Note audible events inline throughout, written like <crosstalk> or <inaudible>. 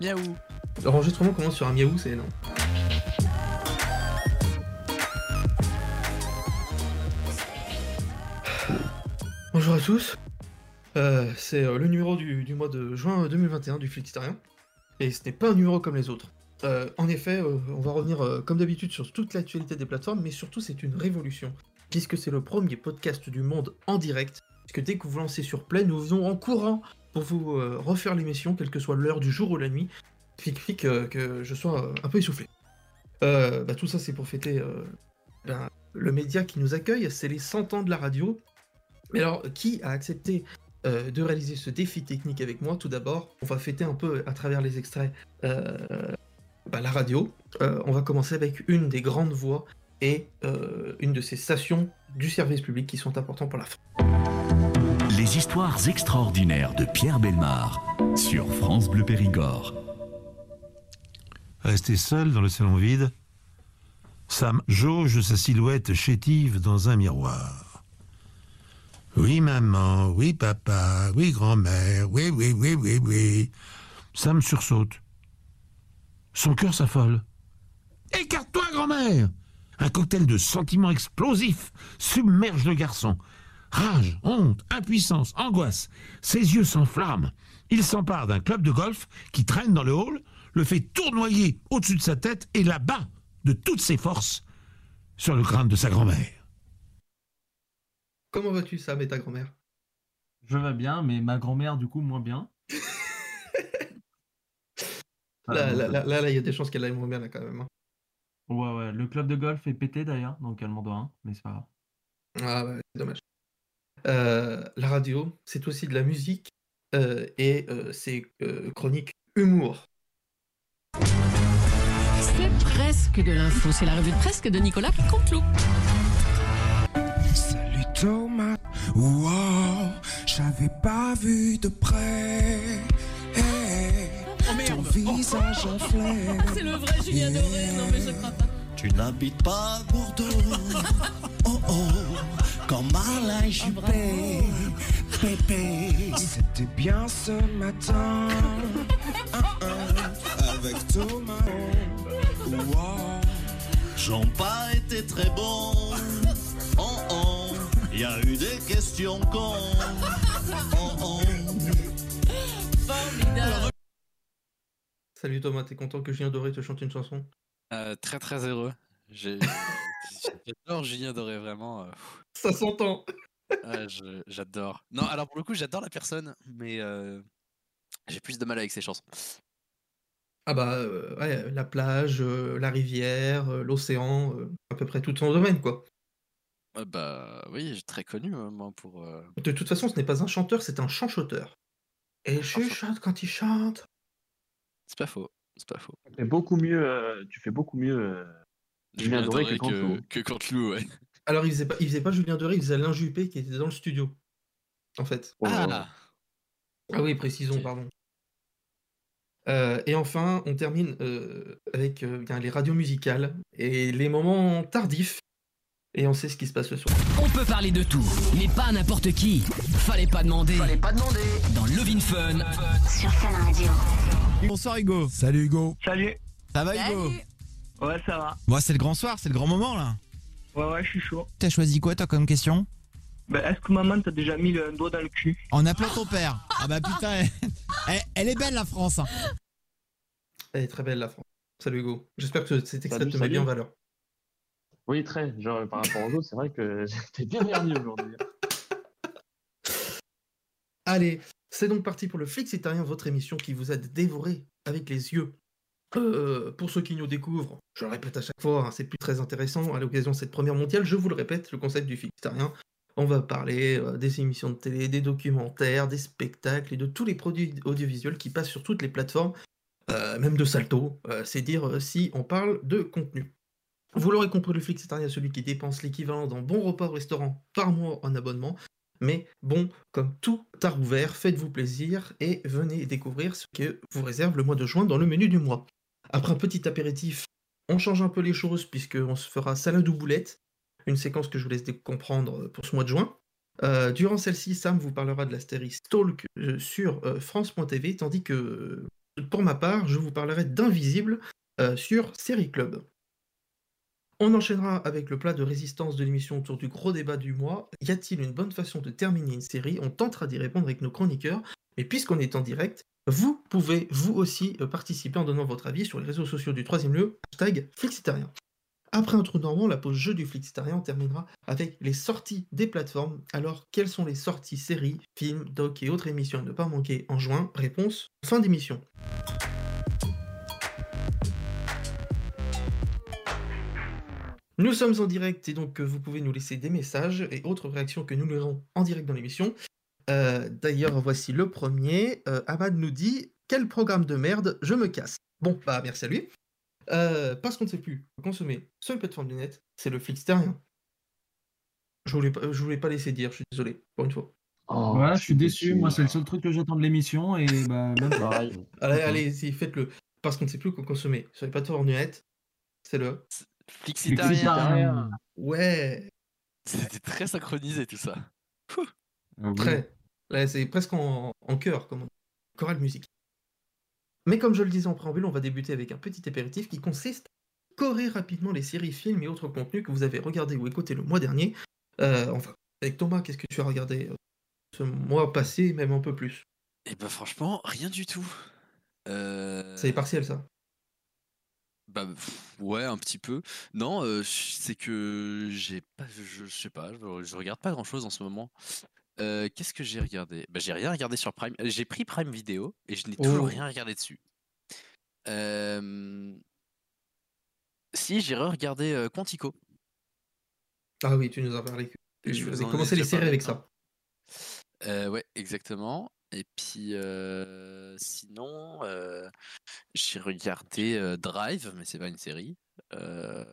Miaou. L'enregistrement commence sur un miaou, c'est énorme. Bonjour à tous. Euh, c'est euh, le numéro du, mois de juin 2021 du Flixitarien. Et ce n'est pas un numéro comme les autres. Euh, en effet, euh, on va revenir euh, comme d'habitude sur toute l'actualité des plateformes, mais surtout c'est une révolution. Puisque c'est le premier podcast du monde en direct. Puisque dès que vous lancez sur Play, nous venons en courant pour vous euh, refaire l'émission, quelle que soit l'heure du jour ou la nuit. Ce qui fait que, je sois euh, un peu essoufflé. Euh, bah, tout ça c'est pour fêter euh, le média qui nous accueille, c'est les 100 ans de la radio. Mais alors, qui a accepté euh, de réaliser ce défi technique avec moi? Tout d'abord, on va fêter un peu à travers les extraits euh, bah, la radio. Euh, on va commencer avec une des grandes voix et euh, une de ces stations du service public qui sont importantes pour la France. Les histoires extraordinaires de Pierre Belmar sur France Bleu Périgord. Resté seul dans le salon vide, Sam jauge sa silhouette chétive dans un miroir. Oui, maman, oui, papa, oui, grand-mère, oui, oui, oui, oui, oui. Sam sursaute. Son cœur s'affole. Écarte-toi, grand-mère Un cocktail de sentiments explosifs submerge le garçon. Rage, honte, impuissance, angoisse. Ses yeux s'enflamment. Il s'empare d'un club de golf qui traîne dans le hall, le fait tournoyer au-dessus de sa tête et l'abat de toutes ses forces sur le crâne de sa grand-mère. Comment vas-tu, Sam, et ta grand-mère? Je vais bien, mais ma grand-mère, du coup, moins bien. <laughs> Là, là, là, là, là, il y a des chances qu'elle aille moins bien, là, quand même. hein. Ouais, ouais. Le club de golf est pété d'ailleurs, donc elle m'en doit un, mais c'est pas grave. Ah ouais, c'est dommage. Euh, la radio, c'est aussi de la musique euh, et euh, c'est euh, chronique humour. C'est presque de l'info. C'est la revue de presque de Nicolas Canteloup. Salut Thomas, wow, j'avais pas vu de près. Hey, ton visage en fleur. C'est le vrai Julien Doré. Non, mais je crois pas. Tu n'habites pas à Bordeaux. <laughs> Oh oh, comme Alain Juppé, Pépé. C'était bien ce matin. <laughs> Ah, ah, avec Thomas. Wow. J'en pas été très bon. Oh oh, y a eu des questions cons. Oh oh. Formidable. Salut Thomas, t'es content que Julien Doré te chante une chanson? Euh, très très heureux. J'ai- <laughs> J'adore Julien Doré, vraiment. euh, Ça s'entend ouais, je- j'adore. Non, alors pour le coup, j'adore la personne, mais euh, j'ai plus de mal avec ses chansons. Ah bah, euh, ouais, la plage, euh, la rivière, euh, l'océan, euh, à peu près tout son domaine, quoi. Euh, bah oui, très connu, euh, moi, pour. euh, De toute façon, ce n'est pas un chanteur, c'est un chanchoteur. Et il chuchote quand il chante. C'est pas faux. C'est pas faux. Tu fais beaucoup mieux, euh, tu fais beaucoup mieux euh, Julien Doré que que Canteloup, ouais. Alors, il faisait pas, il faisait pas Julien Doré, il faisait Alain Juppé qui était dans le studio. En fait. Oh Ah. Ah oui, précisons, pardon. Euh, et enfin, on termine euh, avec euh, bien, les radios musicales et les moments tardifs. Et on sait ce qui se passe ce soir. On peut parler de tout, mais pas n'importe qui. Fallait pas demander. Fallait pas demander. Dans Love Fun. sur Fun Radio. Bonsoir Hugo. Salut Hugo. Salut. Ça va Hugo? Ouais, ça va. Bon, c'est le grand soir, c'est le grand moment là. Ouais, ouais, je suis chaud. T'as choisi quoi toi comme question? Bah, est-ce que maman t'a déjà mis le doigt dans le cul? En appelant ton père. Ah bah putain, elle, elle- elle est belle la France. hein. Elle est très belle la France. Salut Hugo. J'espère que cet extrait Salut, te met bien en valeur. Oui, très. Genre, par rapport aux autres, c'est vrai que <laughs> j'étais bien verni aujourd'hui. Allez, c'est donc parti pour le Flixitarien, votre émission qui vous aide dévoré avec les yeux. Euh, pour ceux qui nous découvrent, je le répète à chaque fois, hein, c'est plus très intéressant à l'occasion de cette première mondiale, je vous le répète, le concept du Flixitarien, on va parler euh, des émissions de télé, des documentaires, des spectacles et de tous les produits audiovisuels qui passent sur toutes les plateformes, euh, même de Salto, euh, c'est dire si on parle de contenu. Vous l'aurez compris, le Flixitarien est celui qui dépense l'équivalent d'un bon repas au restaurant par mois en abonnement, mais bon, comme tout a rouvert, faites-vous plaisir et venez découvrir ce que vous réserve le mois de juin dans le menu du mois. Après un petit apéritif, on change un peu les choses puisqu'on se fera salade ou boulette, une séquence que je vous laisse comprendre pour ce mois de juin. Euh, durant celle-ci, Sam vous parlera de la série Stalk euh, sur euh, France.tv, tandis que pour ma part, je vous parlerai d'Invisible euh, sur Série Club. On enchaînera avec le plat de résistance de l'émission autour du gros débat du mois. Y a-t-il une bonne façon de terminer une série? On tentera d'y répondre avec nos chroniqueurs. Mais puisqu'on est en direct, vous pouvez vous aussi euh, participer en donnant votre avis sur les réseaux sociaux du troisième lieu, hashtag Flixitarien. Après un trou normand, la pause jeu du Flixitarien terminera avec les sorties des plateformes. Alors, quelles sont les sorties séries, films, docs et autres émissions à ne pas manquer en juin? Réponse fin d'émission. Nous sommes en direct et donc euh, vous pouvez nous laisser des messages et autres réactions que nous lirons en direct dans l'émission. Euh, D'ailleurs, voici le premier. Euh, Ahmad nous dit Quel programme de merde, je me casse. Bon, bah merci à lui. Euh, parce qu'on ne sait plus consommer sur les plateformes du net, c'est le Flixterien. Je voulais pas, je voulais pas laisser dire, je suis désolé, pour une fois. Oh, je suis déçu. Moi, c'est le seul truc que j'attends de l'émission et bah, même. Pareil. Allez, allez, si, faites-le. Parce qu'on ne sait plus quoi consommer sur les plateformes du net, c'est le. Flixitarien. Ouais, C'était très synchronisé tout ça. Ah oui. très. Là, c'est presque en, en chœur, comme on dit. Chorale musique. Mais comme je le disais en préambule, on va débuter avec un petit apéritif qui consiste à scorer rapidement les séries, films et autres contenus que vous avez regardés ou écoutés le mois dernier. Euh, enfin, avec Thomas, qu'est-ce que tu as regardé euh, ce mois passé, même un peu plus? Et bah franchement, rien du tout. Euh, C'est partiel, ça. Bah ouais, un petit peu. Non, euh, c'est que j'ai pas, je, je sais pas, je, je regarde pas grand chose en ce moment. Euh, Qu'est-ce que j'ai regardé? Bah j'ai rien regardé sur Prime. J'ai pris Prime Vidéo et je n'ai toujours Oh. rien regardé dessus. Euh, Si, j'ai re-regardé euh, Quantico. Ah oui, tu nous as parlé. Je vous ai commencé les séries avec ça. Euh, ouais, exactement. Et puis euh, sinon, j'ai regardé Drive, mais c'est pas une série. Euh,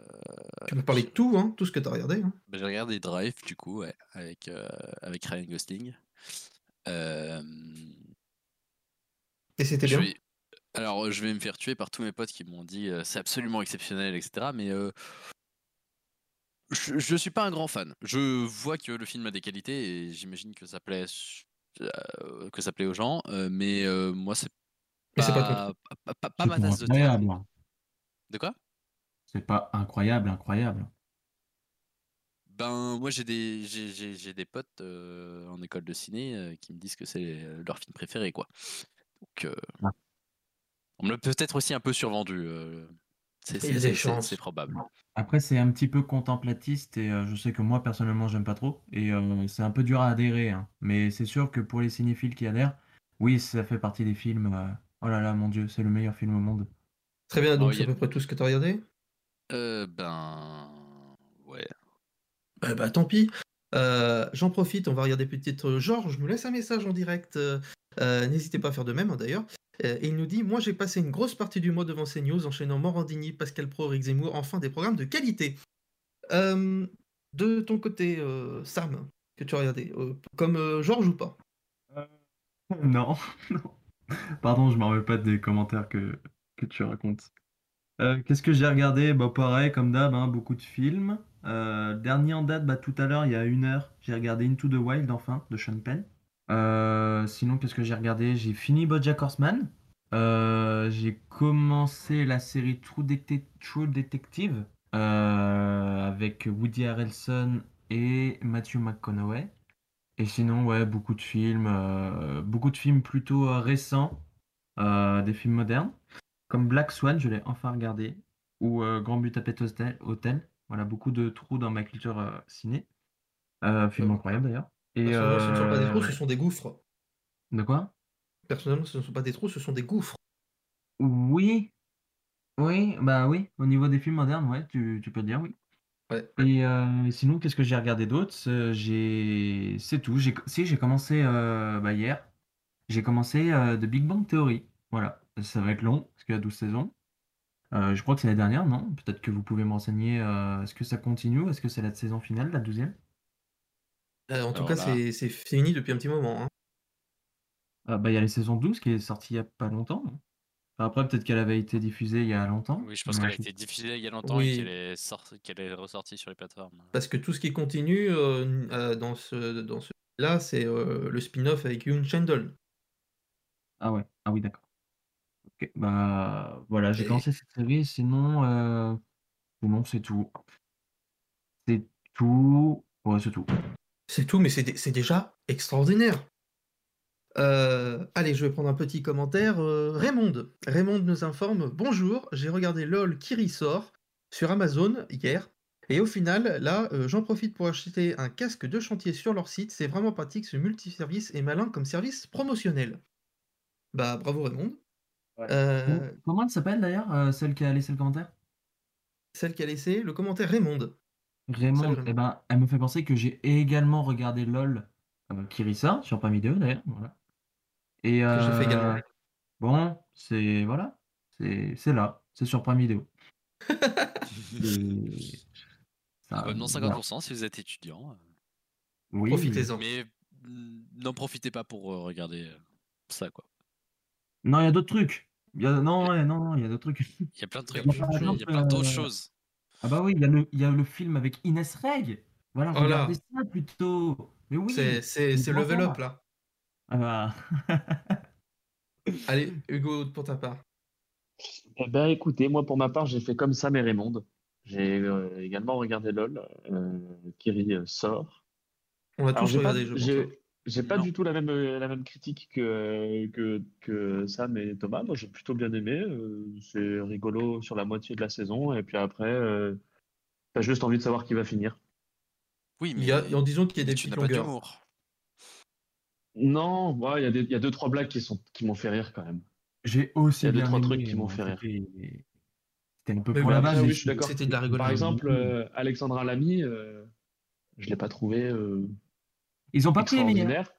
Tu peux parler de tout, hein, tout ce que tu as regardé. hein. bah, j'ai regardé Drive du coup, ouais, avec euh, avec Ryan Gosling. Euh, Et c'était bien. vais- Alors, je vais me faire tuer par tous mes potes qui m'ont dit euh, c'est absolument exceptionnel, etc. Mais euh, je, je suis pas un grand fan. Je vois que le film a des qualités et j'imagine que ça plaît, euh, que ça plaît aux gens, euh, mais euh, moi c'est pas pas, pas, pas- pas C'est ma tasse de thé. De quoi? C'est pas incroyable, incroyable. Ben moi j'ai des j'ai- j'ai j'ai des potes euh, en école de ciné euh, qui me disent que c'est euh, leur film préféré quoi. Donc euh, Ah. on me l'a peut-être aussi un peu survendu. euh, c'est c'est- c'est- c'est- c'est probable. Après, c'est un petit peu contemplatiste et euh, je sais que moi, personnellement, j'aime pas trop. Et euh, c'est un peu dur à adhérer. hein. Mais c'est sûr que pour les cinéphiles qui adhèrent, oui, ça fait partie des films. euh, Oh là là, mon Dieu, c'est le meilleur film au monde. Très bien, donc Oh, c'est y à peu près tout ce que tu as regardé? Euh, ben ouais. Euh, bah tant pis. Euh, J'en profite, on va regarder peut-être euh, Georges nous laisse un message en direct. euh, N'hésitez pas à faire de même hein, d'ailleurs. Euh, et il nous dit Moi j'ai passé une grosse partie du mois devant CNews, enchaînant Morandini, Pascal Pro, Rick Zemmour, enfin des programmes de qualité. Euh, de ton côté, euh, Sam, que tu as regardé, euh, comme euh, Georges ou pas? Non, <laughs> non. Pardon, je me rappelle pas des commentaires que, que tu racontes. Euh, qu'est-ce que j'ai regardé? Bah pareil, comme d'hab, hein, beaucoup de films. Euh, dernier en date, bah, tout à l'heure, il y a une heure, j'ai regardé Into the Wild, enfin, de Sean Penn. Euh, sinon, qu'est-ce que j'ai regardé? J'ai fini BoJack Horseman. J'ai commencé la série True, Detec- True Detective avec Woody Harrelson et Matthew McConaughey. Et sinon, ouais, beaucoup de films, beaucoup de films plutôt récents, des films modernes, comme Black Swan, je l'ai enfin regardé, ou euh, Grand Budapest Hotel, Hotel. Voilà, beaucoup de trous dans ma culture euh, ciné. Euh, film incroyable d'ailleurs. Et ce ne sont pas des euh, trous, ce sont des gouffres. De quoi? Personnellement, ce ne sont pas des trous, ce sont des gouffres. Oui, oui, bah oui, au niveau des films modernes, ouais, tu, tu peux dire, oui. Ouais. Et euh, sinon, qu'est-ce que j'ai regardé d'autre? Euh, J'ai, c'est tout. J'ai, si j'ai commencé euh, bah, hier, j'ai commencé euh, The Big Bang Theory. Voilà, ça va être long parce qu'il y a 12 saisons. Euh, je crois que c'est la dernière, non? Peut-être que vous pouvez me renseigner. euh, est-ce que ça continue? Est-ce que c'est la saison finale, la douzième? Euh, en tout Alors cas, là- c'est c'est fini depuis un petit moment. hein. Ah, bah, il y a la saison 12 qui est sortie il y a pas longtemps. non? Enfin, après, peut-être qu'elle avait été diffusée il y a longtemps. Oui, je pense mais qu'elle a je- été diffusée il y a longtemps Oui. et qu'elle est, sorti- qu'elle est ressortie sur les plateformes. Parce que tout ce qui continue euh, euh, dans ce dans ce là, c'est euh, le spin-off avec Yoon Chandler. Ah ouais, ah oui, d'accord. Ok, bah voilà, j'ai Et- commencé cette série, sinon, euh, sinon c'est tout. C'est tout. Ouais, c'est tout. C'est tout, mais c'est dé- c'est déjà extraordinaire. Euh, allez, je vais prendre un petit commentaire. Euh, Raymond. Raymond nous informe Bonjour, j'ai regardé LOL qui ressort sur Amazon hier. Et au final, là, euh, j'en profite pour acheter un casque de chantier sur leur site. C'est vraiment pratique, ce multiservice est malin comme service promotionnel. Bah, bravo Raymond. Ouais. Euh, Comment elle s'appelle d'ailleurs, euh, celle qui a laissé le commentaire? celle qui a laissé le commentaire Raymond. Raymond, eh ben, elle me fait penser que j'ai également regardé LOL euh, Kirissa sur Prime Video d'ailleurs. Voilà. Et Que j'ai fait également. euh, bon, c'est voilà, c'est c'est là, c'est sur Prime Video. <laughs> Et ça, Abonnement voilà. 50% si vous êtes étudiant. euh. Oui, Profitez-en. Mais mm, n'en profitez pas pour euh, regarder euh, ça, quoi. Non, il y a d'autres trucs. Il y a... Non, ouais, non, non, il y a d'autres trucs. Il y a plein de Il y a trucs. Il y a plein d'autres euh, choses. Ah bah oui, il y a le, il y a le film avec Inès Reg. Voilà, Voilà. regardez ça plutôt. Mais oui, C'est- level up là. Ah bah. <laughs> Allez, Hugo, pour ta part. Eh ben, écoutez, moi, pour ma part, j'ai fait comme ça, mais Raymond. J'ai euh, également regardé LOL. Euh, Kiri euh, sort. On a tous j'ai pas, regardé, je pense. J'ai, pas Non. du tout la même, euh, la même critique que, que, que Sam et Thomas. Moi, j'ai plutôt bien aimé. Euh, c'est rigolo sur la moitié de la saison. Et puis après, euh, t'as juste envie de savoir qui va finir. Oui, Il mais y a, en disant qu'il y a des petites pas longueurs. d'humour. Non, ouais, il y a des, il y a deux, trois blagues qui sont, qui m'ont fait rire quand même. J'ai aussi Il y a deux, trois aimé, trucs qui m'ont fait rire. C'était un peu Mais pour la base. oui, mais je suis d'accord. C'était de la rigolade. Par exemple, euh, Alexandra Lamy, euh, je l'ai pas trouvé euh, Ils ont pas pris Emilia. extraordinaire.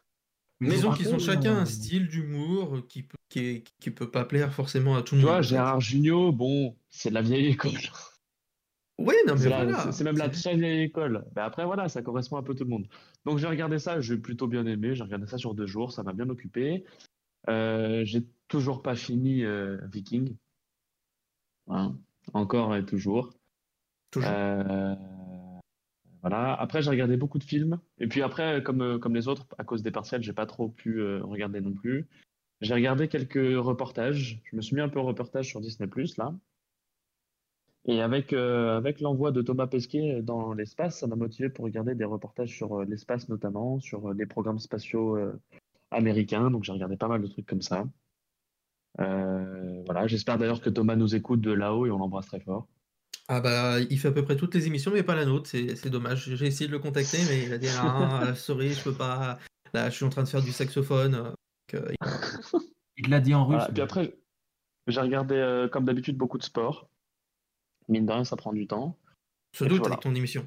Mais ils Disons ont qu'ils pas ont pris, chacun un style d'humour qui peut, qui, est- qui peut pas plaire forcément à tout le Tu monde. vois, en fait. Gérard Jugnot, bon, c'est de la vieille école. Oui, non, mais voilà. c'est- c'est même la très vieille école. Mais après, voilà, ça correspond un peu tout le monde. Donc j'ai regardé ça, j'ai plutôt bien aimé. J'ai regardé ça sur deux jours, ça m'a bien occupé. Euh, j'ai toujours pas fini euh, Viking. Hein, Encore et toujours. Toujours. Euh, Après, j'ai regardé beaucoup de films. Et puis après, comme, euh, les autres, à cause des partiels, j'ai pas trop pu euh, regarder non plus. J'ai regardé quelques reportages. Je me suis mis un peu au reportage sur Disney+, là. Et avec, euh, avec l'envoi de Thomas Pesquet dans l'espace, ça m'a motivé pour regarder des reportages sur l'espace notamment, sur les programmes spatiaux américains. Donc j'ai regardé pas mal de trucs comme ça. Voilà, j'espère d'ailleurs que Thomas nous écoute de là-haut et on l'embrasse très fort. Ah bah, il fait à peu près toutes les émissions, mais pas la nôtre. C'est c'est dommage. J'ai essayé de le contacter, mais il a dit ah, euh, <laughs> sorry, je peux pas. Là, je suis en train de faire du saxophone. euh, donc, euh, Il <laughs> te l'a dit en russe. Voilà. Et puis après, j'ai regardé euh, comme d'habitude beaucoup de sport. Mine de rien, ça prend du temps. se Et doute voilà. avec ton émission.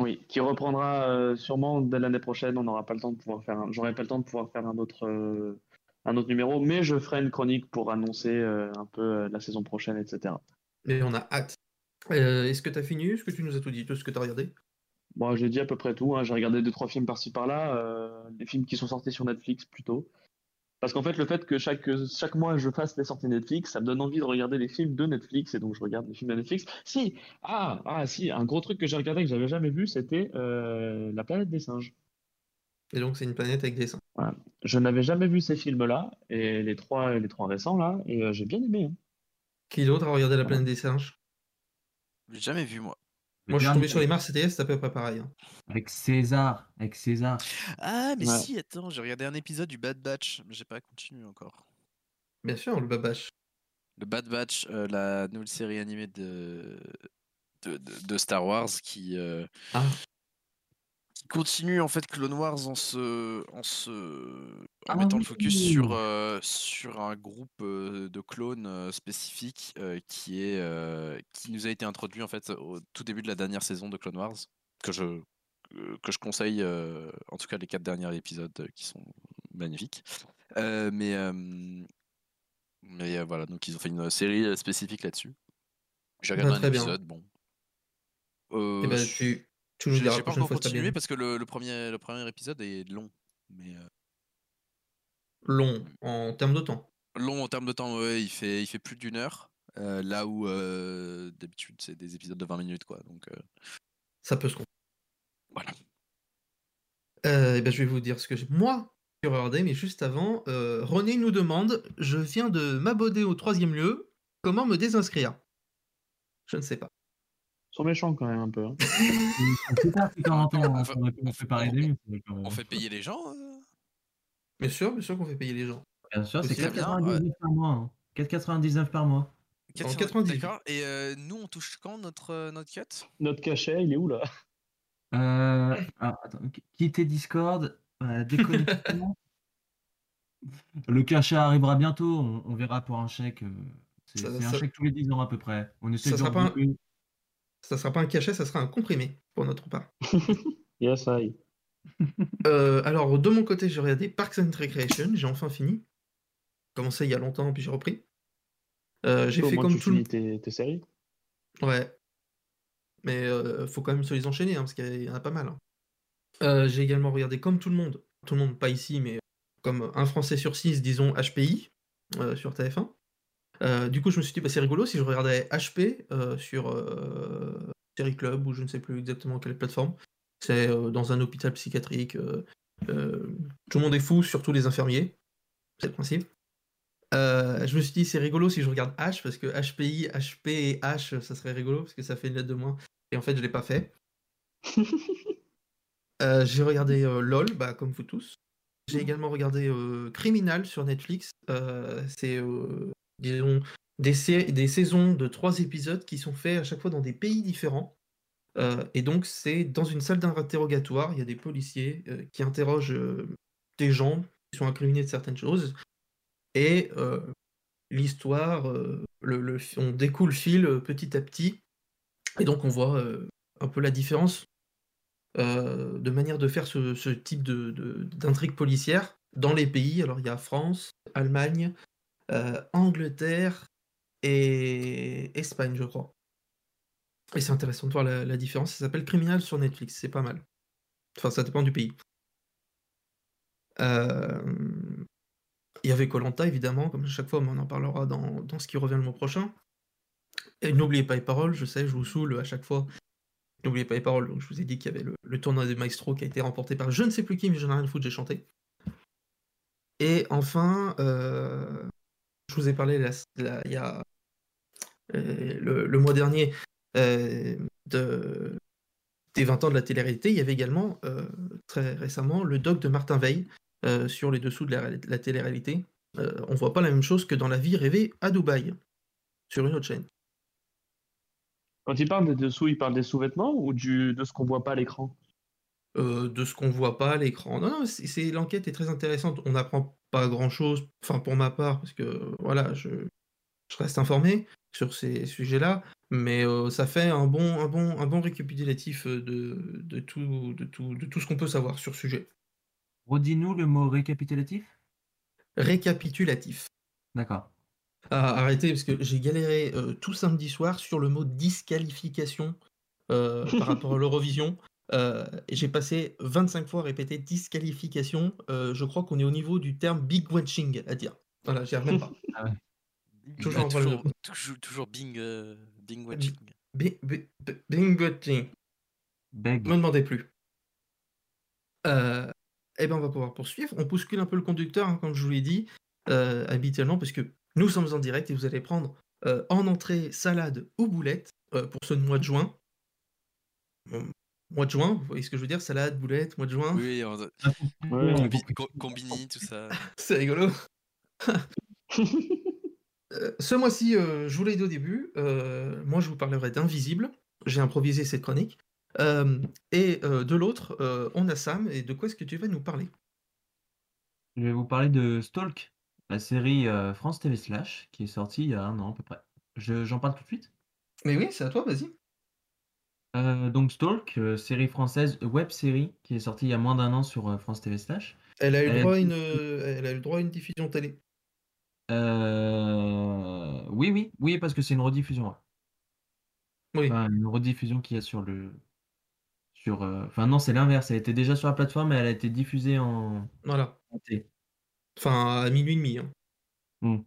Oui, qui reprendra euh, sûrement dès l'année prochaine. On n'aura pas le temps de pouvoir faire. Un... J'aurai pas le temps de pouvoir faire un autre, euh, un autre numéro, mais je ferai une chronique pour annoncer euh, un peu euh, la saison prochaine, etc. Mais on a hâte. Euh, Est-ce que tu as fini? Est-ce que tu nous as tout dit? Tout ce que tu as regardé? Bon, j'ai dit à peu près tout. hein. J'ai regardé deux trois films par-ci par-là, euh, des films qui sont sortis sur Netflix plutôt. Parce qu'en fait, le fait que chaque, chaque mois je fasse des sorties Netflix, ça me donne envie de regarder les films de Netflix, et donc je regarde les films de Netflix. Si, ah, ah, si, un gros truc que j'ai regardé que j'avais jamais vu, c'était euh, La planète des singes. Et donc, c'est une planète avec des. Voilà. Je n'avais jamais vu ces films-là, et les trois, les trois récents là, et euh, j'ai bien aimé. hein. Qui d'autre a regardé La planète des singes? J'ai jamais vu, moi. Le Moi, je suis tombé sur les Mars CTS, c'est à peu près pareil. hein. Avec César. Avec César. Ah, mais Ouais. si, attends, j'ai regardé un épisode du Bad Batch, mais j'ai pas continué encore. Bien sûr, le babache. Le Bad Batch, euh, la nouvelle série animée de, de, de- de Star Wars qui, euh, Ah. Qui continue en fait Clone Wars en se, en se, en Ah mettant le focus oui. sur, euh, sur un groupe euh, de clones euh, spécifique euh, qui est, qui nous a été introduit en fait au tout début de la dernière saison de Clone Wars que je, que je conseille, en tout cas les quatre derniers épisodes qui sont magnifiques. Mais mais voilà, donc ils ont fait une série spécifique là-dessus. J'ai Bah, regardé un bien. épisode, bon. Et ben, tu, tu nous j'ai diras j'ai la pas prochaine encore fois aimé. parce que le, le premier, le premier épisode est long. Mais euh, Long, en termes de temps. long en termes de temps, ouais, il fait, il fait plus d'une heure. euh, là où euh, d'habitude c'est des épisodes de 20 minutes quoi. Donc Ça peut se comprendre. voilà. Et ben, je vais vous dire ce que j'ai. Moi, regardé, mais juste avant, René nous demande Je viens de m'abonner au troisième lieu, comment me désinscrire? Je ne sais pas. Ils sont méchants quand même un peu. hein. C'est tard, c'est 40 ans, On on fait-. On payer les gens euh Bien sûr, bien sûr qu'on fait payer les gens. Bien sûr, c'est Aussi, très bien, 4,99 par mois. hein. 4,99 par mois. En 80 98. D'accord. Et euh, nous, on touche quand notre, euh, notre cut? Notre cachet, il est où là? Euh, ah, attends, qui- quitter Discord, euh, déconnexion. <laughs> Le cachet arrivera bientôt, on, on verra pour un chèque. C'est un ça- chèque tous les 10 ans à peu près. On essaie Ça de sera pas un- Ça sera pas un cachet, ça sera un comprimé pour notre part. <laughs> Yes, I. <laughs> Euh, alors, de mon côté, j'ai regardé Parks and Recreation, j'ai enfin fini. Commencé il y a longtemps, puis j'ai repris. Euh, j'ai fait moins, comme tu tout le tes, tes séries. Ouais. Mais euh, faut quand même se les enchaîner, hein, parce qu'il y en a pas mal. hein. Euh, j'ai également regardé comme tout le monde, tout le monde pas ici, mais comme un Français sur six, disons HPI, sur TF1. Euh, du coup, je me suis dit, bah, c'est rigolo si je regardais HP euh, sur euh, Série Club, ou je ne sais plus exactement quelle plateforme. C'est euh, dans un hôpital psychiatrique. tout le monde est fou, surtout les infirmiers. C'est le principe. Je me suis dit, c'est rigolo si je regarde H, parce que HPI, HP et H, ça serait rigolo, parce que ça fait une lettre de moins. Et en fait, je l'ai pas fait. <laughs> J'ai regardé LOL, bah, comme vous tous. J'ai également regardé Criminal sur Netflix. C'est, disons, des, des saisons de trois épisodes qui sont faits à chaque fois dans des pays différents. Euh, et donc, c'est dans une salle d'interrogatoire, il y a des policiers euh, qui interrogent euh, des gens qui sont incriminés de certaines choses. Et l'histoire, le, on découle le fil petit à petit. Et donc, on voit un peu la différence de manière de faire ce, ce type de, de- d'intrigue policière dans les pays. Alors, il y a France, Allemagne, euh, Angleterre et Espagne, je crois. Et c'est intéressant de voir la, différence. Ça s'appelle Criminal sur Netflix, c'est pas mal. Enfin, ça dépend du pays. Il y avait Colanta, évidemment, comme à chaque fois, mais on en parlera dans, ce qui revient le mois prochain. Et n'oubliez pas les paroles, je sais, je vous saoule à chaque fois. N'oubliez pas les paroles, je vous ai dit qu'il y avait le, tournoi des Maestro qui a été remporté par je ne sais plus qui, mais j'en ai rien à foutre, j'ai chanté. Et enfin, euh, je vous ai parlé il y a euh, le, le mois dernier euh, de, des 20 ans de la télé-réalité. Il y avait également euh, très récemment le doc de Martin Veil sur les dessous de la, réali- la télé-réalité. On voit pas la même chose que dans la vie rêvée à Dubaï, sur une autre chaîne. Quand il parle des dessous, il parle des sous-vêtements ou du, de ce qu'on voit pas à l'écran? Euh, de ce qu'on voit pas à l'écran. Non, non, c'est, l'enquête est très intéressante. On n'apprend pas grand-chose, enfin pour ma part, parce que voilà, je, je reste informé sur ces sujets-là, mais euh, ça fait un bon, un bon, un bon récapitulatif euh, de, de, tout, de, tout, de tout ce qu'on peut savoir sur ce sujet. Redis-nous le mot récapitulatif. Récapitulatif. D'accord. Ah, arrêtez, parce que j'ai galéré euh, tout samedi soir sur le mot disqualification euh, par rapport à l'Eurovision. Euh, j'ai passé 25 fois à répéter disqualification. Euh, je crois qu'on est au niveau du terme big watching à dire. Voilà, j'y arrive même pas. Ah ouais. Toujours Bah, de toujours, toujours, toujours Bing, euh, Bing watching. Bi- bi- bi- Bing watching. Beg. Me demandez plus. Euh, eh ben, on va pouvoir poursuivre. On bouscule un peu le conducteur, hein, comme je vous l'ai dit, euh, habituellement, parce que nous sommes en direct et vous allez prendre euh, en entrée salade ou boulette euh, pour ce mois de juin. Mois de juin, vous voyez ce que je veux dire Salade, boulette, mois de juin. Oui, on- Ouais, combi- co- combini, tout ça. <laughs> C'est rigolo. <laughs> Euh, ce mois-ci, euh, je vous l'ai dit au début, euh, moi je vous parlerai d'Invisible. J'ai improvisé cette chronique. Euh, et euh, de l'autre, euh, on a Sam. Et de quoi est-ce que tu vas nous parler? Je vais vous parler de Stalk, la série euh, France TV Slash, qui est sortie il y a un an à peu près. Je- J'en parle tout de suite? Mais oui, c'est à toi, vas-y. Euh, donc Stalk, euh, série française, web série, qui est sortie il y a moins d'un an sur euh, France TV Slash. Elle a eu le droit à une, elle a eu le droit à une diffusion télé. Euh, Oui, oui, oui, parce que c'est une rediffusion. ouais. Oui. Enfin, une rediffusion qu'il y a sur le. Sur, Enfin, non, c'est l'inverse. Elle était déjà sur la plateforme, mais elle a été diffusée en. Voilà. en télé. Enfin, à minuit et demi. hein. Hmm.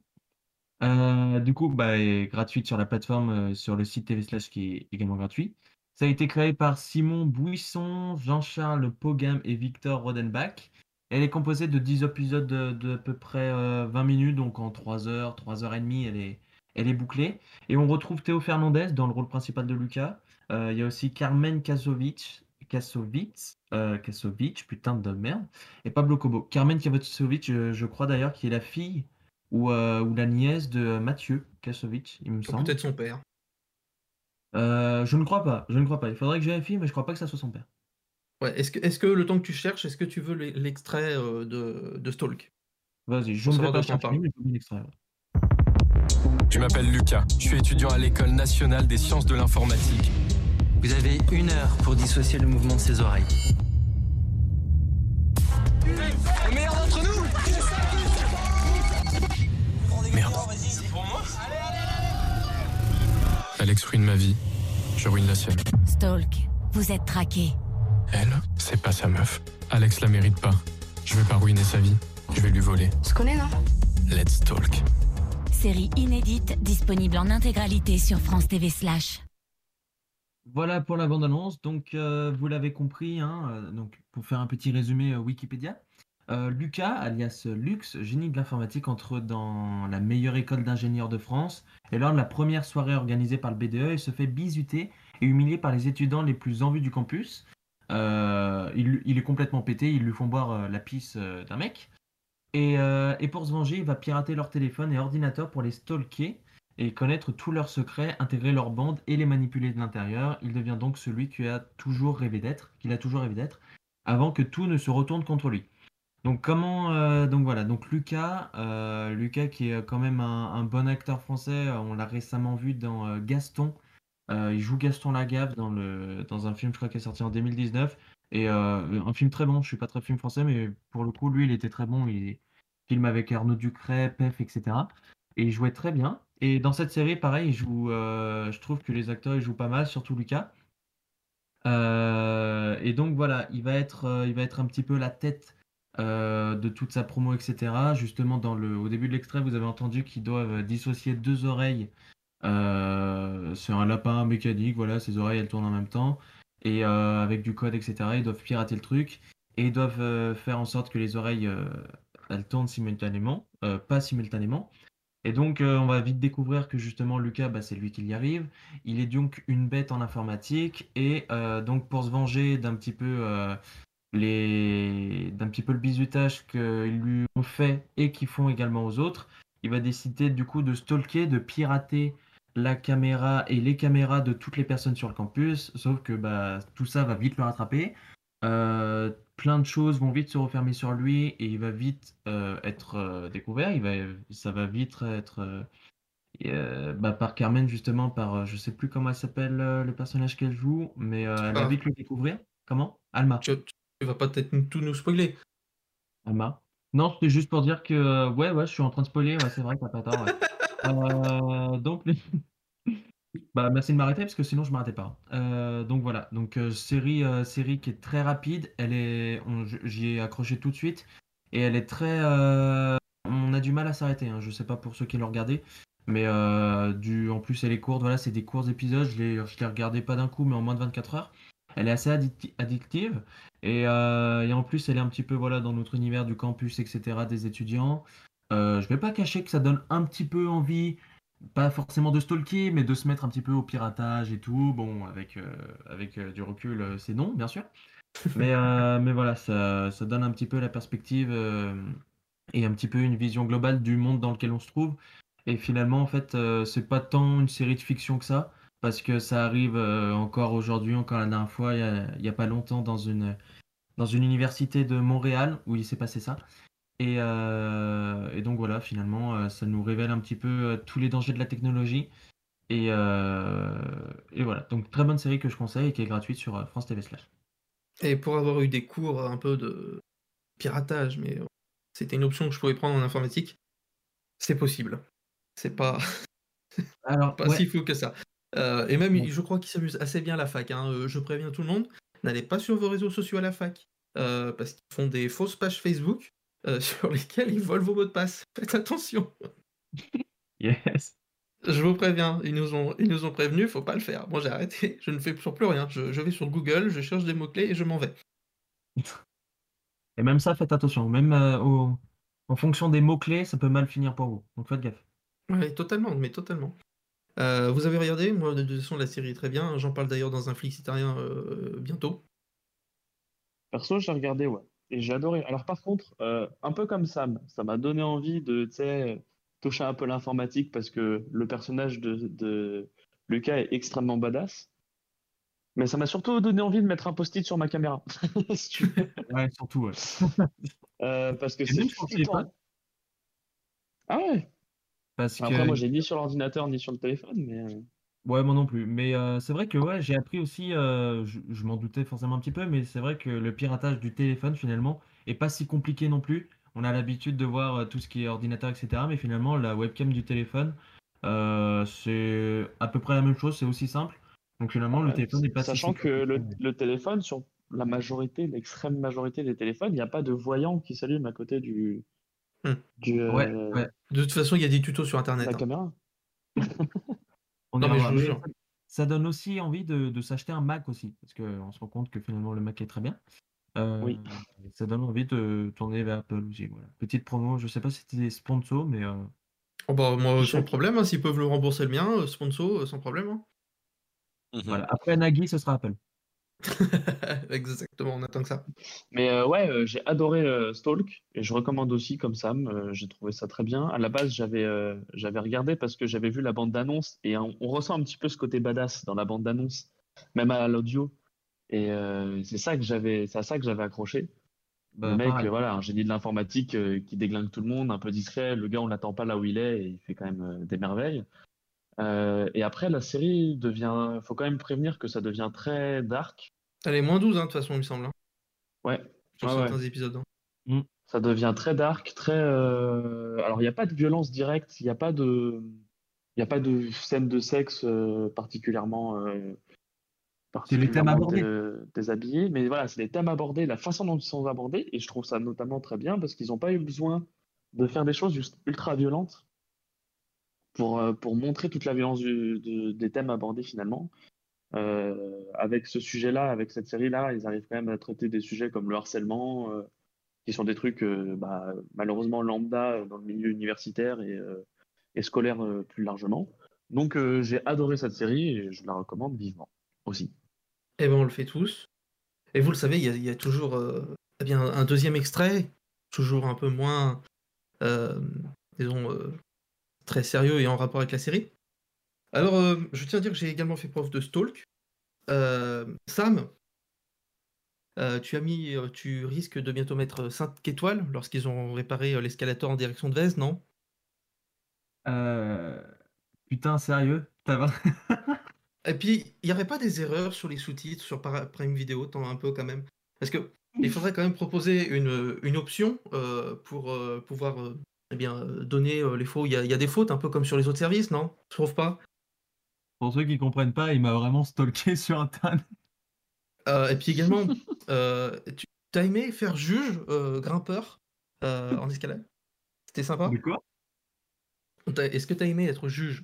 Euh, du coup, bah, elle est gratuite sur la plateforme, sur le site TV Slash qui est également gratuit. Ça a été créé par Simon Bouisson, Jean-Charles Pogam et Victor Rodenbach. Elle est composée de 10 épisodes de, de à peu près euh, 20 minutes, donc en 3 heures, 3 heures et demie, elle est, elle est bouclée. Et on retrouve Théo Fernandez dans le rôle principal de Lucas. Euh, Il y a aussi Carmen Kasovic, Kasovic, euh, Kasovic, putain de merde, et Pablo Cobo. Carmen Kasovic, je, je crois d'ailleurs, qui est la fille ou, euh, ou la nièce de Mathieu Kasovic, il me semble. Peut-être son père. Euh, je ne crois pas, je ne crois pas. Il faudrait que je vérifie, mais je crois pas que ça soit son père. Ouais, est-ce que, est que le temps que tu cherches, est-ce que tu veux l'e- l'extrait euh, de, de Stalk? Vas-y, je ne vais pas chercher, parle. mais je veux l'extrait. ouais. Je m'appelle Lucas, je suis étudiant à l'École nationale des sciences de l'informatique. Vous avez une heure pour dissocier le mouvement de ses oreilles. Le meilleur d'entre nous Merde. Alex ruine ma vie, je ruine la sienne. Stalk, vous êtes traqué. Elle, c'est pas sa meuf. Alex la mérite pas. Je vais pas ruiner sa vie, je vais lui voler. Je connais, non? Let's talk. Série inédite disponible en intégralité sur France TV Slash. Voilà pour la bande-annonce. Donc, euh, vous l'avez compris, hein, euh, donc, pour faire un petit résumé euh, Wikipédia, euh, Lucas, alias Lux, génie de l'informatique, entre dans la meilleure école d'ingénieurs de France. Et lors de la première soirée organisée par le BDE, il se fait bisuter et humilier par les étudiants les plus en vue du campus. Euh, il, est complètement pété, ils lui font boire euh, la pisse d'un mec. Et, et pour se venger, il va pirater leur téléphone et ordinateur pour les stalker et connaître tous leurs secrets, intégrer leur bande et les manipuler de l'intérieur. Il devient donc celui qu'il a toujours rêvé d'être, qu'il a toujours rêvé d'être, avant que tout ne se retourne contre lui. Donc comment, euh, donc voilà, donc Lucas, euh, Lucas qui est quand même un, bon acteur français, euh, on l'a récemment vu dans Gaston. Il joue Gaston Lagaffe dans le dans un film je crois qui est sorti en 2019 et un film très bon. Je suis pas très film français, mais pour le coup lui il était très bon. Il est film avec Arnaud Ducret, Pef, etc. Et il jouait très bien. Et dans cette série, pareil, il joue, je trouve que les acteurs ils jouent pas mal, surtout Lucas. Et donc voilà, il va être, il va être un petit peu la tête euh, de toute sa promo, etc. Justement, dans le, au début de l'extrait, vous avez entendu qu'ils doivent dissocier deux oreilles. Euh, c'est un lapin mécanique, voilà, ses oreilles elles tournent en même temps. Et euh, avec du code, etc. Ils doivent pirater le truc. Et ils doivent euh, faire en sorte que les oreilles euh, elles tournent simultanément, euh, pas simultanément. Et donc, euh, on va vite découvrir que justement, Lucas, bah, c'est lui qui y arrive. Il est donc une bête en informatique. Et euh, donc, pour se venger d'un petit peu euh, les... d'un petit peu le bizutage qu'ils lui ont fait et qu'ils font également aux autres, il va décider du coup de stalker, de pirater la caméra et les caméras de toutes les personnes sur le campus. Sauf que bah, tout ça va vite le rattraper. Euh, plein de choses vont vite se refermer sur lui et il va vite euh, être euh, découvert. Il va, ça va vite être et, bah, par Carmen justement, par je sais plus comment elle s'appelle le personnage qu'elle joue, mais elle va Ah. vite le découvrir. Comment? Alma. Tu, tu vas pas peut-être tout nous spoiler. Alma. Non, c'était juste pour dire que euh, ouais, ouais, je suis en train de spoiler. Ouais, c'est vrai, t'as pas tort. donc <laughs> Bah, merci de m'arrêter parce que sinon je m'arrêtais pas. Euh, donc voilà, donc euh, série, série qui est très rapide. Elle est, j'y ai accroché tout de suite et elle est très. on a du mal à s'arrêter. hein. Je sais pas pour ceux qui l'ont regardé, mais du, en plus elle est courte. Voilà, c'est des courts épisodes. Je je l'ai regardé pas d'un coup, mais en moins de 24 heures. Elle est assez addicti- addictive et, euh, et en plus elle est un petit peu voilà dans notre univers du campus, etc. Des étudiants. Euh, je vais pas cacher que ça donne un petit peu envie pas forcément de stalker, mais de se mettre un petit peu au piratage et tout. Bon, avec, euh, avec euh, du recul, c'est non, bien sûr. <laughs> Mais, mais voilà, ça, ça donne un petit peu la perspective et un petit peu une vision globale du monde dans lequel on se trouve. Et finalement, en fait, c'est pas tant une série de fiction que ça, parce que ça arrive euh, encore aujourd'hui, encore la dernière fois, il y a, pas longtemps, dans une, dans une université de Montréal où il s'est passé ça. Et, euh, et donc voilà, finalement, euh, ça nous révèle un petit peu tous les dangers de la technologie. Et, et voilà, donc très bonne série que je conseille et qui est gratuite sur France TV Slash. Et pour avoir eu des cours un peu de piratage, mais c'était une option que je pouvais prendre en informatique, c'est possible. C'est pas, <laughs> Alors, pas ouais. si fou que ça. Euh, et même, je crois qu'ils s'amusent assez bien à la fac. hein. Euh, Je préviens tout le monde, n'allez pas sur vos réseaux sociaux à la fac, euh, parce qu'ils font des fausses pages Facebook euh, <laughs> sur lesquelles ils volent vos mots de passe. Faites attention. <laughs> Yes. Je vous préviens, ils nous ont, ils nous ont prévenus, faut pas le faire. Moi j'ai arrêté, je ne fais sur plus rien. Je, je vais sur Google, je cherche des mots-clés et je m'en vais. <laughs> Et même ça, faites attention. Même au- en fonction des mots-clés, ça peut mal finir pour vous. Donc faites gaffe. Ouais, totalement, mais totalement. Euh, vous avez regardé? Moi, de toute façon, la série est très bien. J'en parle d'ailleurs dans un flixitarien euh, bientôt. Perso, j'ai regardé, ouais. Et j'ai adoré. Alors, par contre, euh, un peu comme Sam, ça m'a donné envie de, tu sais, toucher un peu l'informatique parce que le personnage de, de Lucas est extrêmement badass. Mais ça m'a surtout donné envie de mettre un post-it sur ma caméra. <laughs> si tu veux. Ouais, surtout, ouais. Euh, parce que c'est. Ah ouais. Parce Après, que moi, j'ai ni sur l'ordinateur ni sur le téléphone, mais euh, Ouais, moi non plus. Mais euh, c'est vrai que ouais, j'ai appris aussi, euh, je, je m'en doutais forcément un petit peu, mais c'est vrai que le piratage du téléphone, finalement, est pas si compliqué non plus. On a l'habitude de voir euh, tout ce qui est ordinateur, etc. Mais finalement, la webcam du téléphone, c'est à peu près la même chose, c'est aussi simple. Donc finalement, le ouais, téléphone n'est pas si sachant que le, le téléphone, sur la majorité, l'extrême majorité des téléphones, il n'y a pas de voyant qui s'allume à côté du, Hmm. du, Ouais, euh, ouais. De toute façon, il y a des tutos sur Internet. la hein. caméra. On Non, ira mais voir. je vous Mais jure. ça, donne aussi envie de, de s'acheter un Mac aussi, parce qu'on se rend compte que finalement le Mac est très bien. Euh, Oui. ça donne envie de tourner vers Apple aussi. Voilà. Petite promo, je sais pas si c'était sponsor, mais euh, Oh bah, moi, sans problème, hein, s'ils peuvent le rembourser le mien, sponsor, sans problème. hein. voilà. Après Nagui, ce sera Apple. <laughs> Exactement, on attend que ça. Mais euh, ouais, euh, j'ai adoré euh, Stalk et je recommande aussi comme Sam. euh, j'ai trouvé ça très bien. À la base, j'avais euh, j'avais regardé parce que j'avais vu la bande d'annonce et on, on ressent un petit peu ce côté badass dans la bande d'annonce, même à l'audio. Et euh, c'est ça que j'avais, c'est à ça que j'avais accroché. Bah, le mec, pareil. euh, voilà, un génie de l'informatique euh, qui déglingue tout le monde, un peu discret. Le gars, on l'attend pas là où il est et il fait quand même euh, des merveilles. Euh, et après, la série devient, faut quand même prévenir que ça devient très dark. Elle est moins 12, hein, de toute façon, il me semble. hein, Ouais. sur ouais. certains épisodes. hein. Ça devient très dark, très. euh, Alors, il n'y a pas de violence directe, il n'y a pas de, il y a pas de scène de sexe euh, particulièrement, euh, C'est les thèmes particulièrement abordés. dé- déshabillés, mais voilà, c'est les thèmes abordés, la façon dont ils sont abordés, et je trouve ça notamment très bien parce qu'ils n'ont pas eu besoin de faire des choses juste ultra violentes pour, euh, pour montrer toute la violence des thèmes abordés finalement. Euh, avec ce sujet-là, avec cette série-là, ils arrivent quand même à traiter des sujets comme le harcèlement, euh, qui sont des trucs bah, malheureusement lambda dans le milieu universitaire et, et scolaire plus largement. Donc j'ai adoré cette série et je la recommande vivement aussi. Eh ben, on le fait tous. Et vous le savez, il y y a toujours eh bien, un deuxième extrait, toujours un peu moins, disons, très sérieux et en rapport avec la série. Alors, euh, je tiens à dire que j'ai également fait preuve de stalk. Euh, Sam, euh, tu as mis, tu risques de bientôt mettre 5 étoiles lorsqu'ils ont réparé l'escalator en direction de Vez, non? Putain, sérieux? T'as <laughs> Et puis, il n'y aurait pas des erreurs sur les sous-titres, sur Prime Video, tant un peu quand même? Parce que il faudrait quand même proposer une, une option pour pouvoir eh bien, euh, donner euh, les faux. Il y, a, il y a des fautes, un peu comme sur les autres services, non? Tu trouves pas? Pour ceux qui comprennent pas, il m'a vraiment stalké <laughs> sur Internet. Euh, Et puis également, <laughs> euh, tu as aimé faire juge euh, grimpeur euh, en escalade? C'était sympa? De quoi? Est-ce que tu as aimé être juge?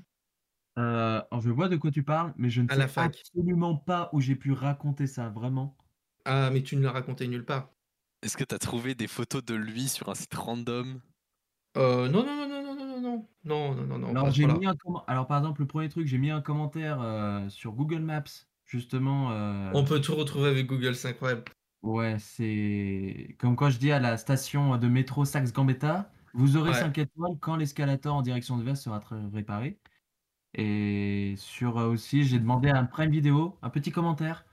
Euh, alors, je vois de quoi tu parles, mais je ne À sais la fac. absolument pas où j'ai pu raconter ça, vraiment. Ah, mais tu ne l'as raconté nulle part. Est-ce que t'as trouvé des photos de lui sur un site random? Euh, non, non, non, non, non, non, non, non, non, non, non, Alors, j'ai mis un comment- Alors, par exemple, le premier truc, j'ai mis un commentaire euh, sur Google Maps, justement. euh, On peut tout retrouver avec Google, c'est incroyable. Ouais, c'est comme quand je dis à la station de métro Saxe-Gambetta, vous aurez Ouais. 5 étoiles quand l'escalator en direction de Vest sera tra- réparé. Et sur euh, aussi, j'ai demandé un Prime Vidéo un petit commentaire.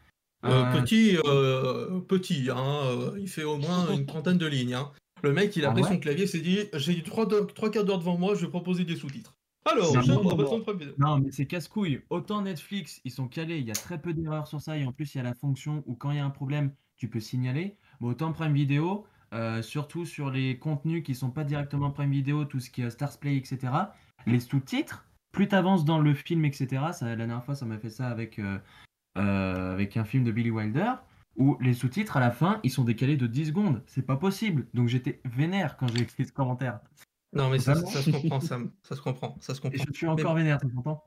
Euh, Euh, petit, euh, petit, hein, euh, il fait au moins <laughs> une trentaine de lignes. hein. Le mec, il a Ah pris ouais son clavier, s'est dit j'ai trois, trois quarts d'heure devant moi, je vais proposer des sous-titres. Alors, j'ai bon, Video. Non, mais c'est casse-couille. Autant Netflix, ils sont calés, il y a très peu d'erreurs sur ça, et en plus, il y a la fonction où quand il y a un problème, tu peux signaler. Mais autant Prime Video, euh, surtout sur les contenus qui sont pas directement Prime Video, tout ce qui est Stars Play, etc., les sous-titres, plus tu avances dans le film, etc., ça, la dernière fois, ça m'a fait ça avec, euh, euh, avec un film de Billy Wilder, où les sous-titres, à la fin, ils sont décalés de 10 secondes. C'est pas possible. Donc j'étais vénère quand j'ai écrit ce commentaire. Non, mais ça, ça se comprend, Sam. Ça se comprend, ça se Et comprend. je suis encore Mais- vénère, tu comprends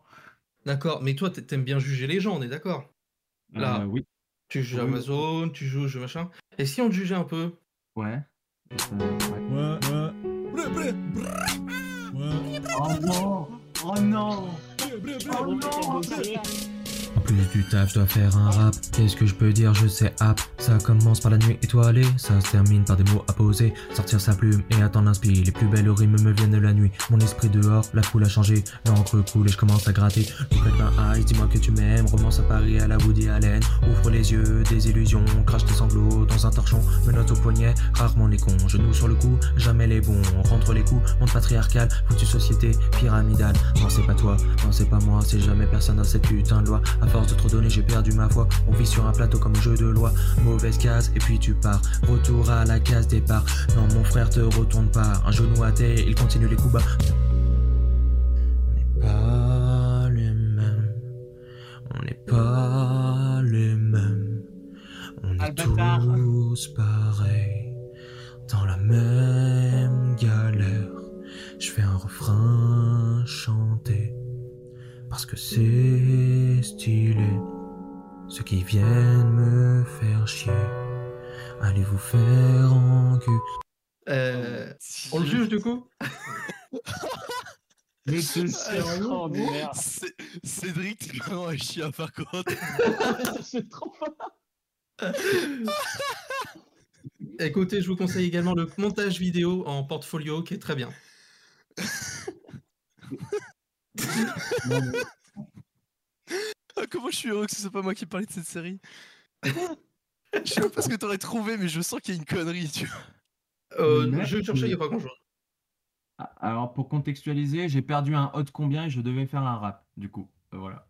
D'accord, mais toi, t'a- t'aimes bien juger les gens, on est d'accord? Là, Euh, oui. tu juges Oui. Amazon, tu juges machin. Et si on te jugeait un peu? Ouais. Euh, ouais. Oh non Oh non Oh non En plus du taf, je dois faire un rap. Qu'est-ce que je peux dire? Je sais hap. Ça commence par la nuit étoilée. Ça se termine par des mots à poser. Sortir sa plume et attendre l'inspi. Les plus belles rimes me viennent de la nuit. Mon esprit dehors, la foule a changé. L'encre coule et je commence à gratter. At my eyes, dis-moi que tu m'aimes. Romance à Paris à la Woody Allen. Ouvre les yeux, des illusions. Crache tes sanglots dans un torchon. Menottes au poignet, rarement les cons. Genoux sur le cou, jamais les bons. Rentre les coups, monde patriarcal. Foutue société pyramidale. Non, c'est pas toi, non, c'est pas moi. C'est jamais personne dans cette putain de loi. À force de trop donner, j'ai perdu ma foi. On vit sur un plateau comme jeu de loi. Mauvaise case, et puis tu pars. Retour à la case départ. Non, mon frère, te retourne pas. Un genou à terre, il continue les coups bas. On n'est pas les mêmes. On n'est pas les mêmes. On est tous pareils. Dans la même galère. Je fais un refrain chanté. Parce que c'est stylé. Ceux qui viennent me faire chier. Allez vous faire en cul. Euh, on le juge du coup <laughs> Mais c'est Cédric, t'es vraiment un chien par contre. <laughs> C'est trop fort. Écoutez, je vous conseille également le montage vidéo en portfolio qui est très bien. <laughs> Ah, comment je suis heureux que ce soit pas moi qui parlais de cette série. Je sais pas ce que t'aurais trouvé, mais je sens qu'il y a une connerie, tu vois. Euh, je cherchais, il n'y a pas grand chose. Ah, Alors pour contextualiser, j'ai perdu un hot combien et je devais faire un rap, du coup. Euh, Voilà.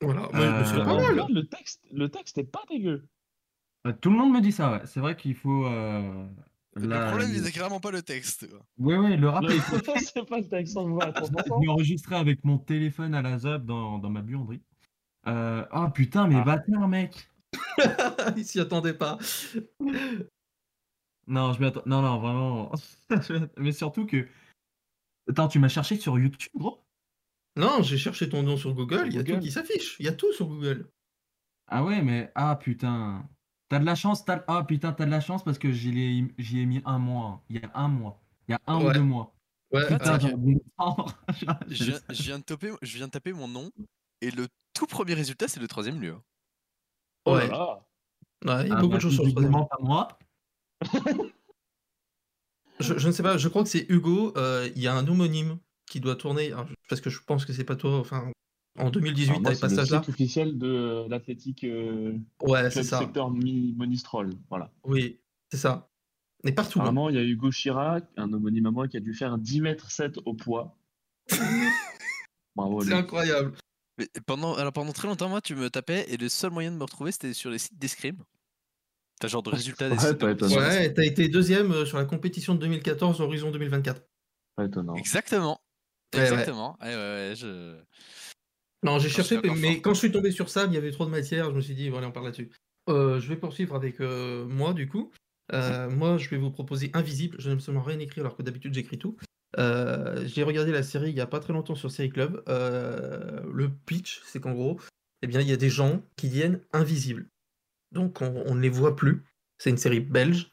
Voilà, Euh, c'est pas mal. Le texte, le texte est pas dégueu. Euh, Tout le monde me dit ça, ouais. C'est vrai qu'il faut. Le problème, c'est clairement pas le texte. Ouais, ouais, le rap, <laughs> c'est pas le texte, on le voit à 30%. Je l'ai enregistré avec mon téléphone à la ZAP dans, dans ma buanderie. Euh, Oh putain, mais Ah. bâtard, mec! <laughs> il s'y attendait pas. Non, je m'y attends. Non, non, vraiment. <laughs> Mais surtout que. Attends, tu m'as cherché sur YouTube, gros? Non, j'ai cherché ton nom sur Google, il y a tout qui s'affiche. Il y a tout sur Google. Ah ouais, mais. Ah putain. T'as de la chance, t'as... Ah putain, t'as de la chance parce que j'y ai... j'y ai mis un mois. hein. Il y a un mois. Il y a un ou deux mois. Ouais, Putain, prendre. <laughs> Je viens, je viens de taper, je viens de taper mon nom, et le tout premier résultat, c'est le troisième lieu. Oh Ouais. là là. Ouais, il y a Ah, beaucoup bah, de choses sur le troisième. pas moi. <laughs> Je, je ne sais pas, je crois que c'est Hugo. euh, Il y a un homonyme qui doit tourner. alors, parce que je pense que c'est pas toi. Enfin, en 2018, Alors moi, t'avais pas c'est ce le stage-là. site officiel de l'athlétique euh, Ouais, c'est ça. secteur Monistrol. Voilà. Oui, c'est ça. Mais partout. hein. Apparemment, il y a Hugo Chirac, un homonyme à moi, qui a dû faire 10 mètres 7 au poids. <laughs> Bravo. C'est lui. incroyable. Mais pendant, alors pendant très longtemps, moi, tu me tapais, et le seul moyen de me retrouver, c'était sur les sites d'escrime. T'as genre de résultats des Ouais, sites. pas de- étonnant. Ouais, t'as été deuxième euh, sur la compétition de 2014 Horizon 2024. Pas étonnant. Exactement. Ouais, ouais. Exactement. Ouais, ouais, ouais, je... Non, j'ai cherché, mais quand je suis tombé sur ça, il y avait trop de matière. Je me suis dit, voilà, on parle là-dessus. Euh, je vais poursuivre avec euh, moi, du coup. Euh, moi, je vais vous proposer Invisible. Je n'ai absolument rien écrit, alors que d'habitude, j'écris tout. J'ai regardé la série il y a pas très longtemps sur Série Club. Le pitch, c'est qu'en gros, eh bien, il y a des gens qui deviennent invisibles. Donc, on, on ne les voit plus. C'est une série belge.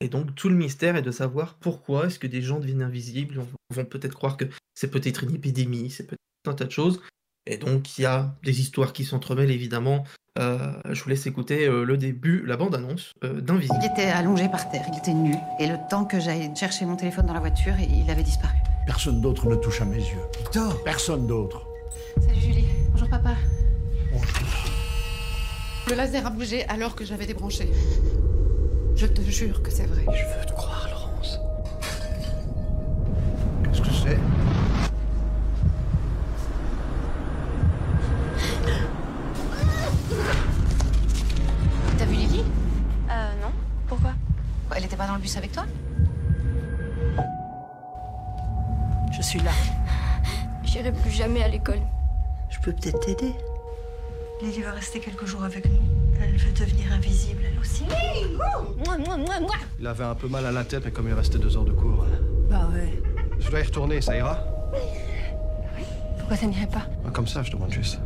Et donc, tout le mystère est de savoir pourquoi est-ce que des gens deviennent invisibles. On vont peut-être croire que c'est peut-être une épidémie, c'est peut-être un tas de choses. Et donc, il y a des histoires qui s'entremêlent, évidemment. Euh, je vous laisse écouter euh, le début, la bande-annonce euh, d'Invisible. Il était allongé par terre, il était nu. Et le temps que j'aille chercher mon téléphone dans la voiture, il avait disparu. Personne d'autre ne touche à mes yeux. Victor Personne d'autre. Salut Julie. Bonjour papa. Le laser a bougé alors que j'avais débranché. Je te jure que c'est vrai. Je veux te croire, Laurence. Qu'est-ce que c'est? Pas dans le bus avec toi Je suis là. J'irai plus jamais à l'école. Je peux peut-être t'aider. Lily va rester quelques jours avec nous. Elle veut devenir invisible, elle aussi. Moi, moi, moi, moi Il avait un peu mal à la tête, mais comme il restait deux heures de cours. Bah ouais. Je dois y retourner, ça ira Pourquoi ça n'irait pas Comme ça, je demande juste.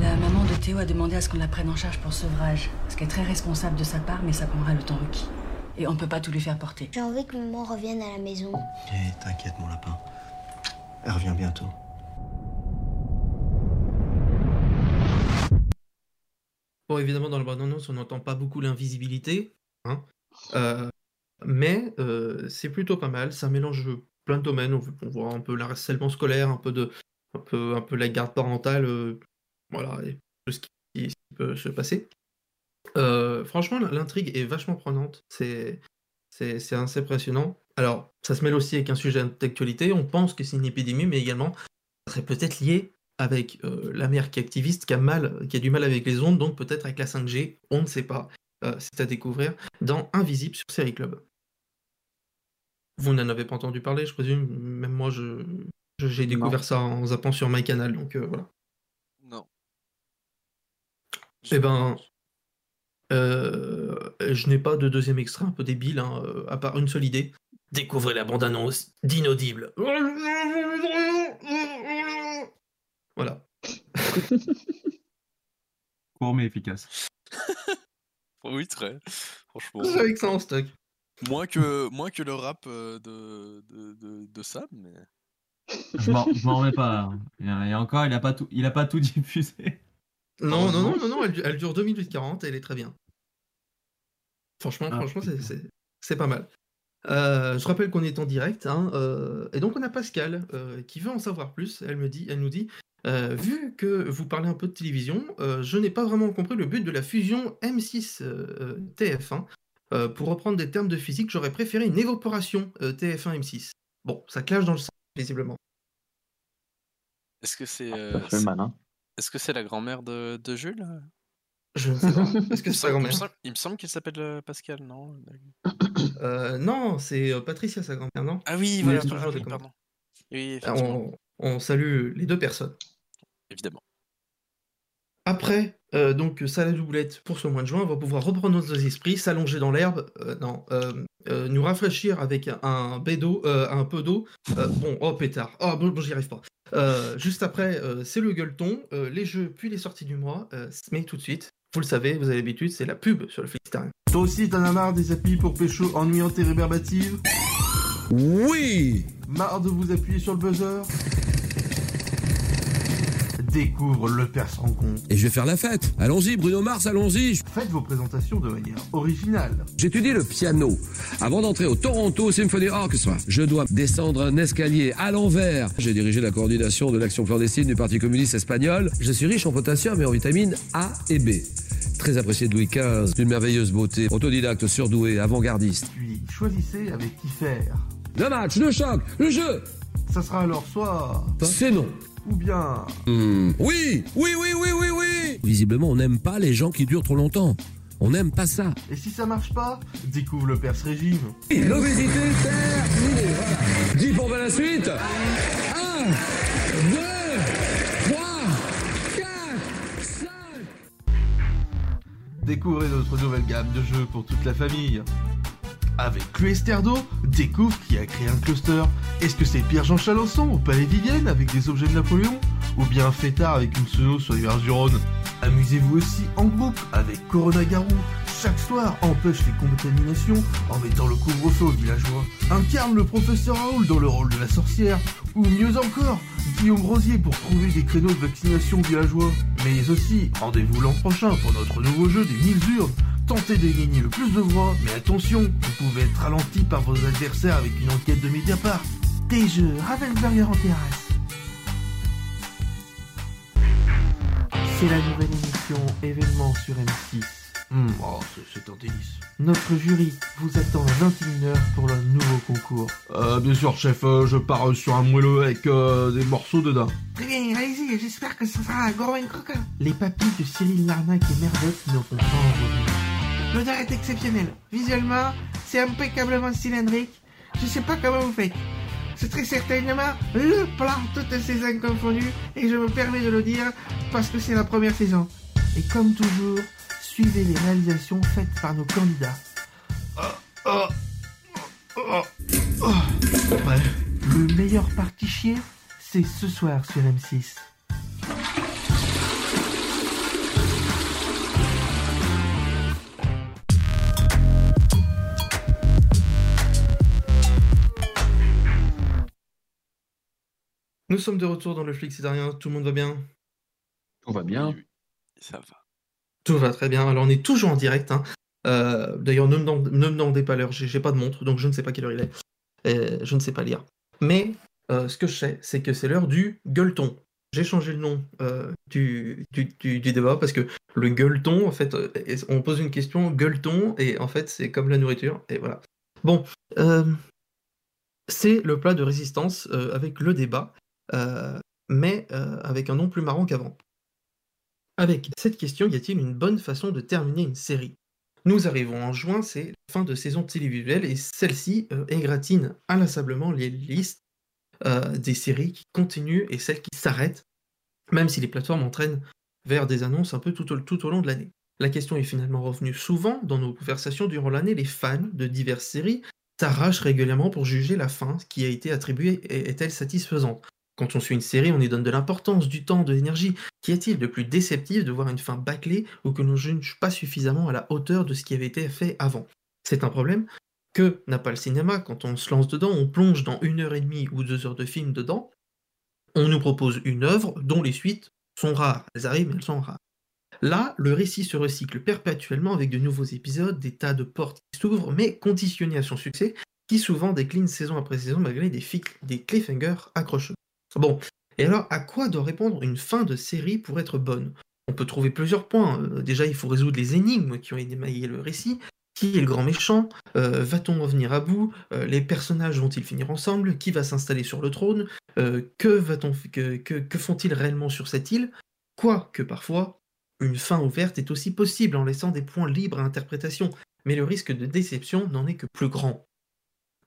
La maman de Théo a demandé à ce qu'on la prenne en charge pour sevrage. Ce qui est très responsable de sa part, mais ça prendra le temps requis. Et on peut pas tout lui faire porter. J'ai envie que maman revienne à la maison. Eh, t'inquiète, mon lapin. Elle revient bientôt. Bon, évidemment, dans le bande-annonce, on n'entend pas beaucoup l'invisibilité, hein, euh, mais euh, c'est plutôt pas mal. Ça mélange plein de domaines. On, on voit un peu l'harcèlement scolaire, un peu de, un peu, un peu la garde parentale, euh, voilà, et tout ce qui, ce qui peut se passer. Euh, franchement, l'intrigue est vachement prenante. C'est, c'est, assez impressionnant. Alors, ça se mêle aussi avec un sujet d'actualité. On pense que c'est une épidémie, mais également, ça serait peut-être lié avec euh, la mère qui est activiste, qui a, mal, qui a du mal avec les ondes, donc peut-être avec la 5G, on ne sait pas. Euh, c'est à découvrir dans Invisible sur Série Club. Vous n'en avez pas entendu parler, je présume. Même moi, je, je- j'ai découvert ça en zappant sur MyCanal, donc euh, voilà. Non. Eh ben, euh, je n'ai pas de deuxième extrait un peu débile, hein, euh, à part une seule idée. Découvrez la bande-annonce d'Inaudible. Voilà. <laughs> Court mais efficace. Oui, très. Franchement. Que ça en stock. Moins que, moins que le rap euh, de, de, de, de Sam, mais. Je m'en remets pas. hein. Et, et encore, il a pas tout, il a pas tout <laughs> diffusé. Non, non, non, non, non, elle, du- elle dure 2 minutes 40 et elle est très bien. Franchement, Ah, franchement, c'est- pas mal. Euh, je rappelle qu'on est en direct, hein, euh, et donc on a Pascal euh, qui veut en savoir plus. Elle me dit, elle nous dit, euh, vu que vous parlez un peu de télévision, euh, je n'ai pas vraiment compris le but de la fusion M6 euh, TF1. Euh, pour reprendre des termes de physique, j'aurais préféré une évaporation euh, TF1 M6. Bon, ça clash dans le sens, visiblement. Est-ce que c'est. Ça euh, fait c'est- mal, hein. Est-ce que c'est la grand-mère de, de Jules Je ne sais pas. <laughs> Est-ce que Il me c'est sa grand-mère? Il me semble qu'il s'appelle euh, Pascal, non? <coughs> Euh, non, c'est euh, Patricia, sa grand-mère, non? Ah oui, voilà, toujours oui, pardon. Oui, Ah, effectivement. On, on salue les deux personnes. Évidemment. Après, euh, donc, ça la doublette pour ce mois de juin, on va pouvoir reprendre nos esprits, s'allonger dans l'herbe, euh, non, euh, euh, nous rafraîchir avec un, un baie d'eau, euh, un peu d'eau. Euh, bon, oh pétard, oh bon, bon, j'y arrive pas. Euh, juste après, euh, c'est le gueuleton, euh, les jeux, puis les sorties du mois. euh, mais tout de suite, vous le savez, vous avez l'habitude, c'est la pub sur le Flixtarium. Toi aussi, t'en as marre des applis pour pécho ennuyante et rébarbative Oui Marre de vous appuyer sur le buzzer? Découvre le Père compte. Et je vais faire la fête. Allons-y, Bruno Mars, allons-y. Faites vos présentations de manière originale. J'étudie le piano. Avant d'entrer au Toronto Symphony Orchestra, je dois descendre un escalier à l'envers. J'ai dirigé la coordination de l'action clandestine du Parti communiste espagnol. Je suis riche en potassium et en vitamines A et B. Très apprécié de Louis XV, d'une merveilleuse beauté, autodidacte, surdoué, avant-gardiste. Puis choisissez avec qui faire. Le match, le choc, le jeu Ça sera alors soit... C'est non. Ou bien... Hmm, Oui, oui, oui, oui, oui, oui Visiblement, on n'aime pas les gens qui durent trop longtemps. On n'aime pas ça. Et si ça marche pas, découvre le Perse Régime. L'obésité terminée, voilà. 10 pour la suite. 1, 2, 3, 4, 5. Découvrez notre nouvelle gamme de jeux pour toute la famille. Avec Cluesterdo, découvre qui a créé un cluster. Est-ce que c'est Pierre-Jean Chalençon au Palais Vivienne avec des objets de Napoléon Ou bien Fêtard avec une sono sur les verts du Rhône? Amusez-vous aussi en groupe avec Corona Garou. Chaque soir, empêche les contaminations en mettant le couvre-feu aux villageois. Incarne le professeur Raoul dans le rôle de la sorcière. Ou mieux encore, Guillaume Rosier pour trouver des créneaux de vaccination villageois. Mais aussi, rendez-vous l'an prochain pour notre nouveau jeu des 1000 urnes. Tentez de gagner le plus de voix, mais attention, vous pouvez être ralenti par vos adversaires avec une enquête de Mediapart. Des jeux Ravensburger en terrasse. C'est la nouvelle émission événement sur M6. Hmm, oh, c'est- un délice. Notre jury vous attend à 21h pour le nouveau concours. Euh, bien sûr, chef, euh, je pars euh, sur un moelleux avec euh, des morceaux dedans. Très bien, allez-y, j'espère que ce sera un gros et croquant. Les papilles de Cyril Larnac et Merdoc ne font pas en L'odeur est exceptionnelle. Visuellement, c'est impeccablement cylindrique. Je sais pas comment vous faites. C'est très certainement le plat toutes saisons confondues et je me permets de le dire parce que c'est la première saison. Et comme toujours, suivez les réalisations faites par nos candidats. Oh, oh, oh, oh. Ouais. Le meilleur parti chier, c'est ce soir sur M6. Nous sommes de retour dans le Flixitarien, tout le monde va bien? Tout va bien. Ça va. Tout va très bien. Alors on est toujours en direct. hein. Euh, D'ailleurs, ne, me demande- ne me demandez pas l'heure, j'ai pas de montre, donc je ne sais pas quelle heure il est. Je ne sais pas lire. Mais euh, ce que je sais, c'est que c'est l'heure du gueuleton. J'ai changé le nom euh, du, du, du- du débat parce que le gueuleton, en fait, euh, on pose une question, gueuleton, et en fait, c'est comme la nourriture, et voilà. Bon, euh, c'est le plat de résistance euh, avec le débat, euh, mais euh, avec un nom plus marrant qu'avant. Avec cette question, y a-t-il une bonne façon de terminer une série? Nous arrivons en juin, c'est la fin de saison télévisuelle et celle-ci euh, égratigne inlassablement les listes euh, des séries qui continuent et celles qui s'arrêtent, même si les plateformes entraînent vers des annonces un peu tout au, tout au long de l'année. La question est finalement revenue souvent dans nos conversations durant l'année. Les fans de diverses séries s'arrachent régulièrement pour juger la fin qui a été attribuée est- est-elle satisfaisante? Quand on suit une série, on y donne de l'importance, du temps, de l'énergie. Qu'y a-t-il de plus déceptif de voir une fin bâclée ou que l'on juge pas suffisamment à la hauteur de ce qui avait été fait avant? C'est un problème que n'a pas le cinéma. Quand on se lance dedans, on plonge dans une heure et demie ou deux heures de film dedans. On nous propose une œuvre dont les suites sont rares. Elles arrivent, mais elles sont rares. Là, le récit se recycle perpétuellement avec de nouveaux épisodes, des tas de portes qui s'ouvrent, mais conditionnés à son succès, qui souvent décline saison après saison malgré des, des cliffhangers accrocheux. Bon, et alors à quoi doit répondre une fin de série pour être bonne? On peut trouver plusieurs points. Euh, déjà, il faut résoudre les énigmes qui ont émaillé le récit. Qui est le grand méchant? Euh, Va-t-on en venir à bout? Euh, Les personnages vont-ils finir ensemble? Qui va s'installer sur le trône? Euh, que- que font-ils réellement sur cette île? Quoique parfois, une fin ouverte est aussi possible en laissant des points libres à interprétation, mais le risque de déception n'en est que plus grand.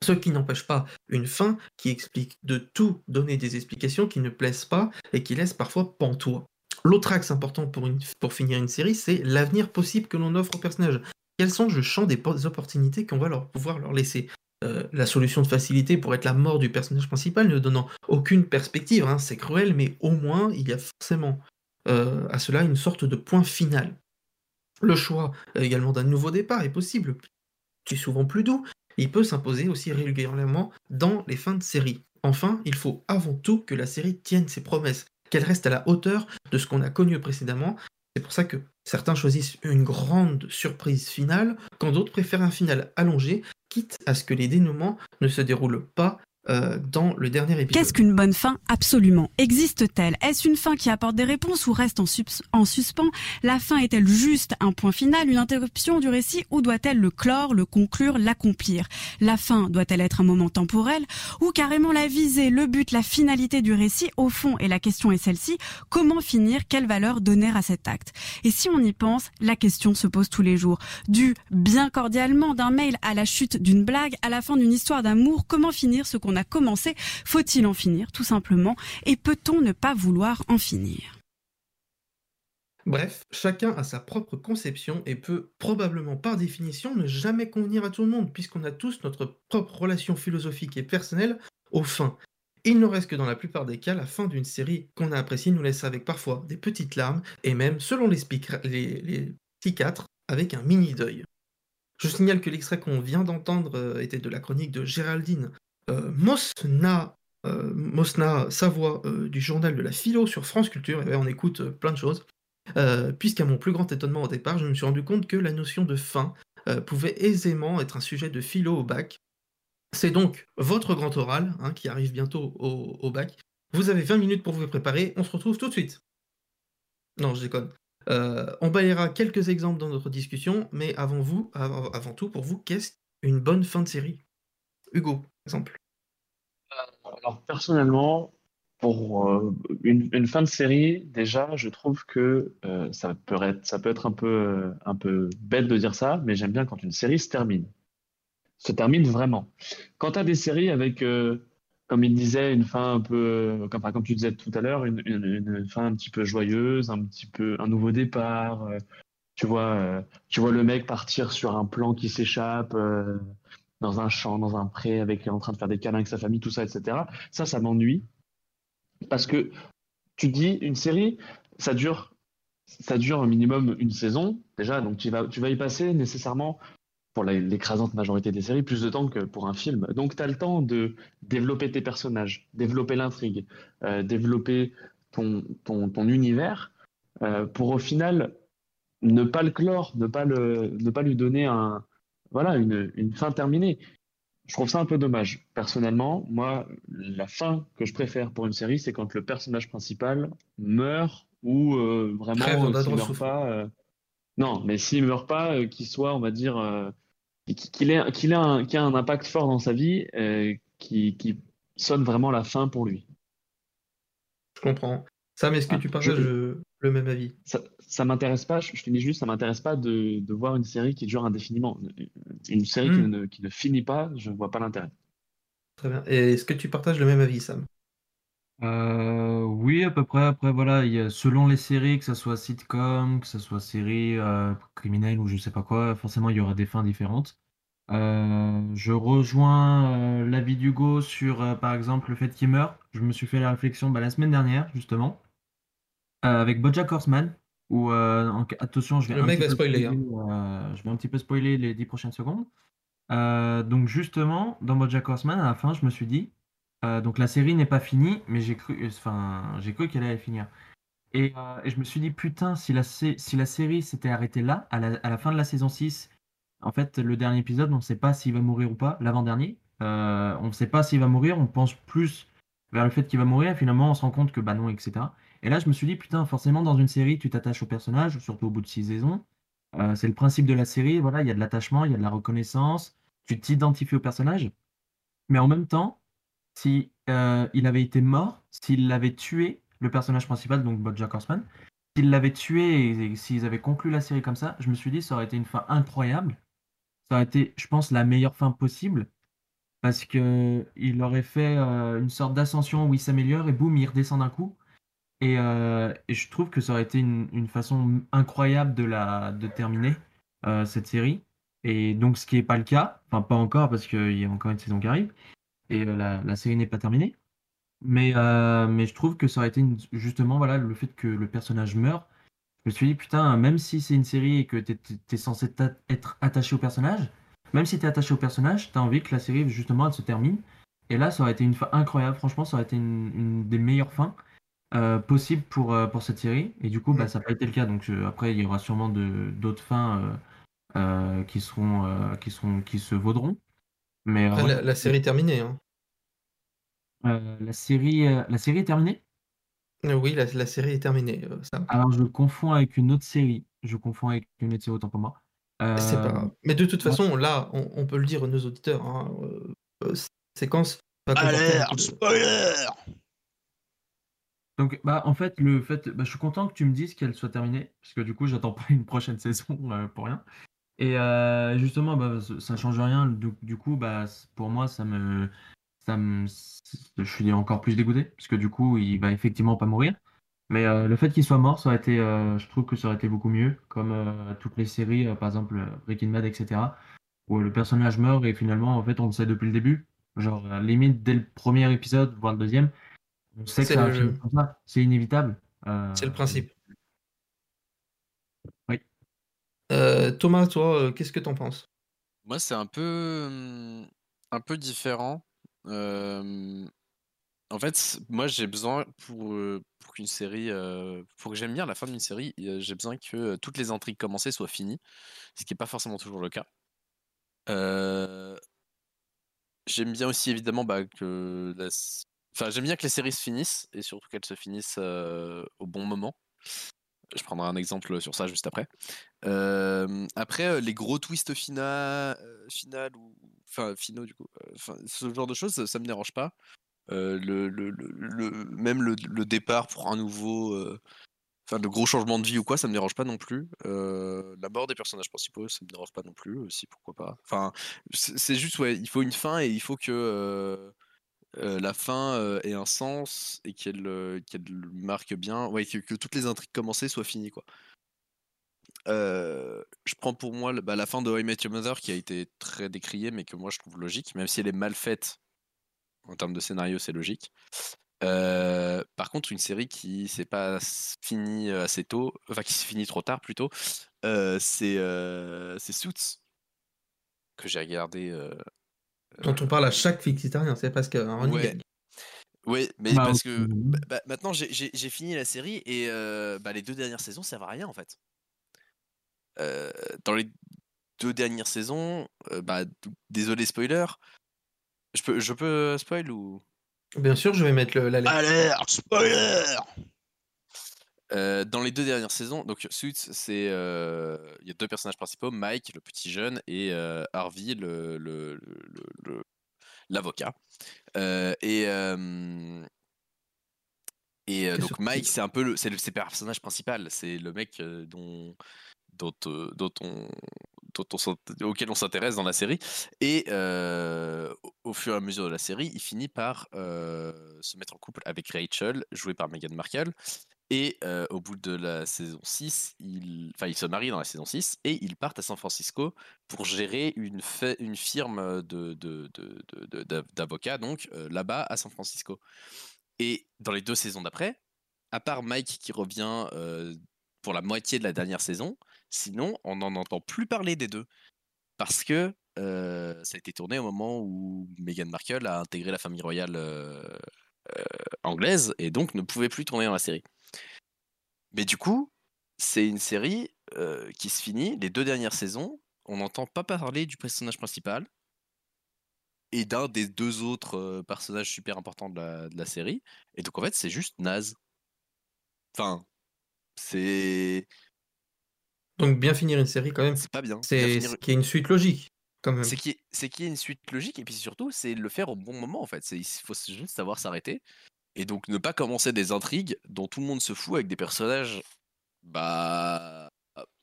Ce qui n'empêche pas une fin qui explique de tout donner des explications qui ne plaisent pas et qui laissent parfois pantois. L'autre axe important pour, pour finir une série, c'est l'avenir possible que l'on offre aux personnages. Quels sont le champ des po- des opportunités qu'on va leur pouvoir leur laisser? Euh, La solution de facilité pourrait être la mort du personnage principal, ne donnant aucune perspective. hein, c'est cruel, mais au moins il y a forcément euh, à cela une sorte de point final. Le choix euh, également d'un nouveau départ est possible, qui est souvent plus doux. Il peut s'imposer aussi régulièrement dans les fins de série. Enfin, il faut avant tout que la série tienne ses promesses, qu'elle reste à la hauteur de ce qu'on a connu précédemment. C'est pour ça que certains choisissent une grande surprise finale, quand d'autres préfèrent un final allongé, quitte à ce que les dénouements ne se déroulent pas euh, dans le dernier épisode. Qu'est-ce qu'une bonne fin? Absolument. Existe-t-elle? Est-ce une fin qui apporte des réponses ou reste en, suspens? La fin est-elle juste un point final, une interruption du récit ou doit-elle le clore, le conclure, l'accomplir? La fin doit-elle être un moment temporel ou carrément la visée, le but, la finalité du récit? Au fond, et la question est celle-ci, comment finir? Quelle valeur donner à cet acte? Et si on y pense, la question se pose tous les jours. Du bien cordialement d'un mail à la chute d'une blague, à la fin d'une histoire d'amour, comment finir ce qu'on a commencé Faut-il en finir, tout simplement? Et peut-on ne pas vouloir en finir? Bref, chacun a sa propre conception et peut probablement par définition ne jamais convenir à tout le monde, puisqu'on a tous notre propre relation philosophique et personnelle aux fins. Il ne reste que dans la plupart des cas, la fin d'une série qu'on a appréciée nous laisse avec parfois des petites larmes, et même, selon les, les- psychiatres, avec un mini deuil. Je signale que l'extrait qu'on vient d'entendre euh, était de la chronique de Géraldine Mosna, euh, Mosna Savoie euh, du journal de la philo sur France Culture, et ouais, on écoute euh, plein de choses. Euh, Puisqu'à mon plus grand étonnement au départ, je me suis rendu compte que la notion de fin euh, pouvait aisément être un sujet de philo au bac. C'est donc votre grand oral hein, qui arrive bientôt au, bac. Vous avez 20 minutes pour vous préparer, on se retrouve tout de suite. Non, je déconne. Euh, on balayera quelques exemples dans notre discussion, mais avant vous, avant, tout, pour vous, qu'est-ce une bonne fin de série? Hugo, exemple. Alors personnellement, pour euh, une, fin de série, déjà, je trouve que euh, ça peut être, ça peut être un peu, euh, un peu bête de dire ça, mais j'aime bien quand une série se termine. Se termine vraiment. Quand tu as des séries avec, euh, comme il disait, une fin un peu, euh, comme, comme tu disais tout à l'heure, une, une- une fin un petit peu joyeuse, un petit peu un nouveau départ. euh, tu vois, euh, tu vois le mec partir sur un plan qui s'échappe. Dans un champ, dans un pré, avec en train de faire des câlins avec sa famille, tout ça, etc. Ça, ça m'ennuie parce que tu dis une série, ça dure, ça dure un minimum une saison déjà, donc tu vas, tu vas y passer nécessairement pour l'écrasante majorité des séries, plus de temps que pour un film. Donc, tu as le temps de développer tes personnages, développer l'intrigue, euh, développer ton, ton, ton univers, euh, pour au final ne pas le clore, ne pas, le, ne pas lui donner un, voilà, une, une fin terminée. Je trouve ça un peu dommage. Personnellement, moi, la fin que je préfère pour une série, c'est quand le personnage principal meurt ou euh, vraiment euh, s'il meurt pas. euh, Non, mais s'il meurt pas, euh, qu'il soit, on va dire, qu'il ait, qu'il ait un, qu'il ait un impact fort dans sa vie, qui, qui sonne vraiment la fin pour lui. Je comprends. Sam, est-ce que Ah, tu partages je- le même avis Ça, ça m'intéresse pas, je je te dis juste, ça m'intéresse pas de, de voir une série qui dure indéfiniment. Une série qui, Hmm. ne, qui ne finit pas, je vois pas l'intérêt. Très bien. Et est-ce que tu partages le même avis, Sam? Euh, oui, à peu près. Après, voilà, il y a, selon les séries, que ce soit sitcom, que ce soit série euh, criminelle ou je sais pas quoi, forcément, il y aura des fins différentes. Euh, je rejoins euh, l'avis d'Hugo sur, euh, par exemple, le fait qu'il meurt. Je me suis fait la réflexion bah, la semaine dernière, justement, euh, avec BoJack Horseman, où, euh, en- attention, je vais Le un mec petit va peu spoiler, hein. euh, je vais un petit peu spoiler les 10 prochaines secondes. Euh, donc justement, dans BoJack Horseman, à la fin, je me suis dit, euh, donc la série n'est pas finie, mais j'ai cru, enfin, j'ai cru qu'elle allait finir. Et, euh, et je me suis dit, putain, si la, si la série s'était arrêtée là, à la, à la fin de la saison 6, en fait, le dernier épisode, on ne sait pas s'il va mourir ou pas, l'avant-dernier, euh, on ne sait pas s'il va mourir, on pense plus vers le fait qu'il va mourir, et finalement, on se rend compte que bah non, etc. Et là, je me suis dit, putain, forcément, dans une série, tu t'attaches au personnage, surtout au bout de six saisons. Euh, c'est le principe de la série, voilà, il y a de l'attachement, il y a de la reconnaissance, tu t'identifies au personnage. Mais en même temps, si euh, il avait été mort, s'il l'avait tué, le personnage principal, donc BoJack Horseman, s'il l'avait tué et, s'ils avaient conclu la série comme ça, je me suis dit ça aurait été une fin incroyable. Ça aurait été, je pense, la meilleure fin possible parce que il aurait fait euh, une sorte d'ascension où il s'améliore et boum, il redescend d'un coup. Et, euh, et je trouve que ça aurait été une, façon incroyable de la de terminer euh, cette série. Et donc, ce qui n'est pas le cas, enfin pas encore parce qu'il y a encore une saison qui arrive et euh, la, la série n'est pas terminée. Mais, mais je trouve que ça aurait été justement voilà, le fait que le personnage meurt. Je me suis dit, putain, même si c'est une série et que tu es, censé être attaché au personnage, même si tu es attaché au personnage, tu as envie que la série justement elle se termine. Et là, ça aurait été une fin incroyable. Franchement, ça aurait été une des meilleures fins euh, possibles pour, euh, pour cette série. Et du coup, bah, ça n'a pas été le cas. Donc euh, après, il y aura sûrement de- d'autres fins euh, euh, qui, seront, euh, qui, seront, qui se vaudront. Mais, euh, Après, ouais. la, la série est terminée. Hein. Euh, la, série, euh, la série est terminée? Oui, la, la série est terminée, euh. Alors, je confonds avec une autre série. Je confonds avec une autre série, autant pour moi. C'est pas grave. Mais de toute ouais. façon, là, on, on peut le dire à nos auditeurs, hein, cette séquence va comporter un Alerte, peu de- spoiler Donc, bah, en fait, le fait, bah, je suis content que tu me dises qu'elle soit terminée, parce que du coup, j'attends pas une prochaine <laughs> saison euh, pour rien. Et euh, justement, bah, ça- change rien. Du, du coup, bah, pour moi, ça me, ça me, je suis encore plus dégoûté, parce que du coup, il va effectivement pas mourir. Mais euh, le fait qu'il soit mort, ça aurait été, euh, je trouve que ça aurait été beaucoup mieux, comme euh, toutes les séries, par exemple Breaking Bad, etc., où le personnage meurt et finalement, en fait, on le sait depuis le début. Genre, limite, dès le premier épisode, voire le deuxième, on sait que C'est ça le- inévitable. Euh, C'est le principe. Oui. Euh, Thomas, toi, euh, qu'est-ce que t'en penses? Moi, c'est un peu, hum, un peu différent. Euh, en fait, moi, j'ai besoin pour, pour qu'une série, euh, pour que j'aime bien la fin d'une série, j'ai besoin que toutes les intrigues commencées soient finies, ce qui n'est pas forcément toujours le cas. Euh, j'aime bien aussi évidemment bah, que la Enfin, j'aime bien que les séries se finissent et surtout qu'elles se finissent au bon moment. Je prendrai un exemple sur ça juste après. Après, les gros twists enfin finaux enfin, ce genre de choses, ça, me dérange pas. Le, même le, départ pour un nouveau, enfin le gros changement de vie ou quoi, ça me dérange pas non plus. Euh, la mort des personnages principaux, ça me dérange pas non plus aussi, pourquoi pas. Enfin, c'est c'est juste ouais, il faut une fin et il faut que la fin ait un sens et qu'elle marque bien, que, toutes les intrigues commencées soient finies quoi. Je prends pour moi bah, la fin de I Met Your Mother qui a été très décriée mais que moi je trouve logique, même si elle est mal faite en termes de scénario, c'est logique. Par contre, une série qui s'est pas finie assez tôt, enfin qui s'est finie trop tard plutôt, c'est euh, Suits. que j'ai regardé. Euh, Dont on parle à chaque flixitarien, c'est presque un running Ouais. gag. Oui, mais Bah, parce que bah, bah, maintenant j'ai- fini la série et euh, bah, les deux dernières saisons servent à rien en fait. Euh, dans les deux dernières saisons, euh, bah, désolé spoiler, je peux, je peux spoil ou? Bien sûr, je vais mettre le- l'alerte. Alerte, spoiler Euh, dans les deux dernières saisons, donc Suits, c'est euh, il y a deux personnages principaux, Mike, le petit jeune, et euh, Harvey, le l'avocat. Et donc. Mike, c'est un peu le, c'est le, c'est le personnage principal, c'est le mec dont dont, dont on dont on auquel on s'intéresse dans la série. Et euh, au, au fur et à mesure de la série, il finit par euh, se mettre en couple avec Rachel, jouée par Meghan Markle. Et au bout de la saison 6, il, enfin, il se marie dans la saison 6 et ils partent à San Francisco pour gérer une, une firme d'avocats, donc là-bas à San Francisco. Et dans les deux saisons d'après, à part Mike qui revient pour la moitié de la dernière saison, sinon on n'en entend plus parler des deux. Parce que ça a été tourné au moment où Meghan Markle a intégré la famille royale anglaise et donc ne pouvait plus tourner dans la série. Mais du coup, c'est une série euh, qui se finit, les deux dernières saisons, on n'entend pas parler du personnage principal et d'un des deux autres euh, personnages super importants de la, de la série. Et donc en fait, c'est juste naze. Enfin, c'est. Donc bien finir une série quand même. C'est pas bien. C'est finir- qu'il y a une suite logique. C'est qu'il y, ait- y ait une suite logique et puis surtout, c'est le faire au bon moment en fait. Il faut juste savoir s'arrêter et donc ne pas commencer des intrigues dont tout le monde se fout avec des personnages bah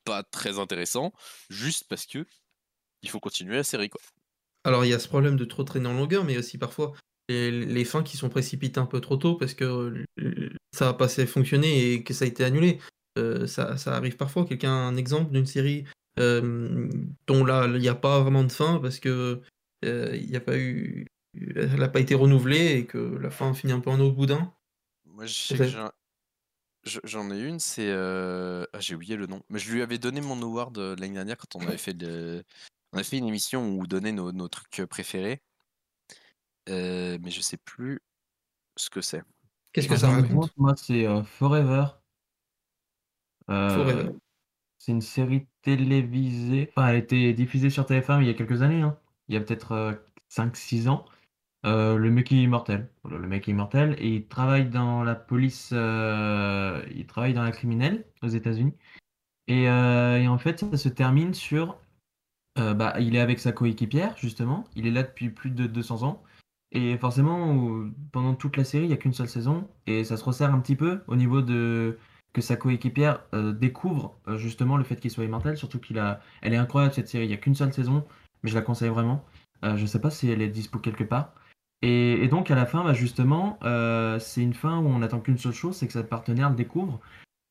pas très intéressants juste parce que il faut continuer la série quoi. Alors il y a ce problème de trop traîner en longueur, mais aussi parfois les, fins qui sont précipitées un peu trop tôt parce que euh, ça va pas fonctionner et que ça a été annulé. Euh, ça, arrive parfois. Quelqu'un a un exemple d'une série euh, dont là il n'y a pas vraiment de fin parce que euh, il y a pas eu, elle n'a pas été renouvelée et que la fin finit un peu en eau de boudin. Moi je sais que Peut-être. j'ai un- je- j'en ai une, c'est euh, ah, j'ai oublié le nom, mais je lui avais donné mon award euh, l'année dernière quand on avait fait le... on a fait une émission où on donnait nos, nos trucs euh, préférés, Euh, mais je sais plus ce que c'est. Qu'est-ce que ça raconte? Moi, c'est euh, Forever. Euh, Forever. C'est une série télévisée. Enfin, elle a été diffusée sur TF1 il y a quelques années. hein. Il y a peut-être 5-6 ans. Euh, le mec est immortel. Le mec est immortel et il travaille dans la police. euh, il travaille dans la criminelle aux États-Unis. Et, euh, et en fait, ça se termine sur. bah, il est avec sa coéquipière, justement. Il est là depuis plus de 200 ans. Et forcément, pendant toute la série, il n'y a qu'une seule saison. Et ça se resserre un petit peu au niveau de que sa coéquipière découvre justement le fait qu'il soit immortel. Surtout qu'il a. Elle est incroyable cette série. Il n'y a qu'une seule saison, mais je la conseille vraiment. Je sais pas si elle est dispo quelque part. Et, donc à la fin, bah, justement, euh, c'est une fin où on n'attend qu'une seule chose, c'est que sa partenaire le découvre.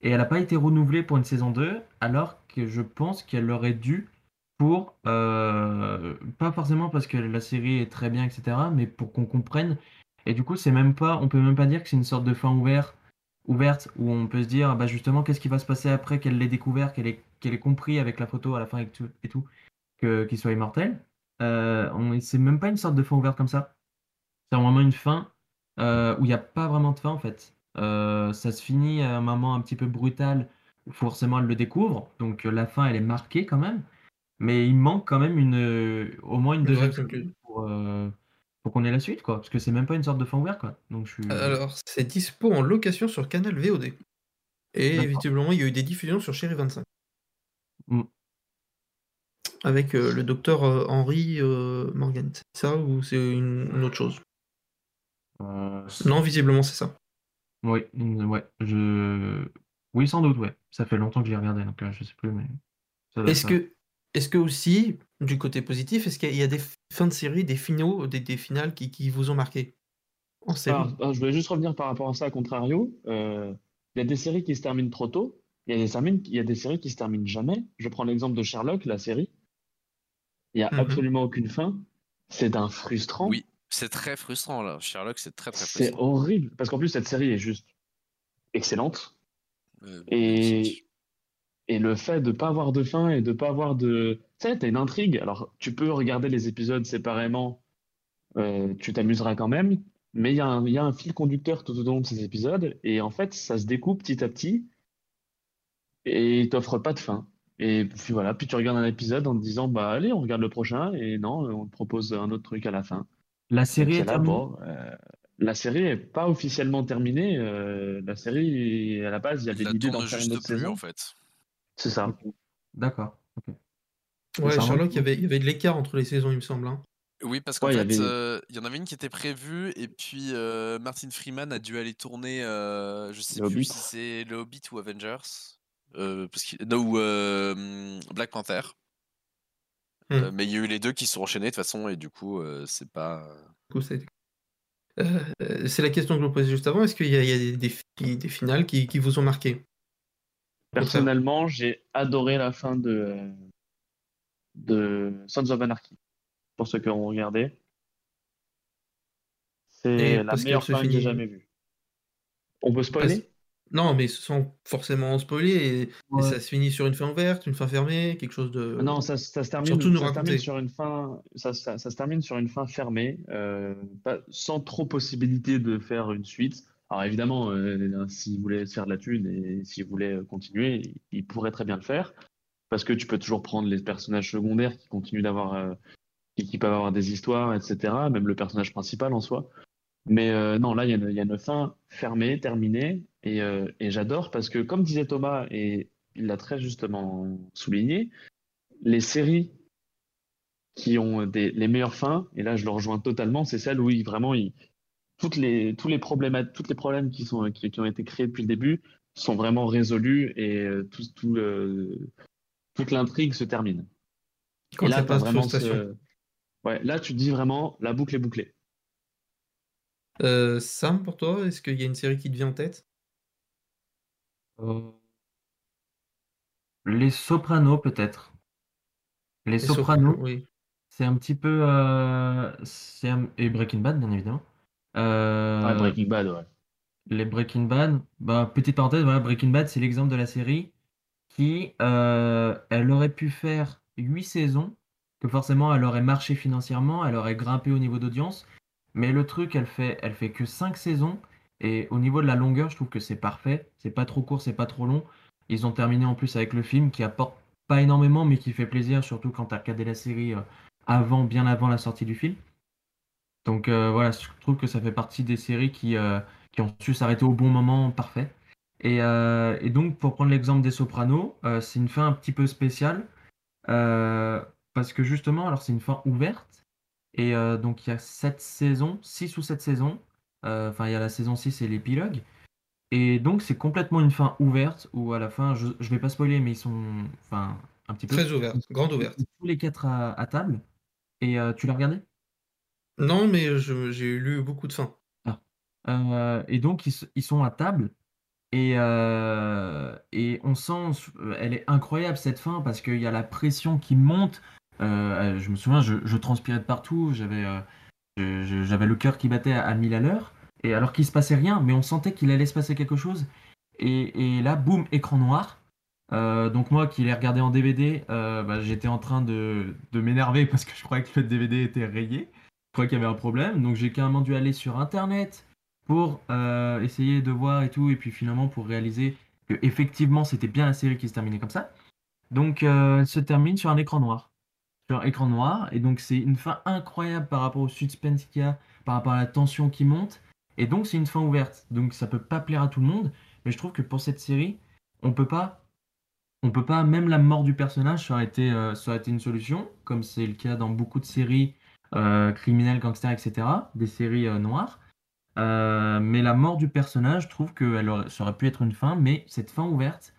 Et elle n'a pas été renouvelée pour une saison 2, alors que je pense qu'elle aurait dû pour, euh, pas forcément parce que la série est très bien, etc., mais pour qu'on comprenne. Et du coup, c'est même pas, on peut même pas dire que c'est une sorte de fin ouverte, où on peut se dire, ah bah justement, qu'est-ce qui va se passer après qu'elle l'ait découvert, qu'elle ait, compris avec la photo à la fin et tout, que, qu'il soit immortel. Euh, c'est même pas une sorte de fin ouverte comme ça. C'est vraiment une fin euh, où il n'y a pas vraiment de fin en fait. Euh, ça se finit à un moment un petit peu brutal où forcément elle le découvre, donc euh, la fin elle est marquée quand même, mais il manque quand même une, au moins une deuxième pour, pour qu'on ait la suite quoi, parce que c'est même pas une sorte de fin ouverte quoi. Donc je suis. Alors c'est dispo en location sur Canal VOD. Et visiblement il y a eu des diffusions sur Chéri 25. Mm. Avec le docteur euh, Morgan. C'est ça ou c'est une, une autre chose? Non, visiblement c'est ça. Oui, mm, ouais, je. Oui, sans doute, ouais. Ça fait longtemps que j'ai regardé, donc euh, je sais plus, mais. Est-ce que, est-ce que aussi, du côté positif, est-ce qu'il y a des fins de série, des finaux, des, des finales qui, qui vous ont marqué en série? Alors, alors, je voulais juste revenir par rapport à ça, à contrario. Euh, Il y a des séries qui se terminent trop tôt. Il y a des, termines- il y a des séries qui se terminent jamais. Je prends l'exemple de Sherlock, la série. Il n'y a Mhm. absolument aucune fin. C'est d'un frustrant. Oui, c'est très frustrant là. Sherlock, c'est très très C'est frustrant. horrible. Parce qu'en plus, cette série est juste excellente. Euh, Et, et le fait de ne pas avoir de fin et de pas avoir de. Tu sais, t'as une intrigue. Alors, tu peux regarder les épisodes séparément, euh, tu t'amuseras quand même, mais il y, a un- il y a un fil conducteur tout au long de ces épisodes, et en fait, ça se découpe petit à petit, et il t'offre pas de fin. Et puis voilà, puis tu regardes un épisode en te disant, bah allez, on regarde le prochain, et non, on te propose un autre truc à la fin. La série est terminée bon, euh, la série est pas officiellement terminée. euh, la série, à la base, il y avait l'idée d'en faire une autre plus, saison. en fait. C'est ça. D'accord. Ouais, Sherlock, il y avait, il y avait de l'écart entre les saisons, il me semble. hein. Oui, parce qu'en Ouais, il y fait, avait- euh, il y en avait une qui était prévue, et puis euh, Martin Freeman a dû aller tourner, euh, je sais Le plus Hobbit. si c'est Le Hobbit ou Avengers, euh, parce qu'il- non, ou euh, Black Panther. Hmm. Euh, mais il y a eu les deux qui se sont enchaînés de toute façon, et du coup, euh, c'est pas. Du coup, ça a été- Euh, c'est la question que je vous posais juste avant. Est-ce qu'il y a, il y a des, des fi- des finales qui, qui vous ont marqué? Personnellement, j'ai adoré la fin de, de Sons of Anarchy. Pour ceux qui ont regardé. C'est la meilleure fin que j'ai jamais vue. On peut spoiler? Parce- Non, mais sans forcément spoiler. Et, et Ouais. ça se finit sur une fin ouverte, une fin fermée, quelque chose de. Ah Non, ça, ça se termine, Surtout nous ça se termine raconter. sur une fin, ça, ça- ça se termine sur une fin fermée, euh, pas- sans trop possibilité de faire une suite. Alors évidemment, euh, s'il voulait se faire de la thune et s'il voulait continuer, il, il pourrait très bien le faire, parce que tu peux toujours prendre les personnages secondaires qui continuent d'avoir, euh, qui, qui peuvent avoir des histoires, etc. Même le personnage principal en soi. Mais euh, non, là, il y, a une- il y a une fin fermée, terminée, et, euh, et j'adore parce que, comme disait Thomas, et il l'a très justement souligné, les séries qui ont des, les meilleures fins, et là je le rejoins totalement, c'est celles où il, vraiment il, toutes les, tous les problèmes, toutes les problèmes qui, sont, qui, qui ont été créés depuis le début sont vraiment résolus et euh, tout, tout le- toute l'intrigue se termine. Quand et là, pas vraiment ce- ouais, là tu dis vraiment la boucle est bouclée. Euh, Sam, pour toi, est-ce qu'il y a une série qui te vient en tête? Euh, Les Sopranos, peut-être. Les Les Sopranos, oui. c'est un petit peu. euh, c'est un- Et Breaking Bad, bien évidemment. Euh, Ouais, Breaking Bad, ouais. Les Breaking Bad, bah, petite parenthèse, voilà, Breaking Bad, c'est l'exemple de la série qui, euh, elle aurait pu faire 8 saisons, que forcément elle aurait marché financièrement, elle aurait grimpé au niveau d'audience, mais le truc, elle fait, elle fait que 5 saisons, et au niveau de la longueur, je trouve que c'est parfait, c'est pas trop court, c'est pas trop long. Ils ont terminé en plus avec le film qui apporte pas énormément, mais qui fait plaisir, surtout quand t'as regardé la série euh, avant, bien avant la sortie du film. Donc euh, voilà, je trouve que ça fait partie des séries qui, euh, qui ont su s'arrêter au bon moment, parfait. Et, et donc, pour prendre l'exemple des Sopranos, c'est une fin un petit peu spéciale. parce que justement, alors c'est une fin ouverte. Et euh, donc, il y a 7 saisons, 6 ou 7 saisons. Euh, Enfin, il y a la saison 6 et l'épilogue. Et donc, c'est complètement une fin ouverte où à la fin, je, je vais pas spoiler, mais ils sont. Enfin, un petit peu. Très ouverte, grande ouverte. Tous les quatre à, à table. Et euh, tu l'as regardé? Non, mais j'ai lu beaucoup de fins. Euh, et donc, ils, ils sont à table. Et, euh, et on sent, elle est incroyable cette fin parce qu'il y a la pression qui monte. Euh, je me souviens, je, transpirais de partout. J'avais euh, j'avais le cœur qui battait à, à 1000 à l'heure. Et alors qu'il se passait rien, mais on sentait qu'il allait se passer quelque chose. Et, là, boum, écran noir. Euh, donc moi qui l'ai regardé en DVD, euh, bah, j'étais en train de, m'énerver <laughs> parce que je croyais que le DVD était rayé. Je croyais qu'il y avait un problème. Donc j'ai carrément dû aller sur Internet pour euh, essayer de voir et tout. Et puis finalement pour réaliser que effectivement c'était bien la série qui se terminait comme ça. Donc euh, elle se termine sur un écran noir. Sur écran noir. Et donc c'est une fin incroyable par rapport au suspense qu'il y a, par rapport à la tension qui monte. Et donc c'est une fin ouverte. Donc ça peut pas plaire à tout le monde. Mais je trouve que pour cette série, on peut pas on peut pas, même la mort du personnage, ça aurait été, euh, ça aurait été une solution, comme c'est le cas dans beaucoup de séries euh, criminelles, gangsters, etc., des séries euh, noires. Euh, mais la mort du personnage, je trouve que elle aurait- ça aurait pu être une fin, mais cette fin ouverte,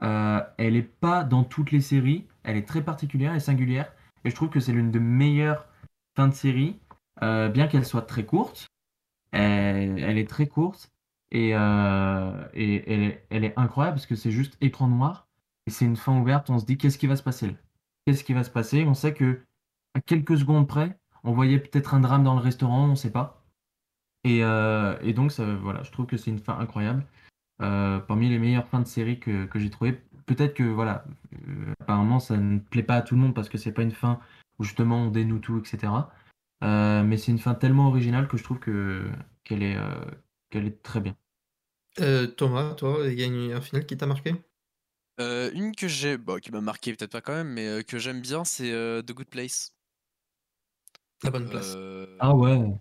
elle n'est pas dans toutes les séries, elle est très particulière et singulière, et je trouve que c'est l'une des meilleures fins de série, euh, bien qu'elle soit très courte, elle, est très courte, et, euh, elle, est, incroyable parce que c'est juste écran noir, et c'est une fin ouverte, on se dit qu'est-ce qui va se passer Qu'est-ce qui va se passer? On sait que à quelques secondes près, on voyait peut-être un drame dans le restaurant, on ne sait pas. Et, euh, et donc, ça, voilà, je trouve que c'est une fin incroyable. Parmi les meilleures fins de série que, que j'ai trouvées. Peut-être que voilà, euh, apparemment ça ne plaît pas à tout le monde parce que c'est pas une fin où justement on dénoue tout, etc. Euh, mais c'est une fin tellement originale que je trouve que qu'elle est euh, qu'elle est très bien. Euh, Thomas, toi, il y a une- un final qui t'a marqué? Euh, une que j'ai, bon, qui m'a marqué peut-être pas quand même, mais euh, que j'aime bien, c'est euh, The Good Place. La bonne place. Euh, Ah ouais.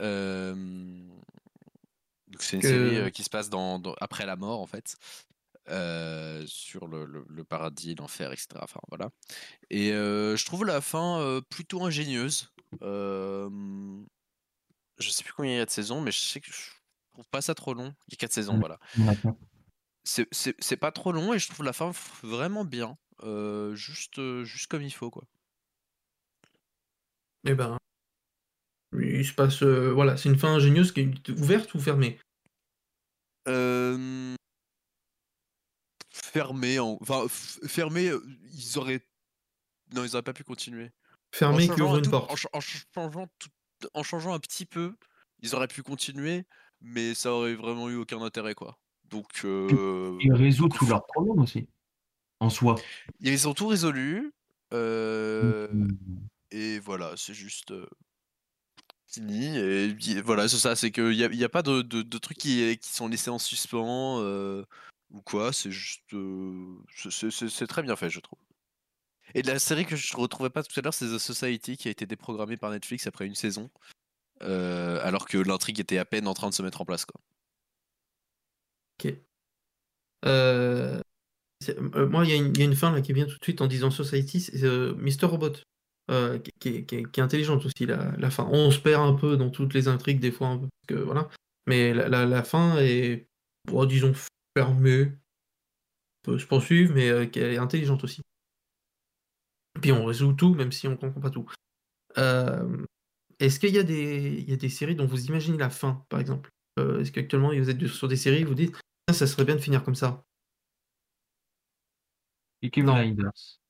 euh, donc c'est une Que- série euh, qui se passe dans, dans- après la mort en fait, euh, sur le, le- le paradis, l'enfer, etc. Enfin voilà. Et euh, je trouve la fin euh, plutôt ingénieuse. Euh, je sais plus combien il y a de saisons, mais je sais que je trouve pas ça trop long. Il y a quatre saisons, Mm. voilà. C'est- pas trop long et je trouve la fin vraiment bien. Euh, juste, juste comme il faut quoi. Eh ben, il se passe, euh, voilà, c'est une fin ingénieuse qui est ouverte ou fermée? Euh, Fermé, en... enfin fermé, euh, ils auraient, non, ils auraient pas pu continuer. Fermée En qui changeant ouvre un une tout- porte. En, cha- en changeant tout- en changeant un petit peu, ils auraient pu continuer, mais ça aurait vraiment eu aucun intérêt quoi. Donc, euh, Il résout tous leurs problèmes aussi, en soi. ils ont tout résolu. euh, Mm. Et voilà, c'est juste euh, fini. Et voilà, c'est ça, c'est qu'il n'y a, y a pas de, de- de trucs qui, qui sont laissés en suspens euh, ou quoi, c'est juste. c'est- très bien fait, je trouve. Et la série que je ne retrouvais pas tout à l'heure, c'est The Society qui a été déprogrammée par Netflix après une saison, alors que l'intrigue était à peine en train de se mettre en place. Quoi. Ok. Euh, euh, moi, il y, a une- fin là qui vient tout de suite en disant Society, c'est euh, Mr. Robot, euh, qui, qui qui est- intelligente aussi, la, la fin. On se perd un peu dans toutes les intrigues, des fois, parce que, voilà. Mais la, la- la fin est, bon, disons, fermée. On peut se poursuivre, mais euh, qu'elle est intelligente aussi. Puis on résout tout, même si on comprend pas tout. Euh, Est-ce qu'il y, a des- il y a des séries dont vous imaginez la fin, par exemple? Euh, Est-ce qu'actuellement vous êtes sur des séries, vous dites Ah, ça serait bien de finir comme ça? Peaky. Blinders.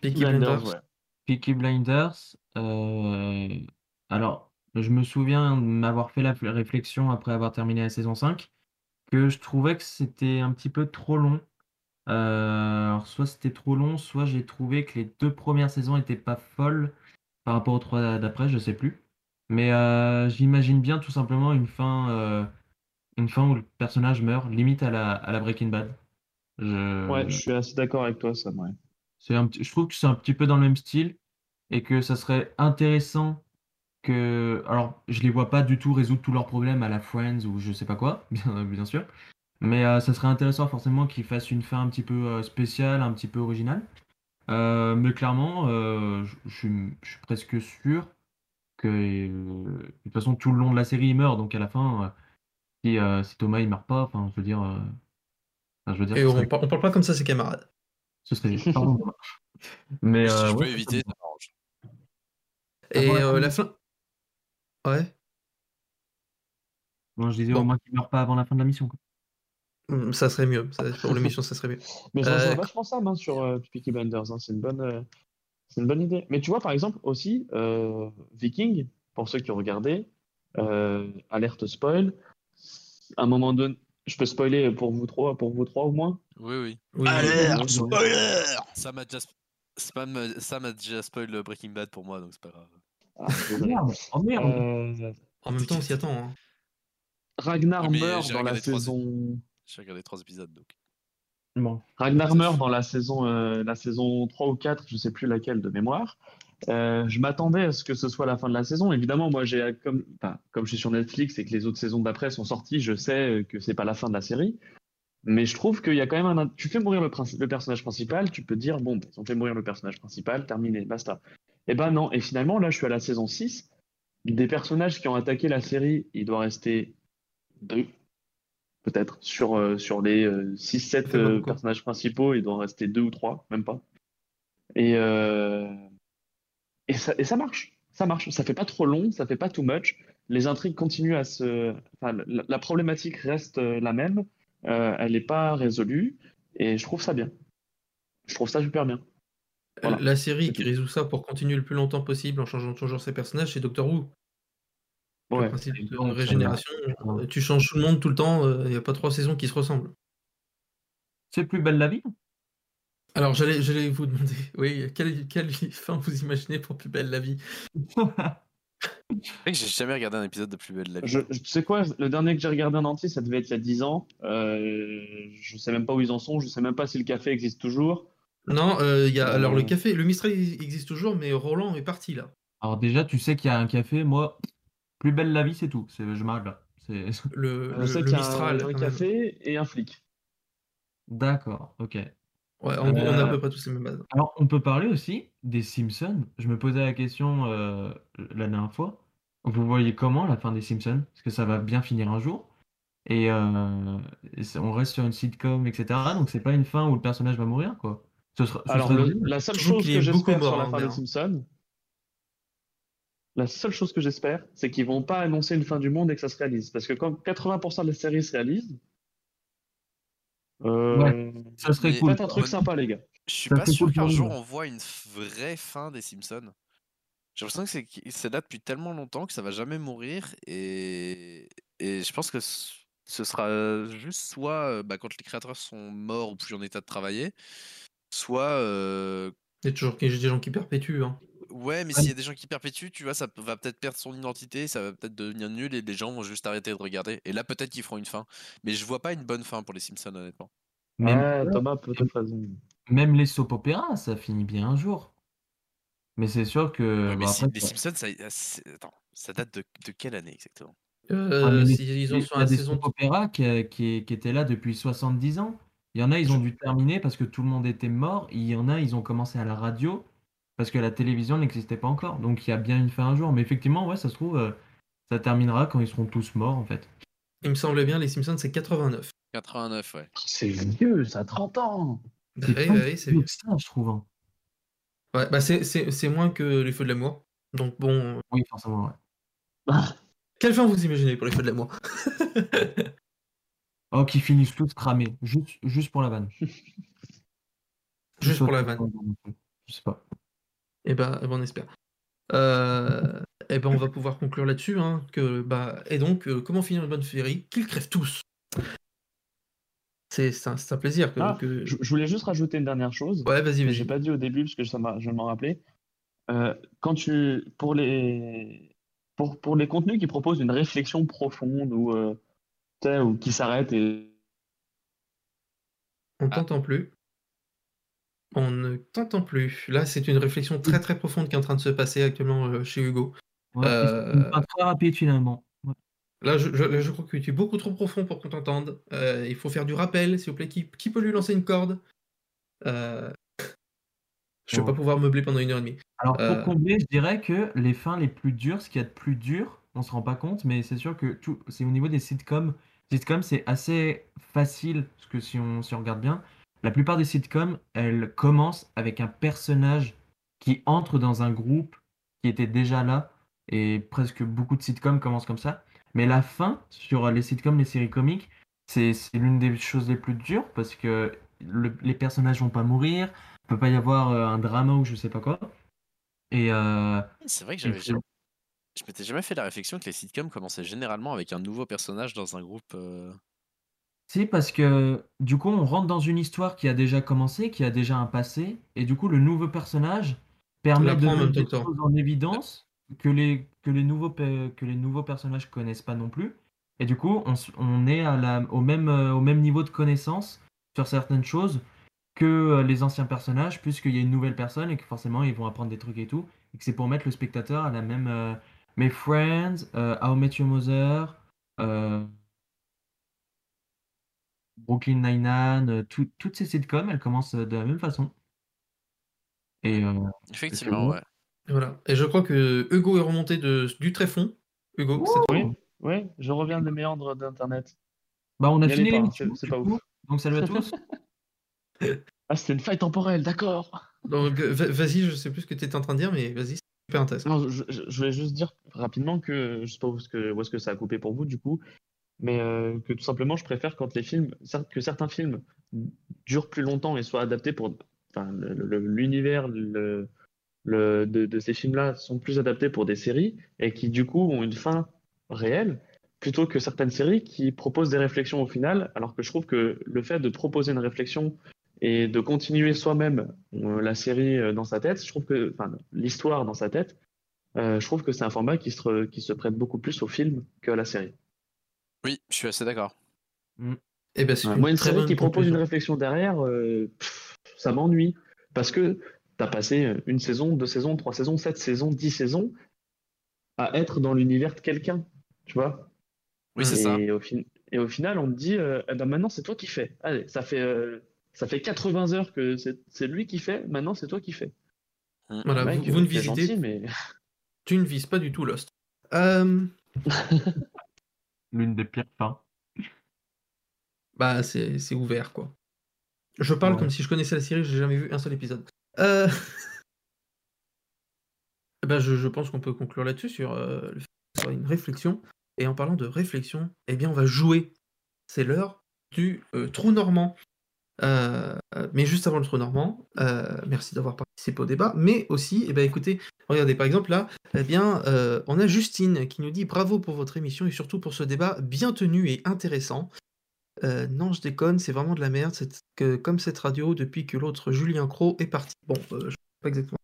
Peaky Blinders, Blinders. ouais. Peaky Blinders, euh, alors, je me souviens de m'avoir fait la réflexion après avoir terminé la saison 5, que je trouvais que c'était un petit peu trop long. Euh, alors, soit c'était trop long, soit j'ai trouvé que les deux premières saisons étaient pas folles par rapport aux trois d'après, je sais plus. Mais euh, j'imagine bien tout simplement une fin, euh, une fin où le personnage meurt, limite à la, à la Breaking Bad. Je... Ouais, je suis assez d'accord avec toi, Sam. Ouais. C'est un petit- je trouve que c'est un petit peu dans le même style et que ça serait intéressant que. Alors, je les vois pas du tout résoudre tous leurs problèmes à la Friends ou je sais pas quoi, <laughs> bien, bien sûr. Mais euh, ça serait intéressant forcément qu'ils fassent une fin un petit peu euh, spéciale, un petit peu originale. Euh, mais clairement, euh, je suis presque sûr que. euh, de toute façon, tout le long de la série, il meurt. Donc à la fin, euh, si, euh, si Thomas il meurt pas, enfin, je veux dire. euh, enfin, je veux dire, Et on, serait, par- on parle pas comme ça, ses camarades. ce serait- pardon. Mais <laughs> si euh, je peux ouais, éviter, ça m'arrange. Et Avant la euh, fin. Ouais. Bon, je disais Bon. au moins qu'il meurt pas avant la fin de la mission. quoi. Hum, Ça serait mieux. Ça- pour <laughs> l'émission, ça serait mieux. Mais je rejoins Euh, vachement Sam hein, sur euh, Peaky Blinders. hein, C'est une bonne, euh, c'est une bonne idée. Mais tu vois, par exemple, aussi, euh, Viking, pour ceux qui ont regardé, euh, alerte spoil. À un moment donné, je peux spoiler pour vous trois, pour vous trois au moins. Oui, oui. oui, Alerte, spoiler Sam a déjà, sp- déjà spoil le Breaking Bad pour moi, donc c'est pas grave. Ah, désolé. Merde, oh merde. Euh, En même temps, on s'y attend. hein. Ragnar mais meurt dans la saison. J'ai regardé trois épisodes, donc. Bon. Ragnar meurt dans la saison, euh, la saison 3 ou 4, je sais plus laquelle de mémoire. Euh, je m'attendais à ce que ce soit la fin de la saison. Évidemment, moi, j'ai comme, enfin, comme je suis sur Netflix et que les autres saisons d'après sont sorties, je sais que c'est pas la fin de la série. Mais je trouve qu'il y a quand même un. Tu fais mourir le, princi- le personnage principal, tu peux dire, bon, ils ont fait mourir le personnage principal, terminé, basta. Eh ben non. Et finalement, là, je suis à la saison 6. Des personnages qui ont attaqué la série, il doit rester deux, peut-être. Sur, euh, sur les 6-7 fait pas beaucoup. personnages principaux, il doit en rester deux ou trois, même pas. Et, euh, et, ça, et ça marche. Ça marche. Ça fait pas trop long, ça fait pas too much. Les intrigues continuent à se. Enfin, la, la problématique reste euh, la même. Euh, elle n'est pas résolue. Et je trouve ça bien. Je trouve ça super bien. Voilà. La série qui résout ça pour continuer le plus longtemps possible en changeant toujours ses personnages, c'est Doctor Who. Le Ouais. principe de régénération, ouais. euh, tu changes tout le monde tout le temps, il n'y a pas trois saisons qui se ressemblent. C'est plus belle la vie Alors, j'allais, vous demander, <laughs> oui, quelle, quelle fin vous imaginez pour Plus belle la vie? J'ai jamais regardé un épisode de Plus belle la vie. Je, je- tu sais quoi, le dernier que j'ai regardé en entier, ça devait être il y a 10 ans. Euh, je sais même pas où ils en sont, je sais même pas si le café existe toujours. Non, euh, il y a, alors le Euh. café, le Mistral il existe toujours, mais Roland est parti là. Alors déjà, tu sais qu'il y a un café, moi, plus belle la vie, c'est tout. C'est, je m'arrête là. C'est... <laughs> Le, Je le- sais le qu'il y a Mistral, un, café et un flic. D'accord, ok. Ouais, on a à Euh, peu près tous les mêmes bases. Alors, on peut parler aussi des Simpsons. Je me posais la question euh, la dernière fois. Vous voyez comment la fin des Simpsons? Est-ce que ça va bien finir un jour? Et, euh, on reste sur une sitcom, etc. Donc, c'est pas une fin où le personnage va mourir, quoi. Ce sera, ce Alors, le- la seule chose que j'espère sur la hein, fin des mais- Simpsons, la seule chose que j'espère, c'est qu'ils vont pas annoncer une fin du monde et que ça se réalise. Parce que quand 80% de la série se réalise, euh, Ouais, ça serait cool. faites un truc sympa, les gars. Je suis Ça pas sûr cool qu'un pour jour on voit une vraie fin des Simpsons. J'ai l'impression que c'est c'est là depuis tellement longtemps que ça va jamais mourir et, et je pense que ce ce sera juste soit euh, bah, quand les créateurs sont morts ou plus en état de travailler, soit euh, Il y a toujours des gens qui perpétuent. Hein. ouais, mais s'il y a des gens qui perpétuent, tu vois, ça va peut-être perdre son identité, ça va peut-être devenir nul et les gens vont juste arrêter de regarder. Et là peut-être qu'ils feront une fin, mais je vois pas une bonne fin pour les Simpsons honnêtement. Même, Ouais, Thomas a peut-être raison. même les soap opéras, ça finit bien un jour. Mais c'est sûr que. Ouais, mais bon, si- après, les ça- Simpsons, ça, c'est- attends, ça date de, de quelle année exactement? Euh, Ah, mais les- si- ils en les- sont il y a à des saison. soap opéras qui, qui, qui étaient là depuis 70 ans. Il y en a, ils ont dû terminer parce que tout le monde était mort. Il y en a, ils ont commencé à la radio parce que la télévision n'existait pas encore. Donc il y a bien une fin un jour. Mais effectivement, ouais, ça se trouve, euh, ça terminera quand ils seront tous morts en fait. Il me semblait bien, les Simpsons, c'est 89. 89, ouais. C'est vieux, ça a 30 ans. Bah C'est oui, bah oui, c'est vieux ça, je trouve. hein. Ouais, bah c'est- c'est c'est moins que les Feux de l'amour. Donc bon. Oui, forcément, ouais. Quelle fin vous imaginez pour les Feux de l'amour? <laughs> Oh, qu'ils finissent tous cramés. Juste, juste pour la vanne. <laughs> Juste pour la vanne. Je sais pas. Eh ben, eh ben, on espère. Euh, eh ben, on va pouvoir conclure là-dessus. Hein, que, bah, et donc, euh, comment finir une bonne féerie Qu'ils crèvent tous? C'est c'est un, un plaisir que. Ah, que- je, je voulais juste rajouter une dernière chose. Ouais, vas-y, vas-y. J'ai pas dit au début parce que ça m'a, je m'en rappeler. Euh, quand tu, pour les, pour, pour les contenus qui proposent une réflexion profonde ou, euh, ou qui s'arrêtent et On t'entend plus. On ne t'entend plus. Là, c'est une réflexion très très profonde qui est en train de se passer actuellement euh, chez Hugo. Ouais, Euh, très rapide finalement. Ouais. Là, je, je- je crois que tu es beaucoup trop profond pour qu'on t'entende. Euh, il faut faire du rappel, s'il vous plaît. Qui, qui peut lui lancer une corde? Euh, Je vais Bon. pas pouvoir meubler pendant une heure et demie. Alors pour Euh, combler, je dirais que les fins les plus dures, ce qu'il y a de plus dur, on se rend pas compte, mais c'est sûr que tout, c'est au niveau des sitcoms. Sitcoms, c'est assez facile, parce que si on, si on regarde bien, la plupart des sitcoms, elles commencent avec un personnage qui entre dans un groupe qui était déjà là, et presque beaucoup de sitcoms commencent comme ça. Mais la fin, sur les sitcoms, les séries comiques, c'est c'est l'une des choses les plus dures, parce que le- les personnages vont pas mourir, il peut pas y avoir euh, un drama ou je sais pas quoi. Et euh, C'est vrai que j'avais je m'étais jamais fait la réflexion que les sitcoms commençaient généralement avec un nouveau personnage dans un groupe. euh, Si, parce que du coup, on rentre dans une histoire qui a déjà commencé, qui a déjà un passé, et du coup, le nouveau personnage permet de l'apprend en même mettre temps des que toi. choses en évidence que les, que les, nouveaux, pe- que les nouveaux personnages connaissent pas non plus. Et du coup, on, s- on est à la, au, même, euh, au même niveau de connaissance sur certaines choses que euh, les anciens personnages, puisqu'il y a une nouvelle personne et que forcément, ils vont apprendre des trucs et tout, et que c'est pour mettre le spectateur à la même... euh, mes Friends, euh, How I Met Your Mother, euh, Brooklyn Nine-Nine, euh, tout- toutes ces sitcoms, elles commencent euh, de la même façon. Et euh, Effectivement, ouais. Voilà. Et je crois que Hugo est remonté de, du tréfonds. Hugo, c'est toi. Oui, oui, je reviens des méandres d'Internet. Bah, on a N'y allez fini pas, l'émission, c'est c'est du pas coup. ouf. Donc, salut à <laughs> tous. Ah, c'était une faille temporelle, d'accord. Donc, va- vas-y, je sais plus ce que tu étais en train de dire, mais vas-y, Non, je, je- voulais juste dire rapidement que je sais pas où est-ce que, ça a coupé pour vous du coup, mais euh, que tout simplement je préfère quand les films, que certains films durent plus longtemps et soient adaptés pour, enfin, l'univers de, de ces films-là sont plus adaptés pour des séries et qui du coup ont une fin réelle, plutôt que certaines séries qui proposent des réflexions au final, alors que je trouve que le fait de proposer une réflexion et de continuer soi-même euh, la série euh, dans sa tête, je trouve que, enfin, l'histoire dans sa tête, euh, je trouve que c'est un format qui se, qui se prête beaucoup plus au film que à la série. Oui, je suis assez d'accord. Eh ben, c'est Ouais, une Moi, une très série qui propose une réflexion derrière, euh, pff, ça m'ennuie. Parce que tu as passé une saison, deux saisons, trois saisons, sept saisons, dix saisons à être dans l'univers de quelqu'un. Tu vois Oui, c'est ça. Et au, fin- et au final, on te dit, euh, eh ben maintenant, c'est toi qui fais. Allez, ça fait, euh, ça fait 80 heures que c'est lui qui fait, maintenant, c'est toi qui fais. Voilà, Mec, vous, vous ne visitez. gentil, mais... <laughs> Tu ne vises pas du tout Lost. Euh, L'une des pires fins. <laughs> bah, c'est ouvert, quoi. Je parle Ouais. comme si je connaissais la série, j'ai jamais vu un seul épisode. Euh... bah, <laughs> je, je pense qu'on peut conclure là-dessus sur, euh, une réflexion. Et en parlant de réflexion, eh bien, on va jouer. C'est l'heure du euh, trou normand. Euh, euh, mais juste avant le trou normand, euh, merci d'avoir participé au débat. Mais aussi, eh ben, écoutez, regardez, par exemple là, eh bien, euh, on a Justine qui nous dit bravo pour votre émission et surtout pour ce débat bien tenu et intéressant. Euh, non, je déconne, c'est vraiment de la merde. C'est que comme cette radio depuis que l'autre Julien Cros est parti. Bon, euh, je sais pas exactement.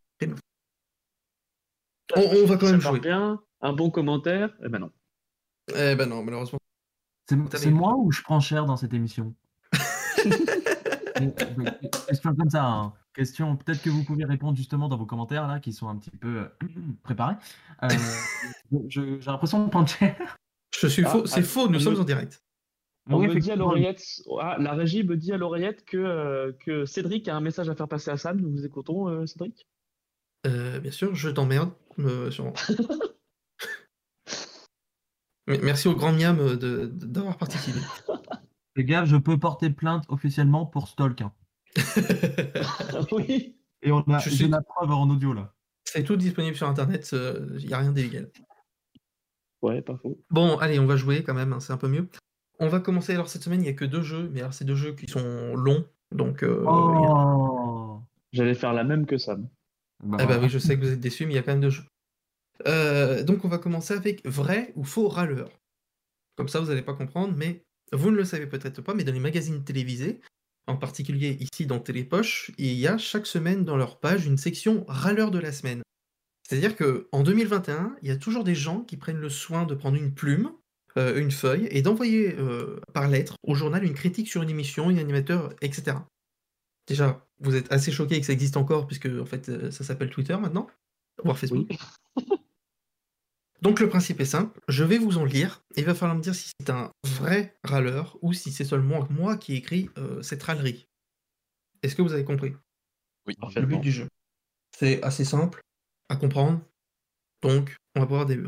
On, on va quand Ça même jouer. bien, un bon commentaire, eh ben non. Eh ben non, malheureusement. C'est moi ou je prends cher dans cette émission? <laughs> Question comme ça, hein. question. Peut-être que vous pouvez répondre justement dans vos commentaires là, qui sont un petit peu euh, <clears throat> préparés. Euh, <laughs> je- J'ai l'impression de prendre cher. Je suis Ah, faux, c'est ah, faux, nous sommes me- en direct. On Oui, me dit à effectivement. l'oreillette, ah, la régie me dit à l'oreillette que, euh, que Cédric a un message à faire passer à Sam. Nous vous écoutons, euh, Cédric? Euh, bien sûr, je t'emmerde, euh, sûrement. <laughs> Merci au grand miam de- de- d'avoir participé. <laughs> Les gars, je peux porter plainte officiellement pour stalk. hein. <laughs> oui. Et on a, Je j'ai suis- la preuve en audio là. C'est tout disponible sur internet, il n'y a rien d'illégal. Ouais, pas faux. Bon, allez, on va jouer quand même, hein, c'est un peu mieux. On va commencer, alors cette semaine, il n'y a que deux jeux, mais alors c'est deux jeux qui sont longs, donc... euh, il y a- Oh J'allais faire la même que Sam. Bah, Ah bah oui, je sais que vous êtes déçus, mais il y a quand même deux jeux. Euh, donc on va commencer avec vrai ou faux râleur. Comme ça, vous n'allez pas comprendre, mais vous ne le savez peut-être pas, mais dans les magazines télévisés, en particulier ici dans Télépoche, il y a chaque semaine dans leur page une section râleur de la semaine. C'est-à-dire que en 2021, il y a toujours des gens qui prennent le soin de prendre une plume, euh, une feuille, et d'envoyer euh, par lettre au journal une critique sur une émission, une animateur, etc. Déjà, vous êtes assez choqué que ça existe encore, puisque en fait, euh, ça s'appelle Twitter maintenant, voire Facebook. Donc le principe est simple, je vais vous en lire, et il va falloir me dire si c'est un vrai râleur ou si c'est seulement moi qui écris euh, cette râlerie. Est-ce que vous avez compris? Oui, le but du jeu. C'est assez simple à comprendre, donc on va pouvoir début.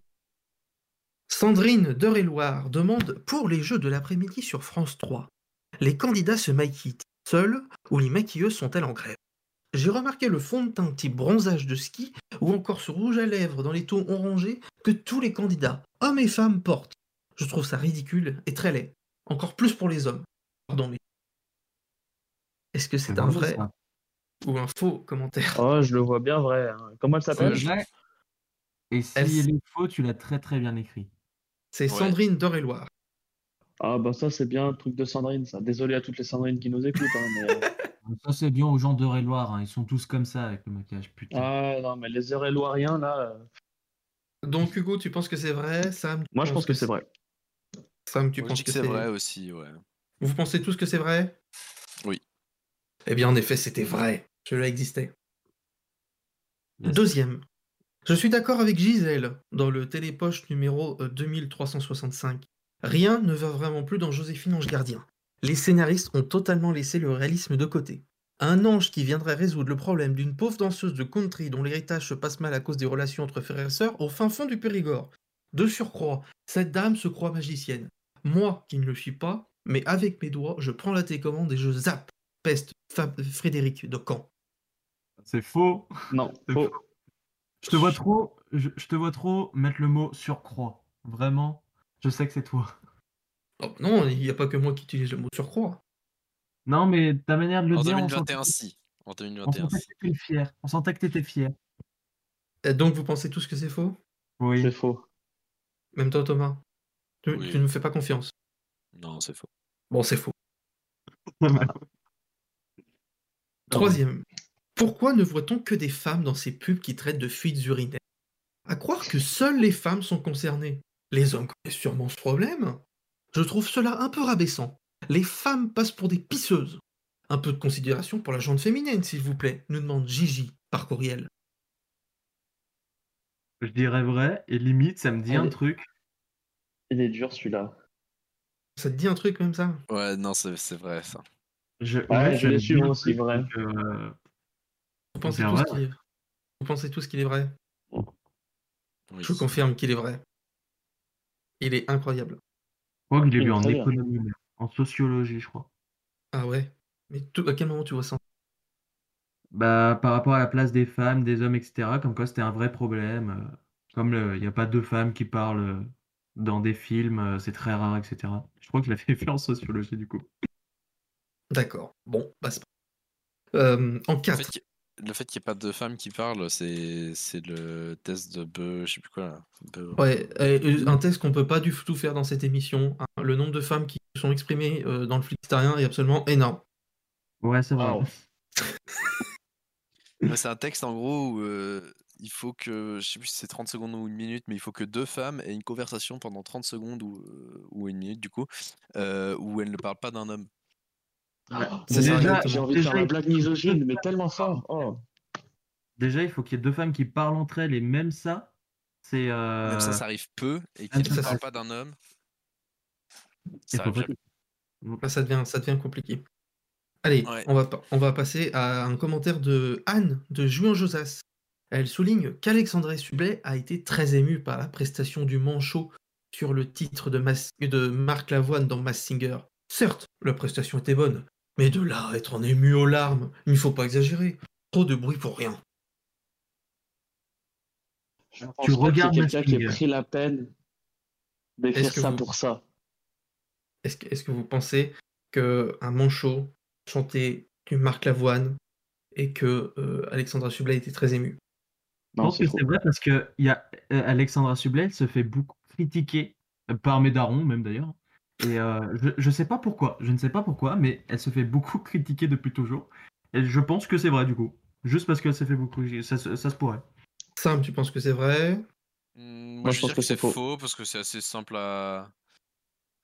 Sandrine d'Eure-et-Loire demande pour les jeux de l'après-midi sur France 3. Les candidats se maquillent seuls ou les maquilleuses sont-elles en grève? J'ai remarqué le fond de teint type bronzage de ski ou encore ce rouge à lèvres dans les tons orangés que tous les candidats, hommes et femmes, portent. Je trouve ça ridicule et très laid. Encore plus pour les hommes. Pardon, mais. Est-ce que c'est un vrai ça. ou un faux commentaire? Oh, je le vois bien vrai. hein. Comment elle s'appelle? Et si Elle- il est faux, tu l'as très très bien écrit. C'est Sandrine d'Eure-et-Loire. Ah bah ça c'est bien un truc de Sandrine ça. Désolé à toutes les Sandrines qui nous écoutent. hein, mais, euh, <laughs> Ça, c'est bien aux gens d'Eure-et-Loire. hein. Ils sont tous comme ça avec le maquillage. Putain. Ah non mais les Eure-et-Loiriens là. euh, Donc Hugo, tu penses que c'est vrai? Sam Moi je pense que c'est vrai. Sam, tu penses que que c'est vrai aussi, ouais. Vous pensez tous que c'est vrai? Oui. Eh bien, en effet, c'était vrai. Cela existait. Yes. Deuxième. Je suis d'accord avec Gisèle dans le télépoche numéro euh, 2365. Rien ne va vraiment plus dans Joséphine Ange Gardien. Les scénaristes ont totalement laissé le réalisme de côté. Un ange qui viendrait résoudre le problème d'une pauvre danseuse de country dont l'héritage se passe mal à cause des relations entre frères et sœurs au fin fond du Périgord. De surcroît, cette dame se croit magicienne. Moi, qui ne le suis pas, mais avec mes doigts, je prends la télécommande et je zappe. Peste, Fab- Frédéric de Caen. C'est faux. Non, <laughs> C'est faux. faux. Je te vois trop. Je, je te vois trop mettre le mot surcroît. Vraiment. Je sais que c'est toi. Oh, non, il n'y a pas que moi qui utilise le mot surcroît. Non, mais ta manière de le En dire, on 2021, sentait- si. En on 2021, sentait si. que t'étais fier. On sentait que t'étais fier. Donc vous pensez tous que c'est faux? Oui. C'est faux. Même toi Thomas? Tu, Oui. tu ne me fais pas confiance. Non, c'est faux. Bon, c'est faux. <laughs> Troisième. Pourquoi ne voit-on que des femmes dans ces pubs qui traitent de fuites urinaires? À croire que seules les femmes sont concernées. Les hommes connaissent sûrement ce problème. Je trouve cela un peu rabaissant. Les femmes passent pour des pisseuses. Un peu de considération pour la jante féminine, s'il vous plaît, nous demande Gigi par courriel. Je dirais vrai, et limite, ça me dit un truc. Il est dur celui-là. Ça te dit un truc comme ça? Ouais, non, c'est c'est vrai ça. Je, Ouais, ouais, je ça me l'ai dit su un moi aussi, vrai. donc, euh, Vous pensez, vrai, qu'il est... Vous pensez tous qu'il est vrai? Oui. Je confirme qu'il est vrai. Il est incroyable. Je crois que je l'ai Il lu est en bien. économie, mais en sociologie, je crois. Ah ouais Mais tout- à quel moment tu vois ça Bah, par rapport à la place des femmes, des hommes, etc., comme quoi c'était un vrai problème. euh, Comme le- il n'y a pas deux femmes qui parlent euh, dans des films, euh, c'est très rare, etc. Je crois que je l'avais <laughs> fait en sociologie, du coup. D'accord. Bon, bah c'est pas- Euh, en Le 4. fait qu'il le fait qu'il n'y ait pas de femmes qui parlent, c'est c'est le test de Beu, je sais plus quoi là. Ouais, un test qu'on peut pas du tout faire dans cette émission. hein. Le nombre de femmes qui sont exprimées euh, dans le flickstarien est absolument énorme. Ouais, c'est vrai. <laughs> Ouais, C'est un texte en gros où euh, il faut que, je sais plus si c'est 30 secondes ou une minute, mais il faut que deux femmes aient une conversation pendant 30 secondes ou, euh, ou une minute du coup, euh, où elles ne parlent pas d'un homme. C'est ça, Déjà-. J'ai envie de faire la il- blague misogyne, mais tellement fort. Oh. Déjà, il faut qu'il y ait deux femmes qui parlent entre elles, et même ça, c'est. euh, Même ça, ça arrive peu, et ça, ne parlent pas d'un homme. Ça pas Là, devient, ça devient compliqué. Allez, Ouais. on, va, pa- on va passer à un commentaire de Anne de Juin Josas. Elle souligne qu'Alexandre Sublet a été très ému par la prestation du manchot sur le titre de, Mas- de Marc Lavoine dans Mass Singer. Certes, la prestation était bonne, mais de là à être en ému aux larmes, il ne faut pas exagérer. Trop de bruit pour rien. Je pense Tu regardes quelqu'un qui Massinger. pris la peine Est-ce que ça vous- pour ça. Est-ce que, est-ce que vous pensez qu'un manchot chantait du Marc Lavoine et que euh, Alexandra Sublet était très ému Je pense que c'est vrai parce que y a euh, Alexandra Sublet se fait beaucoup critiquer par mes darons même d'ailleurs. Et euh, je, je sais pas pourquoi, je ne sais pas pourquoi, mais elle se fait beaucoup <laughs> critiquer depuis toujours. Et je pense que c'est vrai du coup. Juste parce qu'elle s'est fait beaucoup, ça, ça se pourrait. Sam, tu penses que c'est vrai? Hmm, Moi, je pense que que c'est c'est faux. faux parce que c'est assez simple à,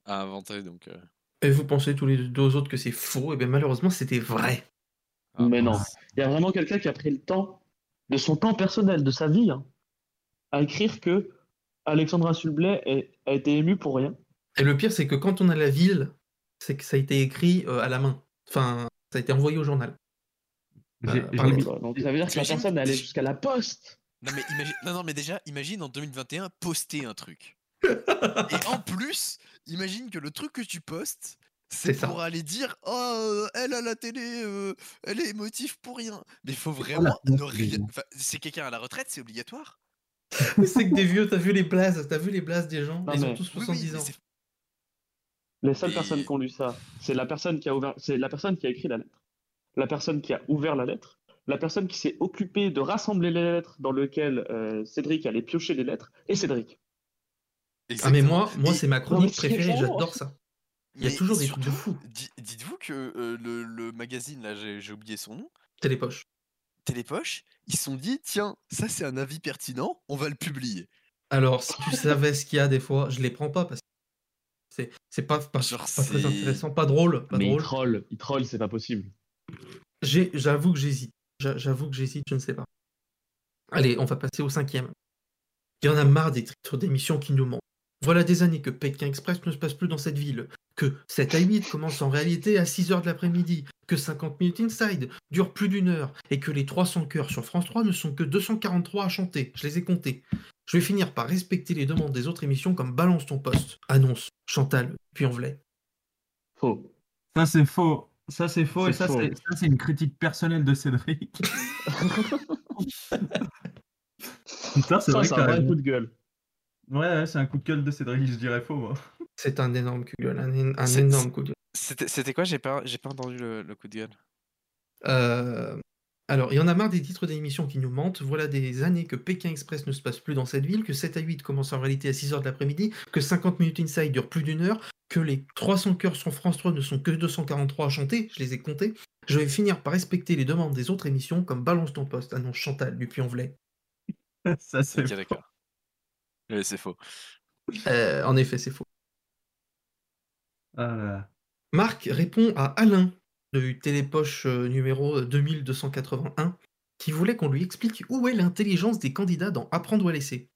à inventer. Donc, euh, Et vous pensez tous les deux autres que c'est faux? Et bien malheureusement, c'était vrai. ah, mais non. Il y a vraiment quelqu'un qui a pris le temps, de son temps personnel, de sa vie, hein, à écrire que Alexandra Sublet est- a été émue pour rien. Et le pire, c'est que quand on a la ville, c'est que ça a été écrit euh, à la main. Enfin, ça a été envoyé au journal. Euh, par. Donc ça veut dire que la personne est allée déjà- jusqu'à la poste. Non mais, imagine... non, non, mais déjà, imagine en 2021 poster un truc. <laughs> Et en plus, imagine que le truc que tu postes, c'est ça. pour aller dire Oh, elle à la télé, euh, elle est émotive pour rien. Mais il faut vraiment Voilà. ne rien. Enfin, c'est quelqu'un à la retraite, c'est obligatoire. <laughs> c'est que des vieux, t'as vu les blazes, t'as vu les blazes des gens? Non, Ils ont tous Oui, 70 oui, mais ans. Les seules Et- personnes qui ont lu ça, c'est la personne qui a ouvert, c'est la personne qui a écrit la lettre, la personne qui a ouvert la lettre, la personne qui s'est occupée de rassembler les lettres dans lequel euh, Cédric allait piocher les lettres, et Cédric. Ah mais Exactement. moi, moi Et- c'est ma chronique mais préférée, j'adore ça. Il y a mais toujours des trucs de fou. di- Dites-vous que euh, le, le magazine, là, j'ai j'ai oublié son nom, Télépoche. Télépoche, ils se sont dit tiens, ça c'est un avis pertinent, on va le publier. Alors, si tu savais ce qu'il y a des fois, je les prends pas parce que c'est pas, pas, Genre, pas très intéressant, pas drôle, pas mais il drôle. troll, il troll, c'est pas possible. J'avoue que j'hésite. J'a- J'avoue que j'hésite, je ne sais pas. Allez, on va passer au cinquième. Il y en a marre des titres d'émissions qui nous mentent. Voilà des années que Pékin Express ne se passe plus dans cette ville, que 7 à 8 commence en réalité à 6h de l'après-midi, que 50 minutes inside dure plus d'une heure, et que les 300 cœurs sur France 3 ne sont que 243 à chanter. Je les ai comptés. Je vais finir par respecter les demandes des autres émissions comme Balance ton poste, Annonce, Chantal, puis Envelay. Faux. Ça c'est faux. Ça c'est faux et C'est ça faux. c'est ça, c'est une critique personnelle de Cédric. <laughs> Putain, c'est Ça, vrai un vrai coup de gueule. Ouais, ouais, c'est un coup de gueule de Cédric, je dirais faux moi. C'est un énorme coup de gueule, un, énorme coup de gueule. C'était quoi? J'ai pas, j'ai pas entendu le, le coup de gueule. Euh, Alors, il y en a marre des titres d'émissions qui nous mentent. Voilà des années que Pékin Express ne se passe plus dans cette ville, que 7 à 8 commence en réalité à 6h de l'après-midi, que 50 minutes inside dure plus d'une heure, que les 300 cœurs sur France 3 ne sont que 243 à chanter, je les ai comptés. Je vais finir par respecter les demandes des autres émissions comme Balance ton poste, annonce Chantal du Puy-en-Velay. <laughs> Ça, c'est. Ouais, c'est faux. Euh, en effet, c'est faux. Ah là là. Marc répond à Alain du Télépoche euh, numéro 2281 qui voulait qu'on lui explique où est l'intelligence des candidats dans Apprendre ou à laisser.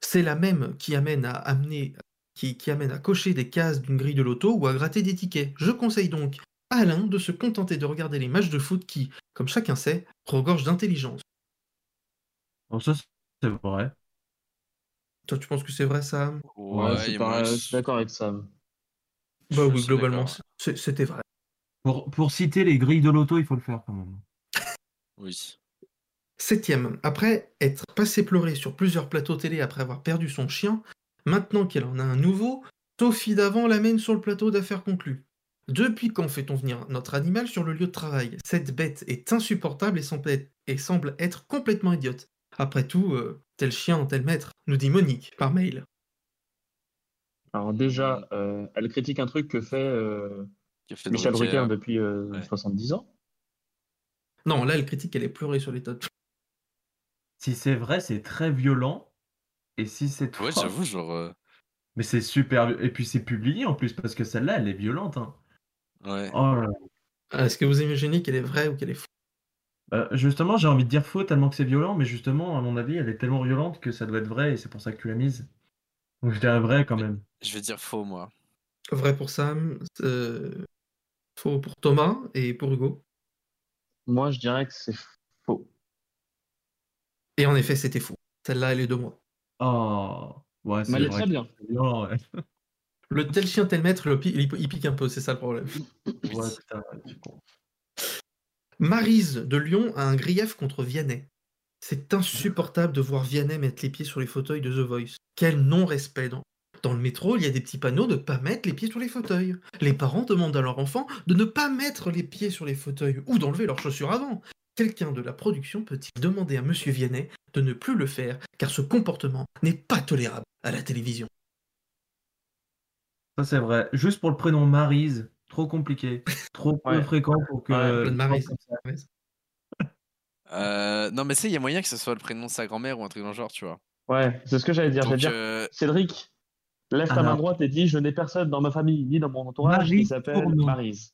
C'est la même qui amène à amener qui, qui amène à cocher des cases d'une grille de loto ou à gratter des tickets. Je conseille donc à Alain de se contenter de regarder les matchs de foot qui, comme chacun sait, regorgent d'intelligence. Bon, ça, c'est vrai. Toi, tu penses que c'est vrai, Sam? Ouais, je suis pas- d'accord avec Sam. Bah oui, globalement, c'était vrai. Pour, pour citer les grilles de loto, il faut le faire quand même. Oui. Septième, après être passé pleurer sur plusieurs plateaux télé après avoir perdu son chien, maintenant qu'elle en a un nouveau, Sophie d'avant l'amène sur le plateau d'affaires conclues. Depuis quand fait-on venir notre animal sur le lieu de travail? Cette bête est insupportable et semble être, et semble être complètement idiote. Après tout, euh, tel chien, tel maître, nous dit Monique par mail. Alors déjà, euh, elle critique un truc que fait, euh, Qui a fait Michel Drucker. Drucker depuis euh, Ouais. 70 ans. Non, là, elle critique qu'elle est pleurée sur les de... Si c'est vrai, c'est très violent. Et si c'est Ouais, faux- j'avoue, genre. euh, Mais c'est super. Et puis c'est publié en plus, parce que celle-là, elle est violente. hein. Ouais. Oh. Ah, Est-ce que vous imaginez qu'elle est vraie ou qu'elle est fausse? Euh, justement, j'ai envie de dire faux tellement que c'est violent, mais justement, à mon avis, elle est tellement violente que ça doit être vrai et c'est pour ça que tu l'as mise. Donc je dirais vrai quand même. Je vais dire faux, moi. Vrai pour Sam, euh, faux pour Thomas et pour Hugo. Moi, je dirais que c'est faux. Et en effet, c'était faux. Celle-là, elle est de moi. Oh, ouais, c'est Mais elle est vrai très bien. ouais. Le tel chien, tel maître, le pi- il, il pique un peu, c'est ça le problème. Ouais, putain. Marise de Lyon a un grief contre Vianney. C'est insupportable de voir Vianney mettre les pieds sur les fauteuils de The Voice. Quel non-respect. Dans... dans le métro, il y a des petits panneaux de ne pas mettre les pieds sur les fauteuils. Les parents demandent à leur enfant de ne pas mettre les pieds sur les fauteuils ou d'enlever leurs chaussures avant. Quelqu'un de la production peut-il demander à Monsieur Vianney de ne plus le faire, car ce comportement n'est pas tolérable à la télévision? Ça, c'est vrai. Juste pour le prénom Marise, trop compliqué. Trop peu fréquent pour que. Ouais, Maryse. Euh, non, mais c'est, il y a moyen que ce soit le prénom de sa grand-mère ou un truc dans le genre, tu vois. Ouais, c'est ce que j'allais dire. J'allais Donc, dire, euh, Cédric, lève ta main droite et dis Je n'ai personne dans ma famille ni dans mon entourage qui s'appelle Tournon. Maryse.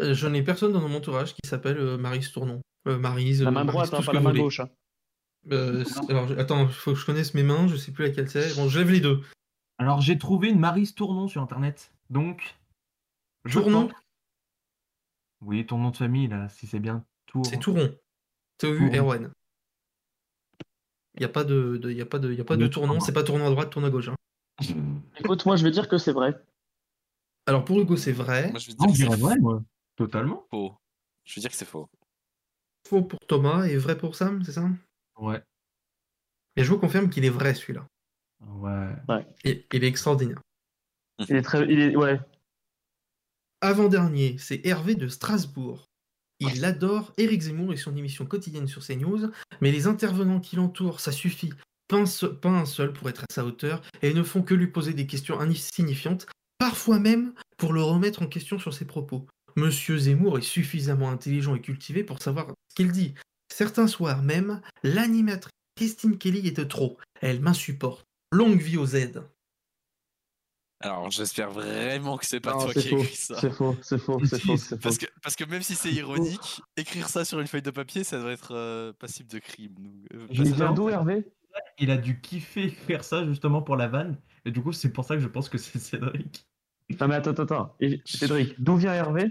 Euh, Je n'ai personne dans mon entourage qui s'appelle euh, Maryse Tournon. Euh, Maryse, La euh, main droite, hein, pas la main voulez. gauche. hein. Euh, alors, attends, il faut que je connaisse mes mains, je sais plus laquelle c'est. Bon, je lève les deux. Alors, j'ai trouvé une Marise Tournon sur internet. Donc. je Tournon pense- Oui, ton nom de famille, là, si c'est bien. Tour. C'est Touron. T-O-U-R-O-N. Il n'y a pas de, de, y a pas de, y a pas de Le tournant, tournant. c'est pas tournant à droite, tournant à gauche. hein. <laughs> Écoute, moi, je vais dire que c'est vrai. Alors pour Hugo, c'est vrai. moi, je vais Non, dire que c'est vrai, moi. Totalement. faux. Je vais dire que c'est faux. Faux pour Thomas et vrai pour Sam, c'est ça? Ouais. Et je vous confirme qu'il est vrai celui-là. Ouais. Et il est extraordinaire. Il est très. Il est... Ouais. Avant-dernier, c'est Hervé de Strasbourg. Il adore Éric Zemmour et son émission quotidienne sur CNews, mais les intervenants qui l'entourent, ça suffit. Pas un, seul, pas un seul pour être à sa hauteur, et ne font que lui poser des questions insignifiantes, parfois même pour le remettre en question sur ses propos. Monsieur Zemmour est suffisamment intelligent et cultivé pour savoir ce qu'il dit. Certains soirs même, l'animatrice Christine Kelly est de trop. Elle m'insupporte. Longue vie aux Z. Alors, j'espère vraiment que c'est pas Non, toi c'est qui écrit ça. C'est faux, c'est faux, c'est faux, c'est faux. Parce que, parce que même si c'est ironique, écrire ça sur une feuille de papier, ça doit être euh, passible de crime. donc, euh, Je vient d'où, Hervé Il a dû kiffer faire ça justement pour la vanne. Et du coup, c'est pour ça que je pense que c'est Cédric. Non, mais attends, attends, attends. Et Cédric, d'où vient Hervé?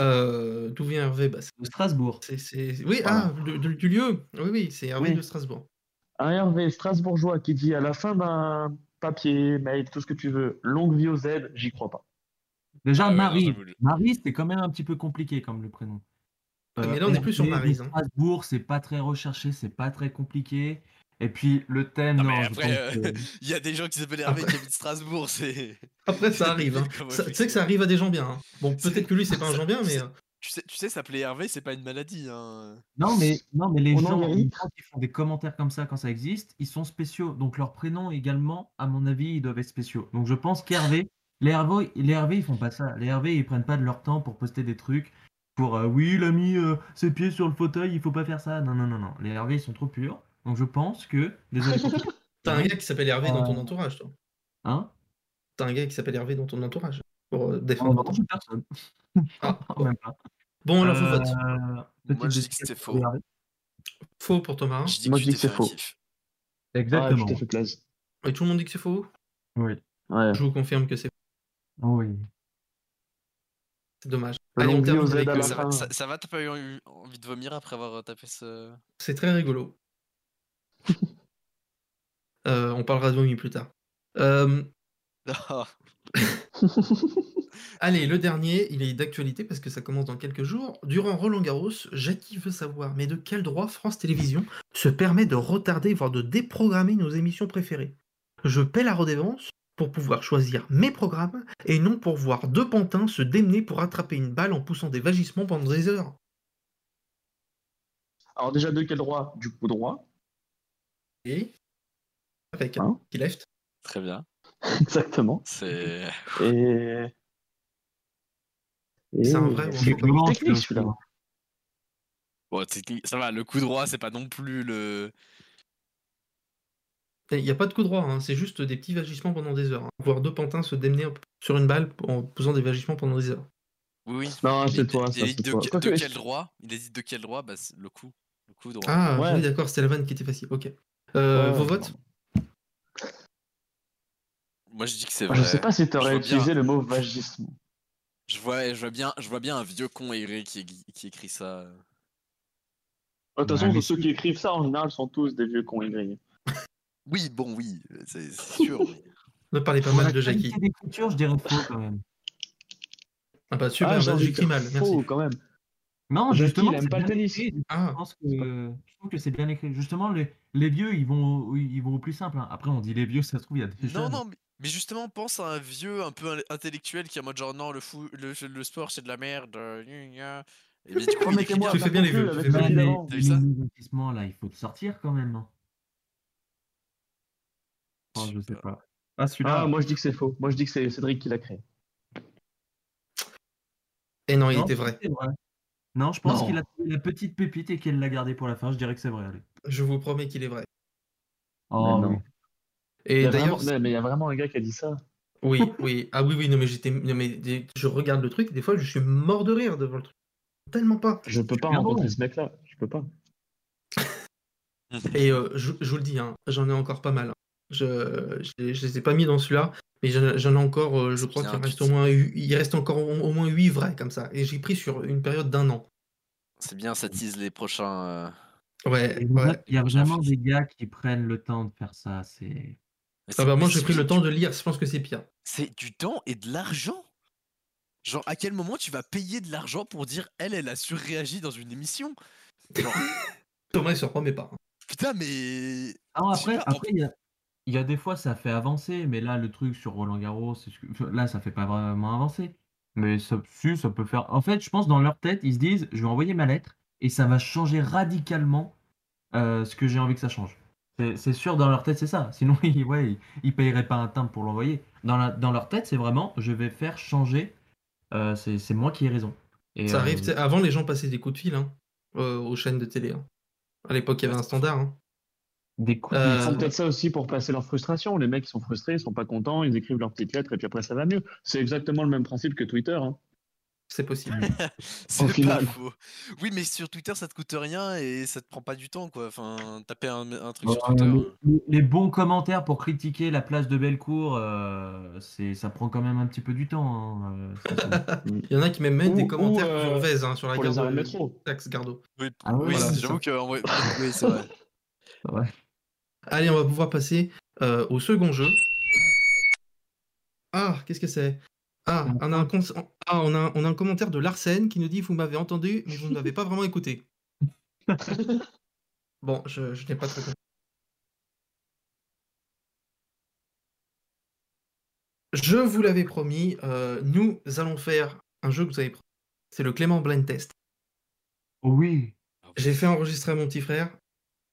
Euh, D'où vient Hervé? Bah, De Strasbourg. c'est- c'est- Oui, Voilà. ah, de- de- du lieu. Oui, oui, c'est Hervé Oui. de Strasbourg. Un Hervé strasbourgeois qui dit à la fin d'un papier, mail, tout ce que tu veux, longue vie aux Z, j'y crois pas. Déjà, Ah Marie. Marie, c'est quand même un petit peu compliqué comme le prénom. Ah, mais là, on est plus sur Maryse, hein. Strasbourg, c'est pas très recherché, c'est pas très compliqué. Et puis le thème, Non, non, mais je après, pense euh, que- <laughs> il y a des gens qui s'appellent Hervé qui habitent Strasbourg, c'est. <laughs> Après, ça <laughs> arrive. hein. Ça- Tu sais que ça arrive à des gens bien. hein. Bon, peut-être que lui, c'est pas un gens bien, mais. Tu sais, tu sais, s'appeler Hervé, c'est pas une maladie. Hein. Non, mais, non, mais les On gens, qui font des commentaires comme ça quand ça existe, ils sont spéciaux. Donc leurs prénoms également, à mon avis, ils doivent être spéciaux. Donc je pense qu'Hervé, les Hervé, les Hervé, ils font pas ça. Les Hervé, ils prennent pas de leur temps pour poster des trucs. Pour euh, oui, il a mis euh, ses pieds sur le fauteuil, il faut pas faire ça. Non, non, non, non. Les Hervé, ils sont trop purs. Donc je pense que. Désolé. pour- <laughs> T'as un gars qui s'appelle Hervé dans ton Euh, entourage, toi. Hein? T'as un gars qui s'appelle Hervé dans ton entourage. Pour euh, Oh, défendre personne. Ah, <laughs> Non, même pas. Bon, alors, vous Euh, vote. Moi, petite je dis que c'était faux. Faux pour Thomas. Je dis Moi, que je dis que c'est faux. Exactement. fait plaisir. Et tout le monde dit que c'est faux? Oui. Ouais. Je vous confirme que c'est Oui. c'est dommage. Le Allez, on termine avec, euh, Ça va, ça, ça va, t'as pas eu envie de vomir après avoir tapé ce. C'est très rigolo. <laughs> Euh, on parlera de vomi plus tard. Euh, <laughs> allez, le dernier, il est d'actualité parce que ça commence dans quelques jours. Durant Roland Garros, Jackie veut savoir, mais de quel droit France Télévisions se permet de retarder, voire de déprogrammer nos émissions préférées? Je paie la redevance pour pouvoir choisir mes programmes et non pour voir deux pantins se démener pour attraper une balle en poussant des vagissements pendant des heures. Alors déjà, de quel droit? Du coup droit. Et avec Hein qui left. très bien. Exactement. C'est. Et... Et... C'est un vrai comment, technique ce- celui-là. Bon, technique- ça va, le coup droit, c'est pas non plus le. Il n'y a pas de coup droit, hein, c'est juste des petits vagissements pendant des heures. hein. Voir deux pantins se démener sur une balle en posant des vagissements pendant des heures. Oui, oui. Non, c'est il- toi, il ça, de, toi. que- Quoique, de est-ce- quel droit? Il dit de quel droit? Bah, le coup. Le coup droit. Ah, Ouais. oui, d'accord, c'était la vanne qui était facile. Ok. Euh, Ouais, vos votes Moi, je dis que c'est Je vrai. sais pas si Je t'aurais vois bien- utilisé le mot vagissement. Je vois, je vois bien, je vois bien un vieux con aéré qui, qui écrit ça. De toute façon, Ouais, ceux qui écrivent ça, en général, sont tous des vieux cons aigris. <laughs> Oui, bon, oui, c'est sûr. mais- Ne parlez pas Pour mal de Jackie. d'écriture, je dirais faux quand même. Ah bah super, Ah, bah, j'écris mal, merci. faux, quand même. Non, Jackie, justement, il aime c'est pas le tennis. Ah, Je pense que, je trouve que c'est bien écrit. Justement, les, les vieux, ils vont, au- ils vont au plus simple. hein. Après, on dit les vieux, ça se trouve, il y a des Non, jeunes. non, mais, mais justement, pense à un vieux un peu in- intellectuel qui est en mode genre non, le, fou, le, le sport c'est de la merde. euh. Et mais du coup, il écrit Remettez-moi bien. Tu fais bien les vieux, tu fais bien le les investissements, là, il faut le sortir quand même. hein. Oh, je sais pas. Ah, celui-là. Ah, moi je dis que c'est faux. Moi je dis que c'est Cédric qui l'a créé. Et non, il Non, était vrai. Non, je pense Non. qu'il a trouvé la petite pépite et qu'elle l'a gardée pour la fin. Je dirais que c'est vrai. Allez. Je vous promets qu'il est vrai. Oh, non. oui. Il y Et a d'ailleurs, vraiment- non, mais il y a vraiment un gars qui a dit ça. oui, <laughs> oui, ah oui, oui, non mais j'étais, non mais des- je regarde le truc, des fois je suis mort de rire devant le truc. Tellement pas. Je peux pas rencontrer bon. ce mec-là. Je peux pas. Et euh, je, je vous le dis, hein, j'en ai encore pas mal. Je, je, les- je les ai pas mis dans celui-là, mais j'en ai encore, euh, je crois qu'il reste au moins, il reste encore au, moins 8 vrais comme ça. Et j'ai pris sur une période d'un an. C'est bien, ça tease les prochains. euh, Ouais, Il y a- ouais. Il y a vraiment des gars qui prennent le temps de faire ça. C'est. Ah bah moi j'ai pris le temps de lire, je pense que c'est pire. C'est du temps et de l'argent. Genre, à quel moment tu vas payer de l'argent pour dire elle, elle a surréagi dans une émission? Genre, <laughs> Thomas il se remet pas. hein. putain, mais. Ah, non, après, après il y a, il y a des fois, ça fait avancer, mais là, le truc sur Roland Garros, là, ça fait pas vraiment avancer. Mais ça, si, ça peut faire. En fait, je pense dans leur tête, ils se disent, je vais envoyer ma lettre et ça va changer radicalement euh, ce que j'ai envie que ça change. C'est sûr, dans leur tête, c'est ça. Sinon, <laughs> ils, ouais, ils, ils payeraient pas un timbre pour l'envoyer. Dans, la- dans leur tête, c'est vraiment, je vais faire changer. euh, c'est moi qui ai raison. Et, Ça arrive, euh, avant les gens passaient des coups de fil hein, aux chaînes de télé. hein. À l'époque il y avait un standard. hein. Des coups Euh, Ils font peut-être ça aussi pour passer leur frustration. Les mecs, ils sont frustrés, ils sont pas contents, ils écrivent leur petite lettre et puis après ça va mieux. C'est exactement le même principe que Twitter. hein. C'est possible. <laughs> C'est pas final. faux. Oui, mais sur Twitter, ça te coûte rien et ça te prend pas du temps, quoi. Enfin, taper un, un truc sur Euh, Twitter. les, les- les bons commentaires pour critiquer la place de Bellecour, euh, c'est, ça prend quand même un petit peu du temps. hein, euh, ça, ça- <laughs> Il y en a qui même mettent Ou- des ou, commentaires euh, sur Vez, hein, sur la pour gare les arrêts de de métro. Taxe Gardo. Oui, Ah oui, voilà, j'avoue que. Oui, c'est vrai. <laughs> ouais. Allez, on va pouvoir passer euh, au second jeu. Ah, qu'est-ce que c'est? Ah, on a, un cons- ah on, a, on a un commentaire de Larsen qui nous dit Vous m'avez entendu, mais vous ne m'avez pas vraiment écouté. <laughs> bon, je, je n'ai pas très compris. Je vous l'avais promis, euh, nous allons faire un jeu que vous avez c'est le Clément Blind Test. Oui. J'ai fait enregistrer à mon petit frère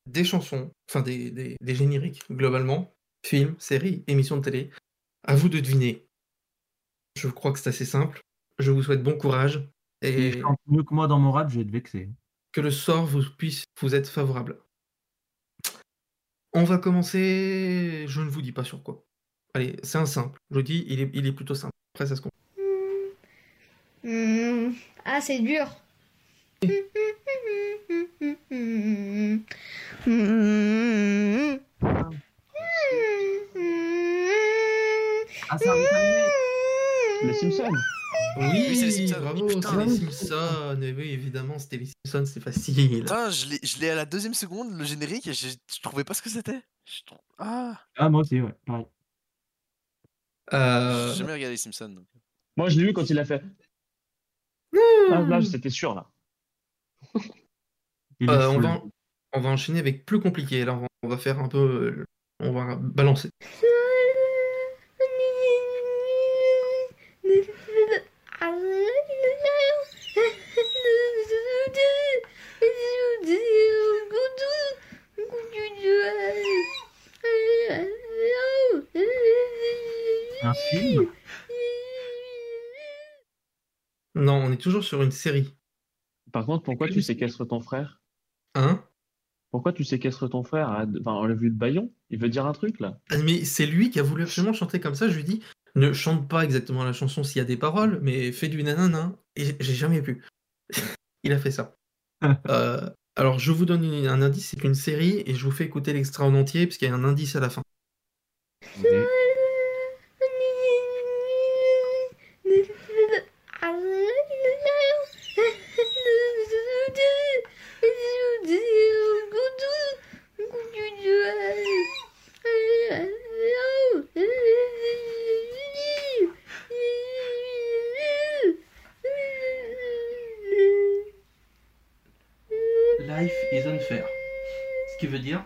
des chansons, enfin des, des- des génériques, globalement, films, séries, émissions de télé. À vous de deviner. Je crois que c'est assez simple. Je vous souhaite bon courage Si et je chante mieux que moi dans mon rap, je vais te vexer. que le sort vous puisse vous être favorable. On va commencer. Je ne vous dis pas sur quoi. Allez, c'est un simple. Je vous dis, il est, il est plutôt simple. Après, ça se comprend. Hmm, Ah, c'est dur. Ah, c'est un. Les Simpsons. Oui, c'est les Simpsons. bravo, Putain, c'est les. Simpsons. Et oui, évidemment, c'était les Simpsons, c'est facile. Putain, je l'ai- je l'ai à la deuxième seconde, le générique, et je, je trouvais pas ce que c'était. Ah, Ah, moi aussi, ouais, pareil. Euh, j'ai jamais regardé les Simpsons. donc. Moi, je l'ai vu quand il a fait. Ah, là, c'était sûr, là. <laughs> Euh, on, va, on va enchaîner avec plus compliqué. Là, on va, on va faire un peu. On va balancer. Un film? Non, on est toujours sur une série. Par contre, pourquoi tu séquestres ton frère? Hein? Pourquoi tu séquestres ton frère à- Enfin, on l'a vu de Bayon? Il veut dire un truc, là Ah, Mais c'est lui qui a voulu absolument chanter comme ça. Je lui dis ne chante pas exactement la chanson s'il y a des paroles, mais fais du nanana. Et j'ai jamais pu. <laughs> Il a fait ça. <laughs> Euh, alors, je vous donne une- un indice c'est une série et je vous fais écouter l'extrait en entier parce qu'il y a un indice à la fin. Life is unfair. Ce qui veut dire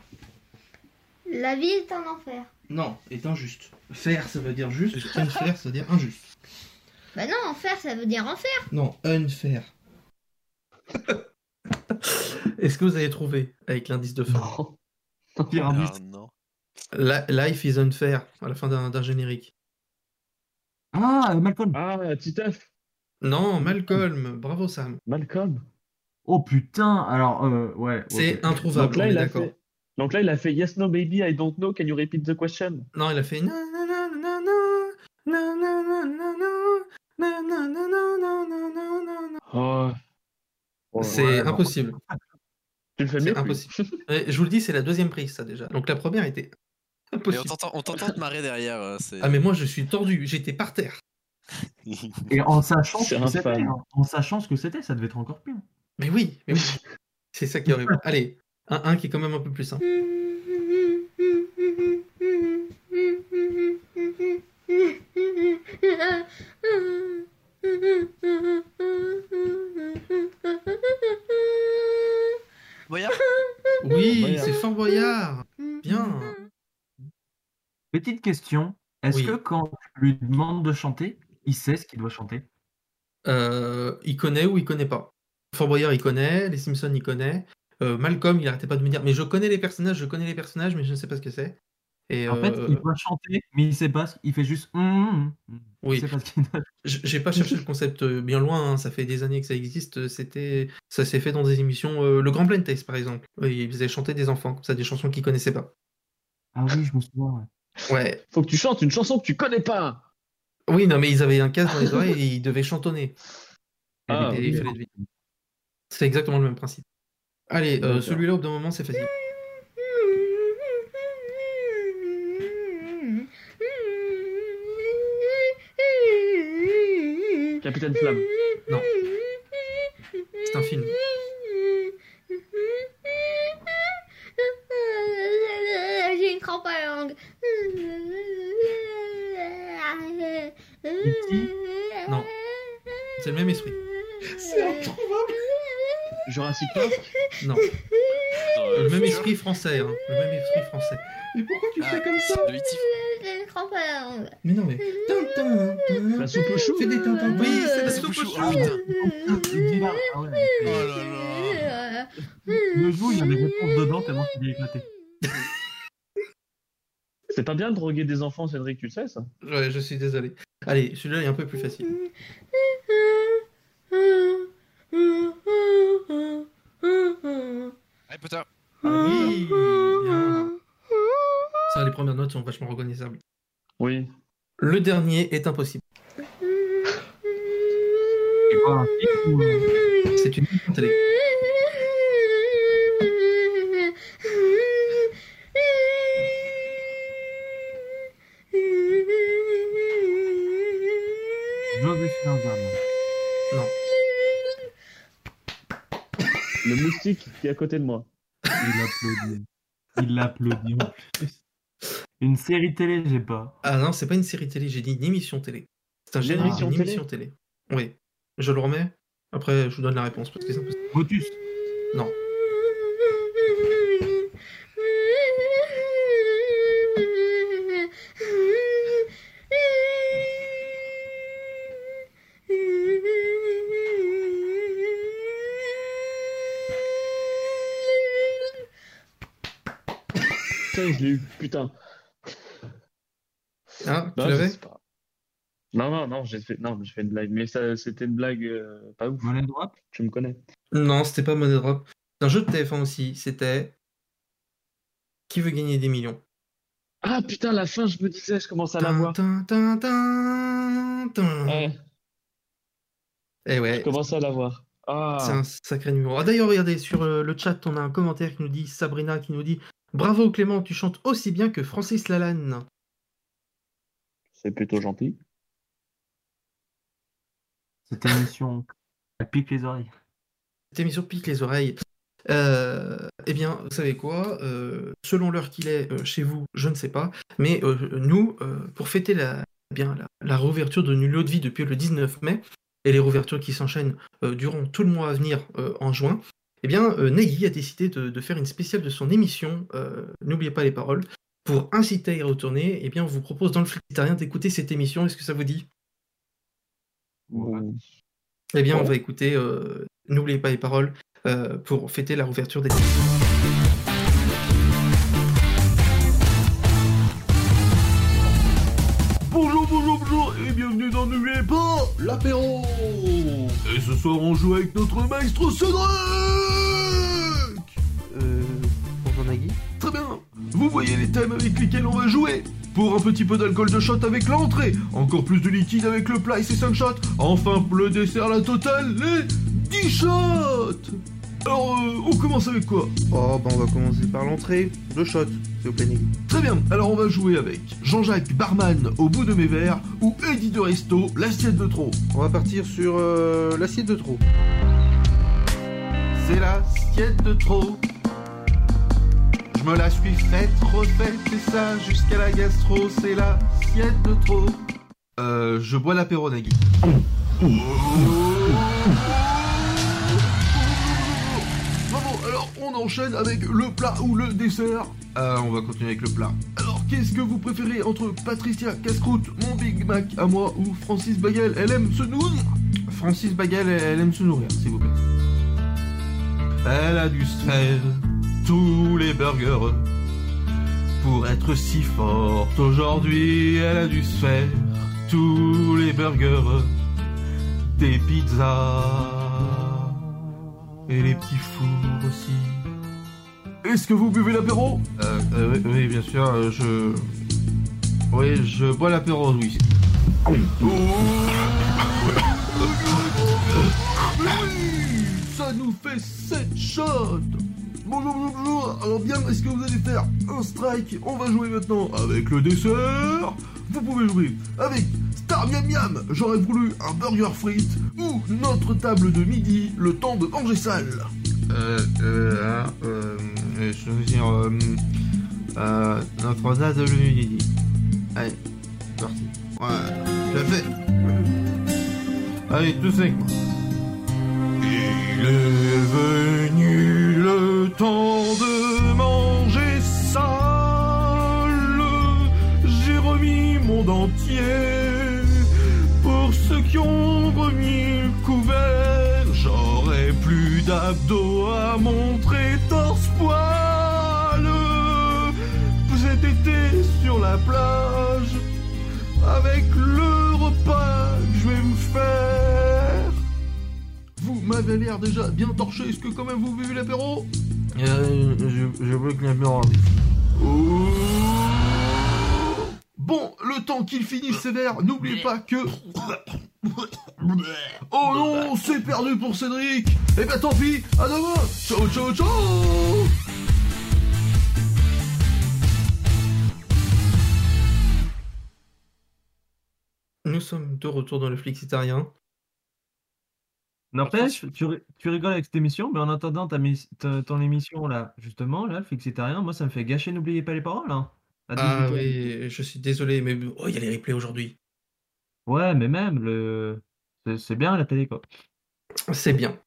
La vie est un enfer. non, est injuste. Faire, ça veut dire juste. Unfair, ça veut dire injuste? Bah non, enfer, ça veut dire enfer. Non, unfair. <laughs> Est-ce que vous avez trouvé avec l'indice de fin? <laughs> Pire indice. Ah, non. La- Life is unfair à la fin d'un d'un générique. Ah, Malcolm. Ah, Titeuf Non, Malcolm. Bravo Sam. Malcolm Oh putain, alors ouais. C'est introuvable. Donc là, il a fait... Yes, no, baby, I don't know, can you repeat the question Non, il a fait C'est impossible. Tu le fais mieux impossible. Je vous le dis, c'est la deuxième prise, ça déjà. Donc la première était impossible. Mais on t'entend te marrer derrière. Ah, mais moi, je suis tordu, j'étais par terre. Et en sachant, ce que en sachant ce que c'était, ça devait être encore pire. Mais oui, mais oui. <laughs> C'est ça qui est horrible. Allez, un, un qui est quand même un peu plus simple. Boyard Oui, Boyard. c'est Fort Boyard. Bien. Petite question, est-ce Oui. que quand tu lui demandes de chanter, il sait ce qu'il doit chanter? Euh, il connaît ou il connaît pas? Fort Boyard, il connaît. Les Simpsons, il connaît. Euh, Malcolm, il arrêtait pas de me dire, mais je connais les personnages, je connais les personnages, mais je ne sais pas ce que c'est. Et En fait, euh, il doit chanter, mais il sait pas, il fait juste. hum, hum. Oui. J'ai pas cherché le concept euh, bien loin. hein, Ça fait des années que ça existe. C'était, ça s'est fait dans des émissions. euh, le Grand Blind Test, par exemple. Ils faisaient chanter des enfants, comme ça, des chansons qu'ils connaissaient pas. Ah oui, je me souviens. ouais. Ouais. Faut que tu chantes une chanson que tu connais pas Oui, non, mais ils avaient un casque dans les oreilles et ils devaient chantonner. Et Ah, oui. fallait deviner. C'est exactement le même principe. Allez, euh, celui-là, au bout d'un moment, c'est facile. Capitaine Flamme. Non. C'est un film. J'ai une crampe à la langue. Non. C'est le même esprit. C'est introuvable. Jurassic <laughs> Park Non. Dans, euh, Le même Futur esprit français, hein. Le même esprit français. Mais pourquoi tu Ah, fais comme ça Le. Mais non, mais. Tintin, tintin. La soupe aux choux C'est des tintins. Oui, c'est la soupe soupe aux aux choux. choux. Ah, putain. Ah ouais. Le jour, il y a des réponses dedans tellement qu'il est éclaté. <laughs> C'est pas bien de droguer des enfants, Cédric, tu le sais ça? Ouais, je suis désolé. Allez, celui-là est un peu plus facile. <laughs> Harry Potter. Oui, bien. Ça, les premières notes sont vachement reconnaissables. Oui. Le dernier est impossible. C'est quoi un film ou, euh, C'est une émission Le moustique qui est à côté de moi. Il applaudit. Il l'applaudit en plus. Une série télé, j'ai pas. Ah non, c'est pas une série télé, j'ai dit une émission télé. C'est un générique d'une télé émission télé. Oui. Je le remets Après, je vous donne la réponse parce que c'est impossible. Motus. Non. Putain, je l'ai eu, putain. Ah, tu je l'avais. Non, non, non, j'ai fait, non, j'ai fait une blague, mais ça, c'était une blague euh, pas ouf. Money drop Tu me connais. Non, c'était pas Money Drop. C'est un jeu de TF1 aussi. C'était. Qui veut gagner des millions? Ah putain, la fin, je me disais, je commence à la voir. Tin, tin. Ouais, Eh je commence à la voir. Ah, c'est un sacré numéro. Ah, D'ailleurs, regardez, sur euh, le chat, on a un commentaire qui nous dit Sabrina qui nous dit Bravo Clément, tu chantes aussi bien que Francis Lalanne. c'est plutôt gentil. Cette émission, <laughs> elle pique les oreilles. Cette émission pique les oreilles. Euh, eh bien, vous savez quoi Euh, Selon l'heure qu'il est euh, chez vous, je ne sais pas. Mais euh, nous, euh, pour fêter la, eh bien, la, la réouverture de Nul de vie depuis le 19 mai, et les réouvertures qui s'enchaînent euh, durant tout le mois à venir euh, en juin, eh bien, euh, Nagui a décidé de, de faire une spéciale de son émission, N'oubliez pas les paroles, pour inciter à y retourner. Eh bien, on vous propose dans le flixitarien d'écouter cette émission. Est-ce que ça vous dit? Ouais. Eh bien, on va écouter N'oubliez pas les paroles pour fêter la réouverture des soir, on joue avec notre maestro Cédric. Euh. Bonjour Nagui. Très bien. Vous voyez les thèmes avec lesquels on va jouer. Pour un petit peu d'alcool de shot avec l'entrée, encore plus de liquide avec le plat et ses 5 shots, enfin le dessert la totale, les 10 shots Alors, euh, on commence avec quoi Oh, bah on va commencer par l'entrée. Deux shots, vous plaît, Nagui. Très bien, alors on va jouer avec Jean-Jacques Barman au bout de mes verres ou Eddie de Resto, l'assiette de trop. On va partir sur euh, l'assiette de trop. C'est l'assiette de trop. Je me la suis faite, refaite, et ça jusqu'à la gastro, c'est l'assiette de trop. Euh, je bois l'apéro Nagui. Bravo, alors on enchaîne avec le plat ou le dessert. Euh, on va continuer avec le plat. Alors qu'est-ce que vous préférez entre Patricia Casse-Croûte, mon Big Mac à moi ou Francis Bagel, elle aime se nourrir? Francis Bagel, elle aime se nourrir, s'il vous plaît. Elle a dû se faire tous les burgers pour être si forte aujourd'hui. Elle a dû se faire tous les burgers, des pizzas et les petits fours aussi. Est-ce que vous buvez l'apéro? Euh, euh, oui, oui, bien sûr, euh, je. Oui, je bois l'apéro whisky. Oui, ça nous fait 7 shots. Bonjour, bonjour, bonjour Alors bien, est-ce que vous allez faire? Un strike On va jouer maintenant avec le dessert. Vous pouvez jouer avec Star Miam Miam. J'aurais voulu un burger frites ou notre table de midi, le temps de manger sale Euh, euh, hein, euh, euh, je veux dire, euh, euh, notre date de midi. Allez, parti. Voilà, je fait. Allez, avec moi. Il est venu le temps de manger sale. J'ai monde entier. Pour ceux qui ont remis d'abdos à montrer torse poil. Cet été sur la plage, avec le repas que je vais me faire. Vous m'avez l'air déjà bien torché, est-ce que quand même vous buvez l'apéro? Euh, je, je veux que l'apéro. Bon, le temps qu'il finisse ses verres, n'oubliez pas que... <coughs> Oh non, c'est perdu pour Cédric Eh ben tant pis, à demain Ciao ciao ciao Nous sommes de retour dans le flixitarien. N'empêche, tu, tu rigoles avec cette émission, mais en attendant ta, ton émission là, justement, là, le flexitarien, moi ça me fait gâcher, n'oubliez pas les paroles. Hein, Ah 18 heures. oui, je suis désolé, mais oh, il y a les replays aujourd'hui. Ouais, mais même, le... c'est c'est bien la télé quoi. C'est bien.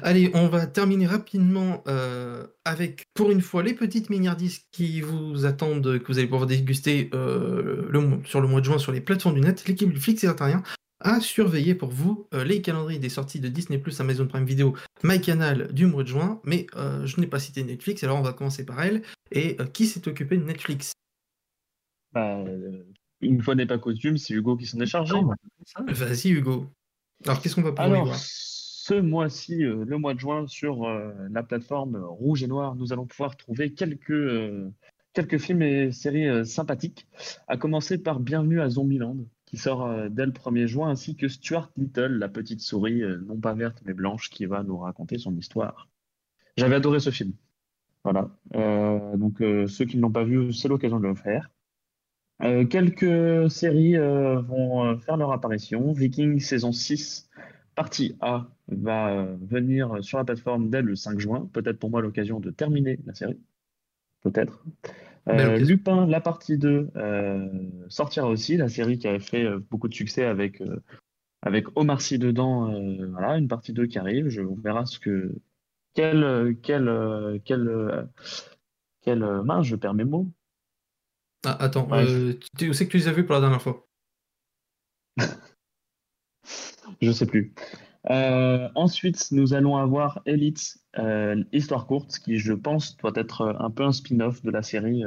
Allez, on va terminer rapidement euh, avec, pour une fois, les petites milliardistes qui vous attendent, que vous allez pouvoir déguster euh, le mois- sur le mois de juin sur les plateformes du net. L'équipe du Flixiterien a surveillé pour vous euh, les calendriers des sorties de Disney+, Amazon Prime Video, MyCanal du mois de juin, mais euh, je n'ai pas cité Netflix, alors on va commencer par elle. Et euh, qui s'est occupé de Netflix? Bah, euh, une fois n'est pas coutume, c'est Hugo qui s'en est chargé. Vas-y Hugo. Alors qu'est-ce qu'on va pouvoir y Alors, voir ce mois-ci, euh, le mois de juin, sur euh, la plateforme Rouge et Noir, nous allons pouvoir trouver quelques, euh, quelques films et séries sympathiques, à commencer par Bienvenue à Zombieland, qui sort dès le 1er juin, ainsi que Stuart Little, la petite souris, non pas verte mais blanche, qui va nous raconter son histoire. J'avais adoré ce film. Voilà. Donc, ceux qui ne l'ont pas vu, c'est l'occasion de le faire. Euh, quelques séries euh, vont euh, faire leur apparition. Viking saison 6, partie A, va venir sur la plateforme dès le 5 juin. Peut-être pour moi l'occasion de terminer la série. Peut-être. Euh, occasion. Lupin, la partie 2, euh, sortira aussi. La série qui avait fait beaucoup de succès avec, avec Omar Sy dedans. voilà, une partie 2 qui arrive. Je, on verra ce que. Quel. euh, Quel. euh, Quel. euh, quel euh, mince, je perds mes mots. Ah, attends, Ouais, euh, tu où c'est que tu les as vus pour la dernière fois? <laughs> Je sais plus. Euh, ensuite, nous allons avoir Elite, euh, Histoire courte, qui, je pense, doit être euh, un peu un spin-off de la série,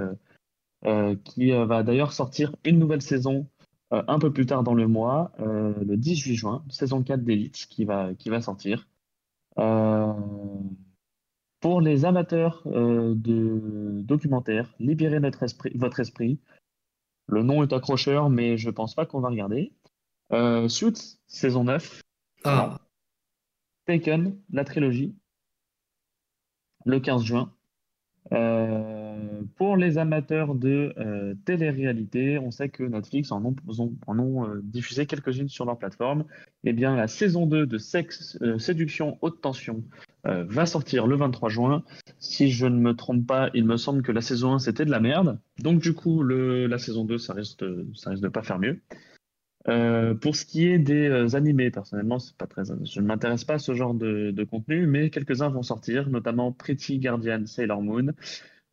qui va d'ailleurs sortir une nouvelle saison un peu plus tard dans le mois, le 18 juin, saison 4 d'Elite, qui va, qui va sortir. Pour les amateurs euh, de documentaires, libérez notre esprit, votre esprit. Le nom est accrocheur, mais je pense pas qu'on va regarder. Euh, Suits, saison 9. Ah. Taken, la trilogie, le 15 juin. Euh, pour les amateurs de télé-réalité, on sait que Netflix en ont, en ont, diffusé quelques-unes sur leur plateforme. Eh bien, la saison 2 de Sexe, euh, Séduction Haute Tension euh, va sortir le 23 juin. Si je ne me trompe pas, il me semble que la saison 1 c'était de la merde. Donc, du coup, la saison 2, ça risque, de- ça risque de pas faire mieux. Euh, pour ce qui est des animés, personnellement, pas très, je ne m'intéresse pas à ce genre de, contenu, mais quelques-uns vont sortir, notamment Pretty Guardian Sailor Moon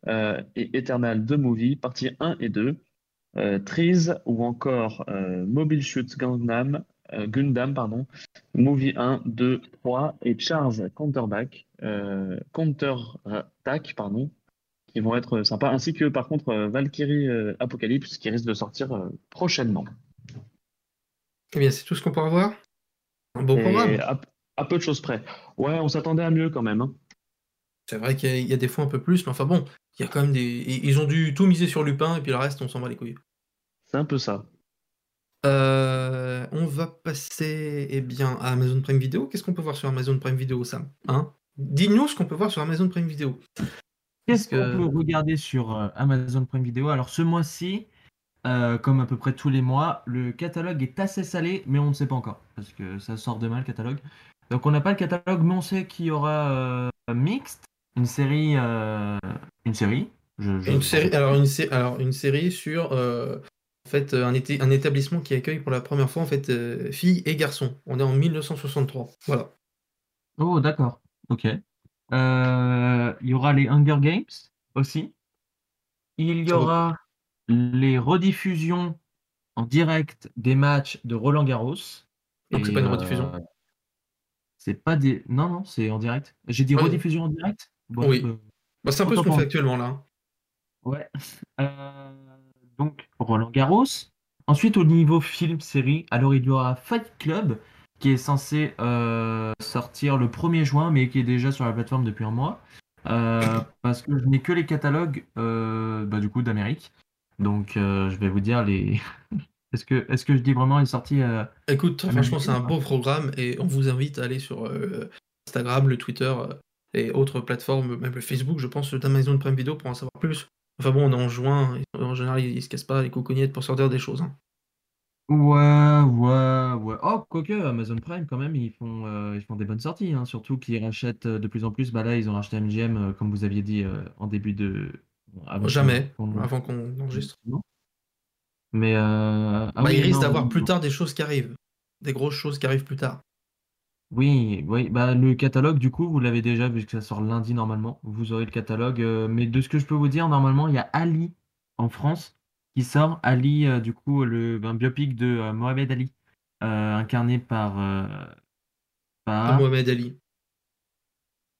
et Eternal The Movie, partie 1 et 2, euh, Trees ou encore Mobile Suit Gundam, euh, Gundam, pardon, Movie 1, 2, 3 et Charles Counterback, euh, Counter-Attack, pardon, qui vont être sympas, ainsi que par contre euh, Valkyrie euh, Apocalypse qui risque de sortir euh, prochainement. Eh bien, c'est tout ce qu'on peut avoir? Un bon Et programme. à, à peu de choses près. Ouais, on s'attendait à mieux quand même. hein. C'est vrai qu'il y, a- il y a des fois un peu plus, mais enfin bon, il y a quand même des. Ils ont dû tout miser sur Lupin et puis le reste, on s'en bat les couilles. C'est un peu ça. Euh, on va passer eh bien, à Amazon Prime Video. Qu'est-ce qu'on peut voir sur Amazon Prime Video, Sam? Hein? Dis-nous ce qu'on peut voir sur Amazon Prime Video. Qu'est-ce Parce que- qu'on peut regarder sur euh, Amazon Prime Video? Alors ce mois-ci, euh, comme à peu près tous les mois, le catalogue est assez salé, mais on ne sait pas encore, parce que ça sort demain le catalogue. Donc on n'a pas le catalogue, mais on sait qu'il y aura euh, Mixed, une série, une série. Je- je- Une série, alors une, sé- alors une série sur euh, en fait, un, été- un établissement qui accueille pour la première fois en fait, euh, filles et garçons. On est en 1963. Voilà. Oh d'accord, ok. Euh, il y aura les Hunger Games aussi. Il y aura les rediffusions en direct des matchs de Roland Garros. Donc c'est pas une rediffusion euh, C'est pas des. Non, non, c'est en direct. J'ai dit Ouais. rediffusion en direct? Bon, Oui. euh, Bah, c'est un peu ce qu'on fait actuellement là. Ouais. <laughs> Euh, donc, Roland Garros. Ensuite, au niveau film, série, alors il y aura Fight Club, qui est censé euh, sortir le 1er juin, mais qui est déjà sur la plateforme depuis un mois. Euh, <laughs> parce que je n'ai que les catalogues euh, bah, du coup d'Amérique. Donc, je vais vous dire les. <laughs> est-ce que, est-ce que je dis vraiment les sorties euh, Écoute, franchement, c'est un beau programme et on vous invite à aller sur Instagram, le Twitter et autres plateformes, même le Facebook, je pense, d'Amazon Prime Video pour en savoir plus. Enfin bon, on est en juin, et en général, ils, ils se cassent pas les cocognettes pour sortir des choses. hein. Ouais, ouais, ouais. Oh, quoique, Amazon Prime, quand même, ils font, euh, ils font des bonnes sorties, hein, surtout qu'ils rachètent euh, de plus en plus. Bah là, ils ont racheté MGM, euh, comme vous aviez dit euh, en début de. avant Jamais, qu'on- qu'on- avant qu'on enregistre. Mais. euh, ah Bah, oui, il risque non, d'avoir plus tard des choses qui arrivent. Des grosses choses qui arrivent plus tard. Oui, oui, bah le catalogue, du coup, vous l'avez déjà, vu que ça sort lundi normalement. Vous aurez le catalogue. euh, mais de ce que je peux vous dire, normalement, il y a Ali en France qui sort. Ali, euh, du coup, le un biopic de euh, Mohamed Ali, euh, incarné par. euh, Mohamed Ali.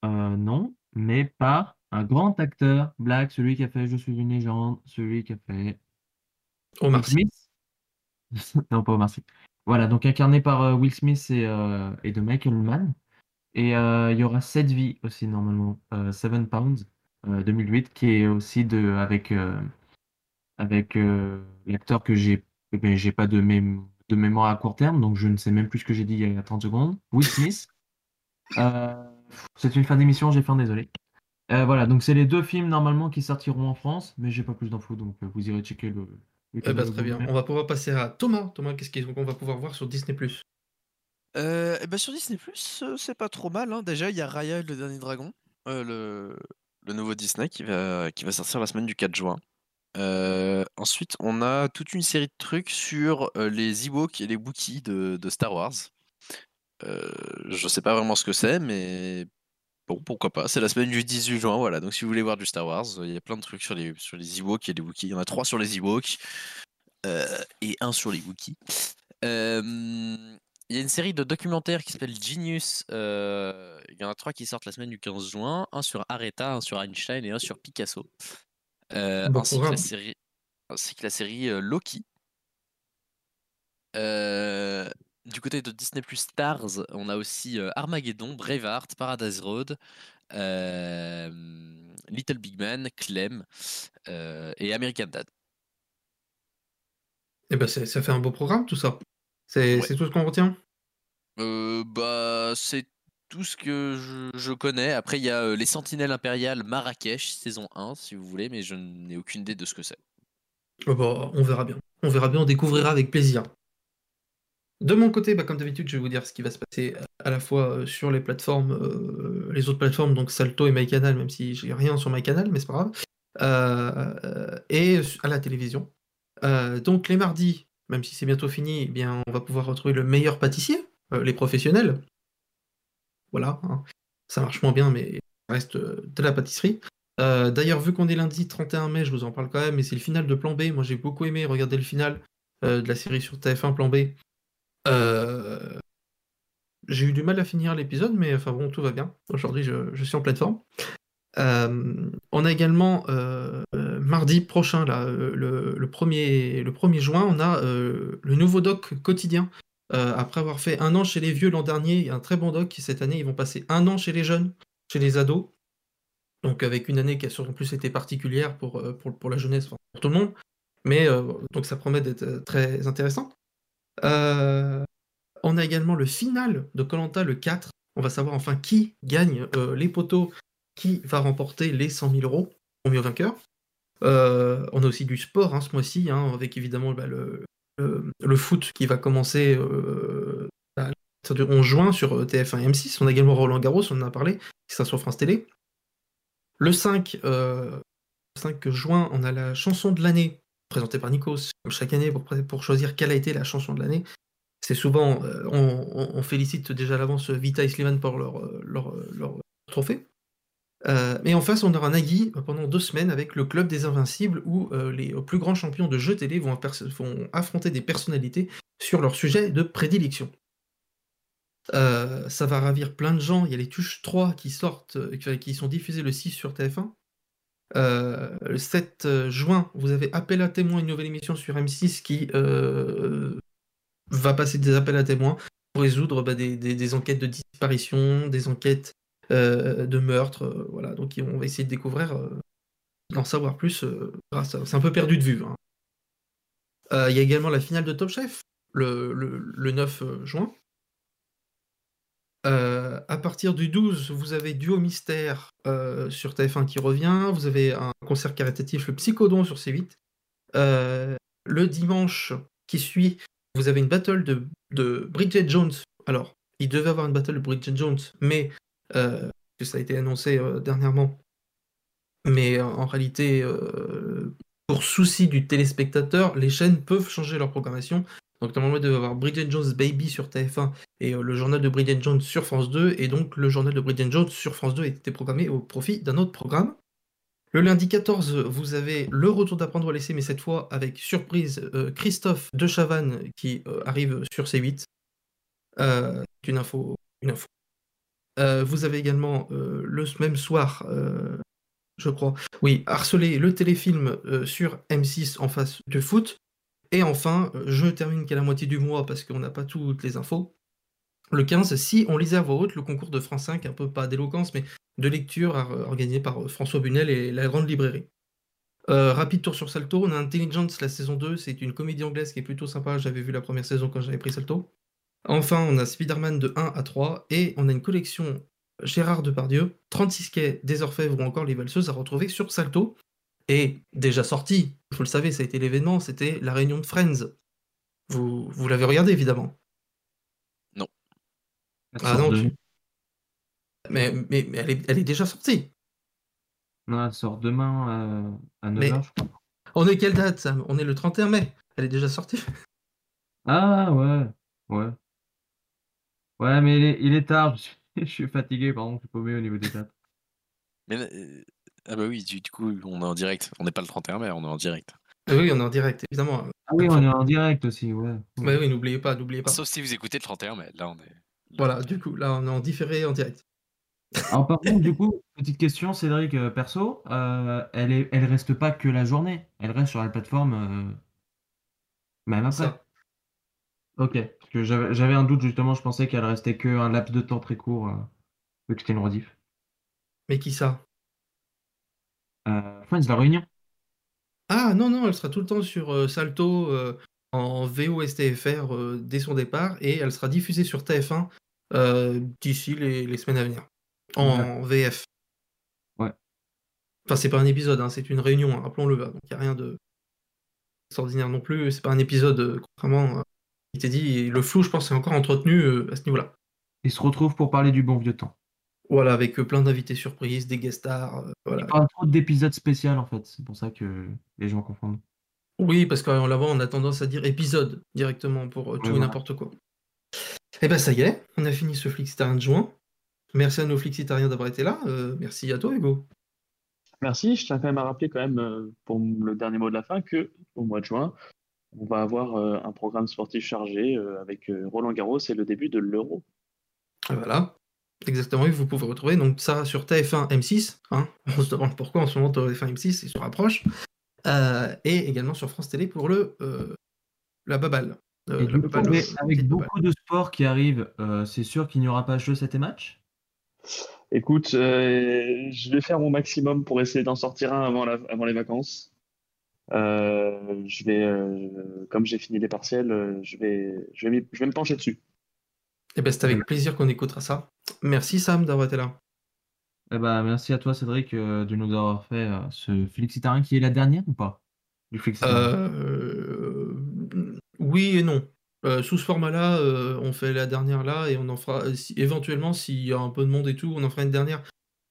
Euh, non, mais par un grand acteur black, celui qui a fait Je suis une légende, celui qui a fait Omar Will Smith. <laughs> non, pas Omar Sy. Voilà, donc incarné par euh, Will Smith et, euh, et de Michael Mann. Et euh, il y aura Sept vies aussi normalement, euh, Seven Pounds, euh, 2008, qui est aussi de avec avec l'acteur que j'ai ben, j'ai pas de, mém- de mémoire à court terme, donc je ne sais même plus ce que j'ai dit il y a 30 secondes. Will Smith. <laughs> C'est une fin d'émission, j'ai faim, désolé. Euh, voilà, donc c'est les deux films normalement qui sortiront en France, mais j'ai pas plus d'infos, donc euh, vous irez checker le. Eh bah, catalogue très bien. On va pouvoir passer à Thomas. Thomas, qu'est-ce qu'on va pouvoir voir sur Disney Euh, et ben sur Disney Plus, c'est pas trop mal. hein. Déjà, il y a Raya et le dernier dragon, euh, le, le nouveau Disney qui va, qui va sortir la semaine du 4 juin. Euh, ensuite, on a toute une série de trucs sur euh, les Ewoks et les Wookiees de, de Star Wars. Euh, je sais pas vraiment ce que c'est, mais bon, pourquoi pas. C'est la semaine du 18 juin, voilà. Donc, si vous voulez voir du Star Wars, il y a plein de trucs sur les, sur les Ewoks et les Wookiees. Il y en a trois sur les Ewoks euh, et un sur les Wookiees. Euh, il y a une série de documentaires qui s'appelle Genius. euh, il y en a trois qui sortent la semaine du 15 juin. Un sur Aretha, un sur Einstein et un sur Picasso. Euh, Bon ainsi, que la série, ainsi que la série Loki. Euh, du côté de Disney Plus Stars, on a aussi euh, Armageddon, Braveheart, Paradise Road, euh, Little Big Man, Clem euh, et American Dad. Eh ben, ça fait un beau programme, tout ça. C'est tout ce qu'on retient? Euh, bah, c'est tout ce que je, je connais. Après, il y a Les Sentinelles Impériales Marrakech, saison 1, si vous voulez, mais je n'ai aucune idée de ce que c'est. Oh bah, on verra bien. On verra bien, on découvrira avec plaisir. De mon côté, bah, comme d'habitude, je vais vous dire ce qui va se passer à la fois euh, sur les plateformes, euh, les autres plateformes, donc Salto et MyCanal, même si j'ai rien sur MyCanal, mais c'est pas grave, euh, euh, et à la télévision. Euh, donc les mardis, même si c'est bientôt fini, eh bien, on va pouvoir retrouver le meilleur pâtissier, euh, les professionnels. Voilà, hein. ça marche moins bien, mais ça reste euh, de la pâtisserie. Euh, D'ailleurs, vu qu'on est lundi 31 mai, je vous en parle quand même, mais c'est le final de Plan B. Moi, j'ai beaucoup aimé regarder le final euh, de la série sur TF1 Plan B. Euh, J'ai eu du mal à finir l'épisode, mais enfin bon, tout va bien. Aujourd'hui, je, suis en pleine forme. Euh, on a également euh, euh, mardi prochain, le, le 1er, le 1er juin, on a le nouveau doc quotidien. Après avoir fait un an chez les vieux l'an dernier, il y a un très bon doc. Cette année, ils vont passer un an chez les jeunes, chez les ados. Donc avec une année qui a sûrement plus été particulière pour, la jeunesse, pour tout le monde. Mais donc ça promet d'être très intéressant. Euh, on a également le final de Colanta le 4. On va savoir enfin qui gagne euh, les poteaux, qui va remporter les 100 000 euros mieux vainqueur. Euh, on a aussi du sport hein, ce mois-ci, hein, avec évidemment bah, le, foot qui va commencer euh, à partir du 11 juin sur euh, TF1 et M6. On a également Roland Garros, on en a parlé, qui sera sur France Télé. Le 5, euh, 5 juin, on a la chanson de l'année, présentée par Nikos, comme chaque année, pour, choisir quelle a été la chanson de l'année. C'est souvent, euh, on, félicite déjà à l'avance Vita et pour leur, euh, leur, leur trophée. Euh, et en face, on aura Nagui euh, pendant deux semaines avec le Club des Invincibles où euh, les euh, plus grands champions de jeux télé vont, vont affronter des personnalités sur leur sujet de prédilection. Euh, ça va ravir plein de gens. Il y a les Tuches 3 qui sortent, euh, qui- sont diffusées le 6 sur TF1. Euh, le 7 juin, vous avez Appel à témoins, une nouvelle émission sur M6 qui euh, va passer des appels à témoins pour résoudre bah, des, enquêtes de disparition, des enquêtes euh, de meurtre. euh, voilà, donc on va essayer de découvrir, euh, d'en savoir plus euh, grâce à. C'est un peu perdu de vue. hein. Euh, Il y a également la finale de Top Chef le 9 juin. Euh, à partir du 12, vous avez Duo Mystère euh, sur TF1 qui revient. Vous avez un concert caritatif, le Psychodon sur C8. Euh, le dimanche qui suit, vous avez une battle de, de Bridget Jones. Alors, il devait avoir une battle de Bridget Jones, mais ça a été annoncé dernièrement. Mais en réalité, pour souci du téléspectateur, les chaînes peuvent changer leur programmation. Donc normalement, il devait avoir Bridget Jones Baby sur TF1 et euh, le journal de Bridget Jones sur France 2. Et donc le journal de Bridget Jones sur France 2 était programmé au profit d'un autre programme. Le lundi 14, vous avez le retour d'apprendre à laisser, mais cette fois avec surprise euh, Christophe de Chavannes qui euh, arrive sur C8. Euh, c'est une info. Une info. Vous avez également le même soir, je crois, oui, harceler le téléfilm sur M6 en face de foot. Et enfin, je termine qu'à la moitié du mois parce qu'on n'a pas toutes les infos. Le 15, si on lisait à voix haute le concours de France 5, un peu pas d'éloquence, mais de lecture organisé par euh, François Bunel et la Grande Librairie. Euh, rapide tour sur Salto, on a Intelligence, la saison 2, c'est une comédie anglaise qui est plutôt sympa, j'avais vu la première saison quand j'avais pris Salto. Enfin, on a Spider-Man de 1 à 3, et on a une collection Gérard Depardieu, 36 quais des Orfèvres ou encore Les Valseuses à retrouver sur Salto. Et déjà sorti, vous le savez, ça a été l'événement, c'était la réunion de Friends. Vous, vous l'avez regardé évidemment. Non. Ah non, tu... mais, mais, mais elle, est, elle est déjà sortie. Non, elle sort demain euh, à 9h, Mais- je crois. On est quelle date, Sam? On est le 31 mai. Elle est déjà sortie. <laughs> Ah ouais, ouais. Ouais, mais il est, il est tard, je suis, <laughs> je suis fatigué, pardon, je suis paumé au niveau des dates. Mais euh, ah bah oui, du, du coup, on est en direct. On n'est pas le 31 mai, on est en direct. Ah oui, on est en direct, évidemment. Ah oui, on est en direct aussi, ouais. Bah oui, n'oubliez pas, n'oubliez pas. Sauf si vous écoutez le 31 mai. Là, on est. Voilà, du coup, là, on est en différé en direct. Alors par contre, du coup, petite question, Cédric, euh, perso, euh, elle est, elle reste pas que la journée, elle reste sur la plateforme euh, même après. Ça. Ok, parce que j'avais un doute justement, je pensais qu'elle restait que un laps de temps très court, euh, vu que c'était une rediff. Mais qui ça? Friends, la réunion. Ah non, non, elle sera tout le temps sur euh, Salto euh, en VO-STFR euh, dès son départ et elle sera diffusée sur TF1 euh, d'ici les, les semaines à venir. En VF. Ouais. Enfin, c'est pas un épisode, hein, c'est une réunion, hein, rappelons-le. hein, Donc il n'y a rien de extraordinaire non plus. C'est pas un épisode, euh, contrairement à il t'est dit. Le flou, je pense, est encore entretenu euh, à ce niveau-là. Ils se retrouvent pour parler du bon vieux temps. Voilà, avec euh, plein d'invités surprises, des guest stars. euh, voilà. Ils parlent trop d'épisodes spéciaux en fait, c'est pour ça que les gens confondent. Oui, parce qu'en là-bas, on a tendance à dire épisode directement pour euh, tout et voilà. n'importe quoi. Et ben ça y est, on a fini ce Flixitarien de juin. Merci à nos Flixitariens d'avoir été là. euh, merci à toi, Hugo. Merci. Je tiens quand même à rappeler quand même euh, pour le dernier mot de la fin que au mois de juin, on va avoir euh, un programme sportif chargé avec Roland Garros et le début de l'Euro. Et voilà. Exactement, et vous pouvez retrouver donc ça sur TF1 M6. hein. <laughs> On se demande pourquoi en ce moment TF1 M6 il se rapproche. Euh, et également sur France Télé pour le euh, la baballe. Euh, la coup, avec beaucoup de sports qui arrivent, euh, c'est sûr qu'il n'y aura pas jeu 7 et match? Écoute, euh, je vais faire mon maximum pour essayer d'en sortir un avant, la- avant les vacances. Euh, je vais, euh, comme j'ai fini les partiels, je vais, je vais, m'y- je vais me pencher dessus. Et ben c'est avec plaisir qu'on écoutera ça. Merci Sam d'avoir été là. Eh ben, merci à toi Cédric euh, de nous avoir fait euh, ce Flixitarien qui est la dernière ou pas? Du Euh, oui et non. Euh, sous ce format-là, on fait la dernière là et on en fera si- éventuellement s'il y a un peu de monde et tout, on en fera une dernière qui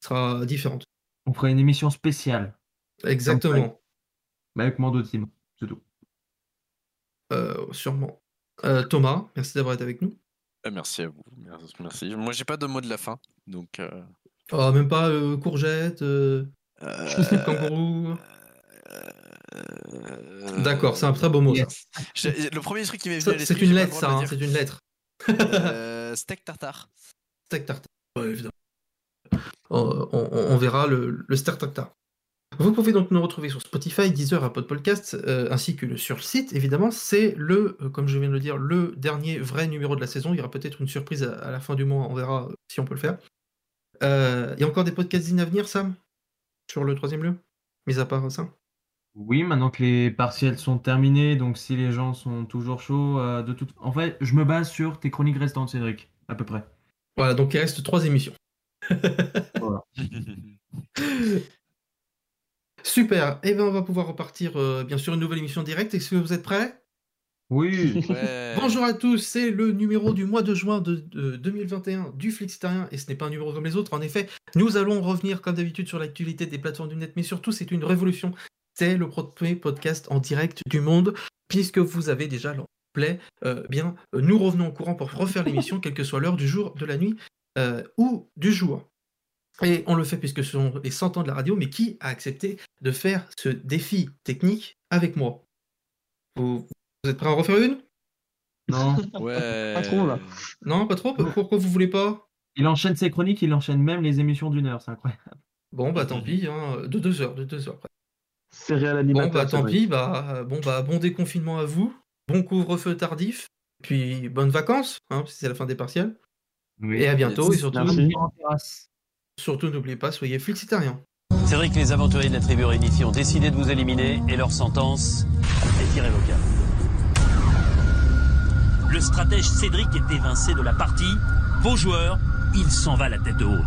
sera différente. On fera une émission spéciale. Exactement. Mais avec Mando Team, c'est tout. Sûrement. Thomas, merci d'avoir été avec nous. Ah, merci à vous. Merci. Moi, j'ai pas de mot de la fin. Donc, euh, Oh, même pas euh, courgette, euh, slip kangourou. D'accord, c'est un très beau mot ça. Le premier truc qui m'est venu à l'esprit, C'est une lettre ça, hein, c'est une lettre. Euh, steak tartare. Steak tartare. Ouais, évidemment. On, on- on verra le, le steak tartare. Vous pouvez donc nous retrouver sur Spotify, Deezer, Apple Podcast, euh, ainsi que sur le site. Évidemment, c'est le, euh, comme je viens de le dire, le dernier vrai numéro de la saison. Il y aura peut-être une surprise à, à la fin du mois. On verra euh, si on peut le faire. Euh, Il y a encore des podcasts à venir, Sam, sur le troisième lieu, mis à part ça? Oui, maintenant que les partiels sont terminés, donc si les gens sont toujours chauds, euh, de toute... En fait, je me base sur tes chroniques restantes, Cédric, à peu près. Voilà, donc il reste trois émissions. Voilà. <laughs> Super. Et bien, on va pouvoir repartir, euh, bien sûr, une nouvelle émission directe. Est-ce que vous êtes prêts? Oui. Bonjour à tous, c'est le numéro du mois de juin de, de 2021 du Flixitarien et ce n'est pas un numéro comme les autres. En effet, nous allons revenir comme d'habitude sur l'actualité des plateformes du net, mais surtout c'est une révolution. C'est le premier podcast en direct du monde puisque vous avez déjà le play. Euh, bien, euh, nous revenons au courant pour refaire l'émission, <laughs> quelle que soit l'heure du jour, de la nuit euh, ou du jour. Et on le fait puisque ce sont les 100 ans de la radio, mais qui a accepté de faire ce défi technique avec moi? Vous, vous êtes prêts à en refaire une? Non. <laughs> Ouais. Pas trop, là. Non, pas trop? Pourquoi vous voulez pas? Il enchaîne ses chroniques, il enchaîne même les émissions d'une heure, c'est incroyable. Bon, bah tant pis, hein, de deux heures, de deux heures. Céréal Bon, animateur. bah tant pis, bah, bon, bah bon déconfinement à vous, bon couvre-feu tardif, puis bonnes vacances, hein, c'est la fin des partiels. Et à bientôt, et surtout, surtout n'oubliez pas, soyez flexitariens. C'est vrai que les aventuriers de la tribu réunifiée ont décidé de vous éliminer et leur sentence est irrévocable. Le stratège Cédric est évincé de la partie. Vos joueurs, il s'en va la tête haute.